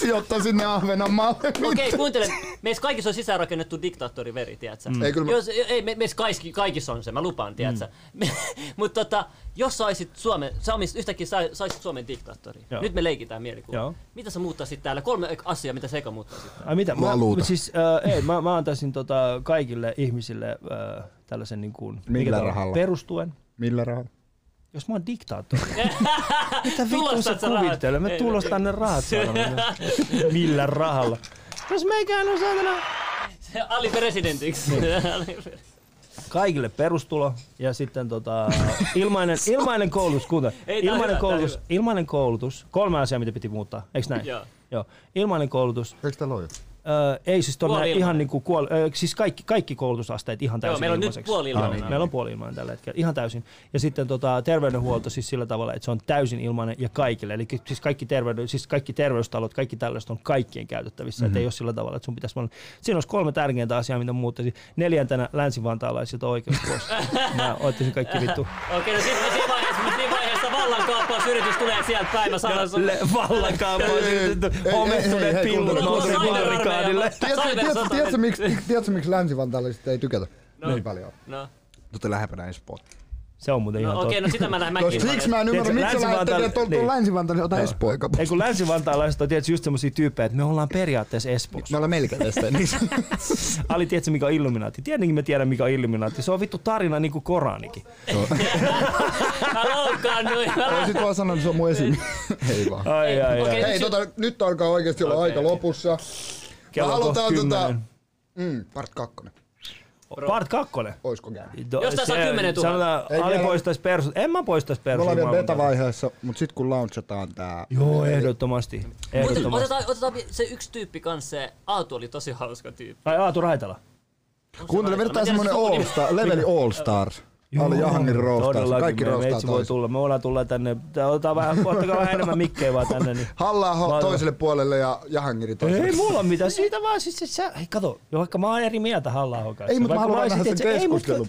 Sijoittaisin ne Ahvenanmaalle. Okei, kuuntele. Meissä kaikissa on sisäänrakennettu diktaattoriveri, tiedätkö? Ei kyllä- Jos, ei, me, meissä kaikki, kaikissa on se, mä lupaan, tiedätkö? Mutta tota, jos saisit Suomen, sä omis, yhtäkkiä sa, saisit Suomen diktaattori. Joo. Nyt me leikitään mielikuva. Joo. Mitä sä muuttaisit täällä? Kolme asiaa, mitä sä eka muuttaisit. Ai mitä? Mä, Valuuta. siis, äh, ei, mä, mä antaisin tota, kaikille ihmisille äh, tällaisen niin kuin, Millä rahalla? perustuen. Millä rahalla? Jos mä oon diktaattori. Mitä vittua sä kuvittelet? Mä tulostan ne rahat. Millä rahalla? Jos meikään on saatana Ali presidentiksi. kaikille perustulo ja sitten tota, ilmainen, ilmainen koulutus, Ei, tää ilmainen, hyvä, tää koulutus, ilmainen koulutus, kolme asiaa mitä piti muuttaa, eikö näin? Joo. Joo. Ilmainen koulutus, Eikö täällä ole jo? Öö, ei siis tuonne Puoli-ilmainen. ihan niinku kuol, öö, siis kaikki, kaikki koulutusasteet ihan täysin meillä on nyt ilmaiseksi. puoli-ilmainen. Ah, meillä on puoli-ilmainen tällä hetkellä, ihan täysin. Ja sitten tota, terveydenhuolto siis sillä tavalla, että se on täysin ilmainen ja kaikille. Eli siis kaikki, terveyden, siis kaikki terveystalot, kaikki tällaiset on kaikkien käytettävissä. Mm-hmm. Et ei ole sillä tavalla, että sun pitäisi olla. Siinä olisi kolme tärkeintä asiaa, mitä muuttaisin. Neljäntenä länsivantalaisilta oikeus pois. Mä ottaisin kaikki vittu. Okei, no sitten siinä vaiheessa, siinä vaiheessa vallankaappausyritys tulee sieltä päin. Mä sanon sun... Le- Vallankaappaus, Ei, ei, ei, ei, homehtuneet ei, pillut nousee barrikaadille. Tiedätkö, tiedätkö, miksi, tiedätkö, miksi länsivantaalaiset ei tykätä niin paljon? No. Tuotte lähempänä Espoon. Se on muuten ihan No, totta. okei, no sitä mä lähden mäkin. Siksi mä en ymmärrä, miksi sä tekemään tuolla niin. länsivantaan, niin ota Espoo eikä Ei kun länsivantalaiset on tietysti just semmosia tyyppejä, että me ollaan periaatteessa Espoossa. Me ollaan melkein tästä. Niin. Ali, tiedätkö mikä on Illuminaatti? Tietenkin me tiedän mikä on Illuminaatti. Se on vittu tarina niin kuin Koranikin. Mä loukkaannuin. Mä Olisit vaan sanonut, että se on mun esim. Ei vaan. Ai, ai, Okei, ai. Hei, tota, nyt alkaa oikeasti olla aika lopussa. Kello on kohta halutaan tota-. Mm, part kakkonen. Part kakkonen. Oisko käynyt? Do- Jos tässä on se- 10 000. Sanotaan, Ei Ali poistais persut. En mä poistais Me persut. ollaan vielä beta-vaiheessa, mutta sitten kun launchataan tää... Joo, ehdottomasti. Ehdottomasti. otetaan, otetaan se yksi tyyppi kanssa, se Aatu oli tosi hauska tyyppi. Ai Aatu Raitala. Kuuntele, Mä tiedä semmonen. All Star, leveli All Stars. Ali Jahangin roastaa, todellakin kaikki meitsi voi tulla. Me voidaan tulla tänne. Otetaan vähän, ottakaa vähän enemmän mikkejä vaan tänne. Niin. halla toiselle puolelle ja Jahangiri toiselle. Ei mulla mitään, siitä vaan siis, siis sä, hei kato, vaikka mä oon eri mieltä halla kanssa. Ei, mut mä vaikka haluan nähdä sen keskustelun.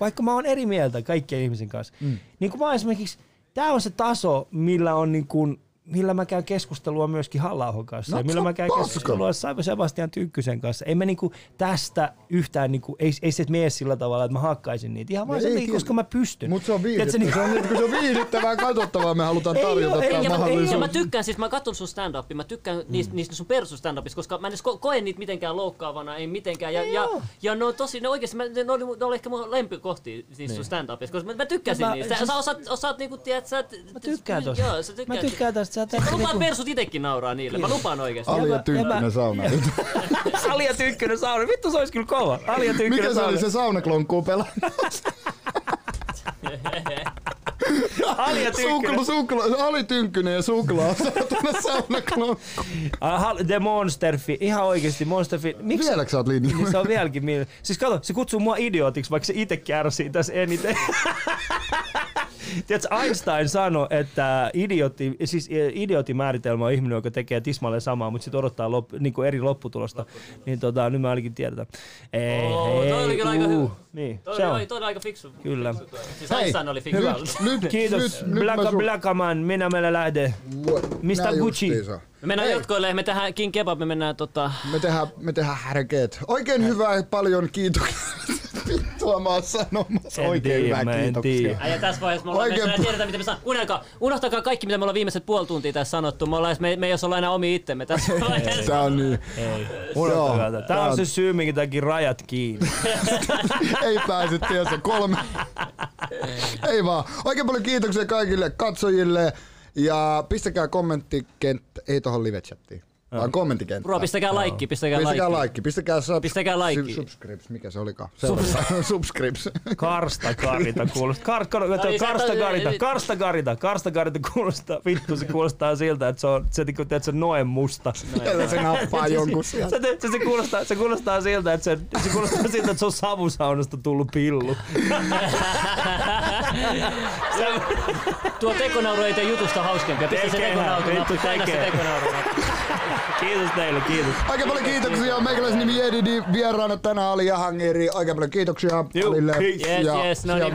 vaikka mä oon eri mieltä kaikkien ihmisen kanssa, mm. niin kun mä esimerkiksi, tää on se taso, millä on niin kuin, millä mä käyn keskustelua myöskin halla kanssa. No, ja millä mä käyn paska. keskustelua Saivo Sebastian Tynkkysen kanssa. Ei me niinku tästä yhtään, niinku, ei, ei se mene sillä tavalla, että mä hakkaisin niitä. Ihan vaan Ei, sen takia, koska mä pystyn. Mut se on viihdyttävää. niinku- Se on, niin, kun se on viihdyttävää ja katsottavaa, me halutaan tarjota ei, tämä Ja mä, ja mahdollisuus. mä tykkään, siis mä katson sun stand-upia, mä tykkään Mm. niistä, niistä sun perus stand koska mä en edes ko- koe niitä mitenkään loukkaavana, ei mitenkään. Ja, Ei ja, oo. ja ne on tosi, ne oikeesti, mä, ne, oli, ne oli ehkä mun lempikohtia niistä sun stand-upista, koska mä, mä tykkäsin Mä- niistä. siis- Sä osaat, osaat niinku, tiedät, sä... Mä tykkään tosta. Joo, sä Mä tykkäät. tykkään tästä. Sä Mä teet lupaan niinku- persut itekin nauraa niille, mä lupaan oikeesti. Ali ja Tynkkynen mä- sauna. Ali ja Tynkkynen sauna. Vittu se olisi kyllä kova. Ali ja Tynkkynen Mikä se sauna. oli se saunaklonkku pelaa? Ali ja Tynkkynen. Sukla, sukla, Ali Tynkkynen ja suklaa. Saatana saunaklonkku. Ah, The Monsterfi. Ihan oikeesti Monsterfi. Miksi? Vieläkö sä oot Niin linjalla? se on vieläkin. Siis kato, se kutsuu mua idiotiksi, vaikka se itse kärsii tässä eniten. Tiedätkö, Einstein sanoi, että idiootti, siis eh, idiootin määritelmä on ihminen, joka tekee tismalleen samaa, mutta sitten odottaa lop, niin kuin eri lopputulosta. Niin tota, nyt mä ainakin tiedetään. Ei, Oo, toi oli kyllä aika hyvä. Niin, Toi, se oli, on. toi oli aika fiksu. Kyllä. Siis Hei, Einstein oli fiksu. Nyt, nyt, Kiitos. nyt, mä sun- Blackaman, minä meillä lähde. Mr. Gucci. justiinsa. Me mennään Hei. jatkoille, me tehdään King Kebab, me mennään tota... Me tehdään, me tehdään härkeet. Oikein hyvää, paljon kiitoksia. Vittua mä oon sanomassa. En Oikein tiedä, hyvää mä en kiitoksia. tiedä. Ja tässä vaiheessa me ollaan Oikein me tiedetään, mitä me saa. Kuunnelkaa, unohtakaa kaikki, mitä me ollaan viimeiset puoli tuntia tässä sanottu. Me, ollaan, me, me ei jos olla enää omi itsemme tässä vaiheessa. Tää on niin. Ei, unohtakaa tää. Tää on se syy, minkä takia rajat kiinni. Ei pääse, tiedätkö, kolme. Ei vaan. Oikein paljon kiitoksia kaikille katsojille. Ja pistäkää kommentti, kent, ei tohon live-chattiin. Vaan kommenttikenttään. Bro, pistäkää laikki, pistäkää Pistäkää laikki. laikki, pistäkää, sub, Pistäkää laikki. Subscribes, mikä se olikaan? Seuraava. Subscribes. Karsta karita kuulostaa. Kar, kar, kar, Ai, sä- karsta karita, karsta karita, karsta karita kuulostaa. Vittu se kuulostaa siltä, että se on se niinku teet se noen musta. Siellä se nappaa jonkun sieltä. Se, se, se, kuulostaa, se kuulostaa siltä, että se, se kuulostaa siltä, että se on savusaunasta tullut pillu. Tuo tekonauru ei tee jutusta hauskempia. Pistä se tekonauru. vittu Paina se tekonauru. Kiitos teille, kiitos. Oikein paljon kiitoksia. Meikäläisen nimi Edidi. Vieraana tänään oli Jahangiri. Oikein paljon kiitoksia Juu, Alille. Yes, ja yes, no niin.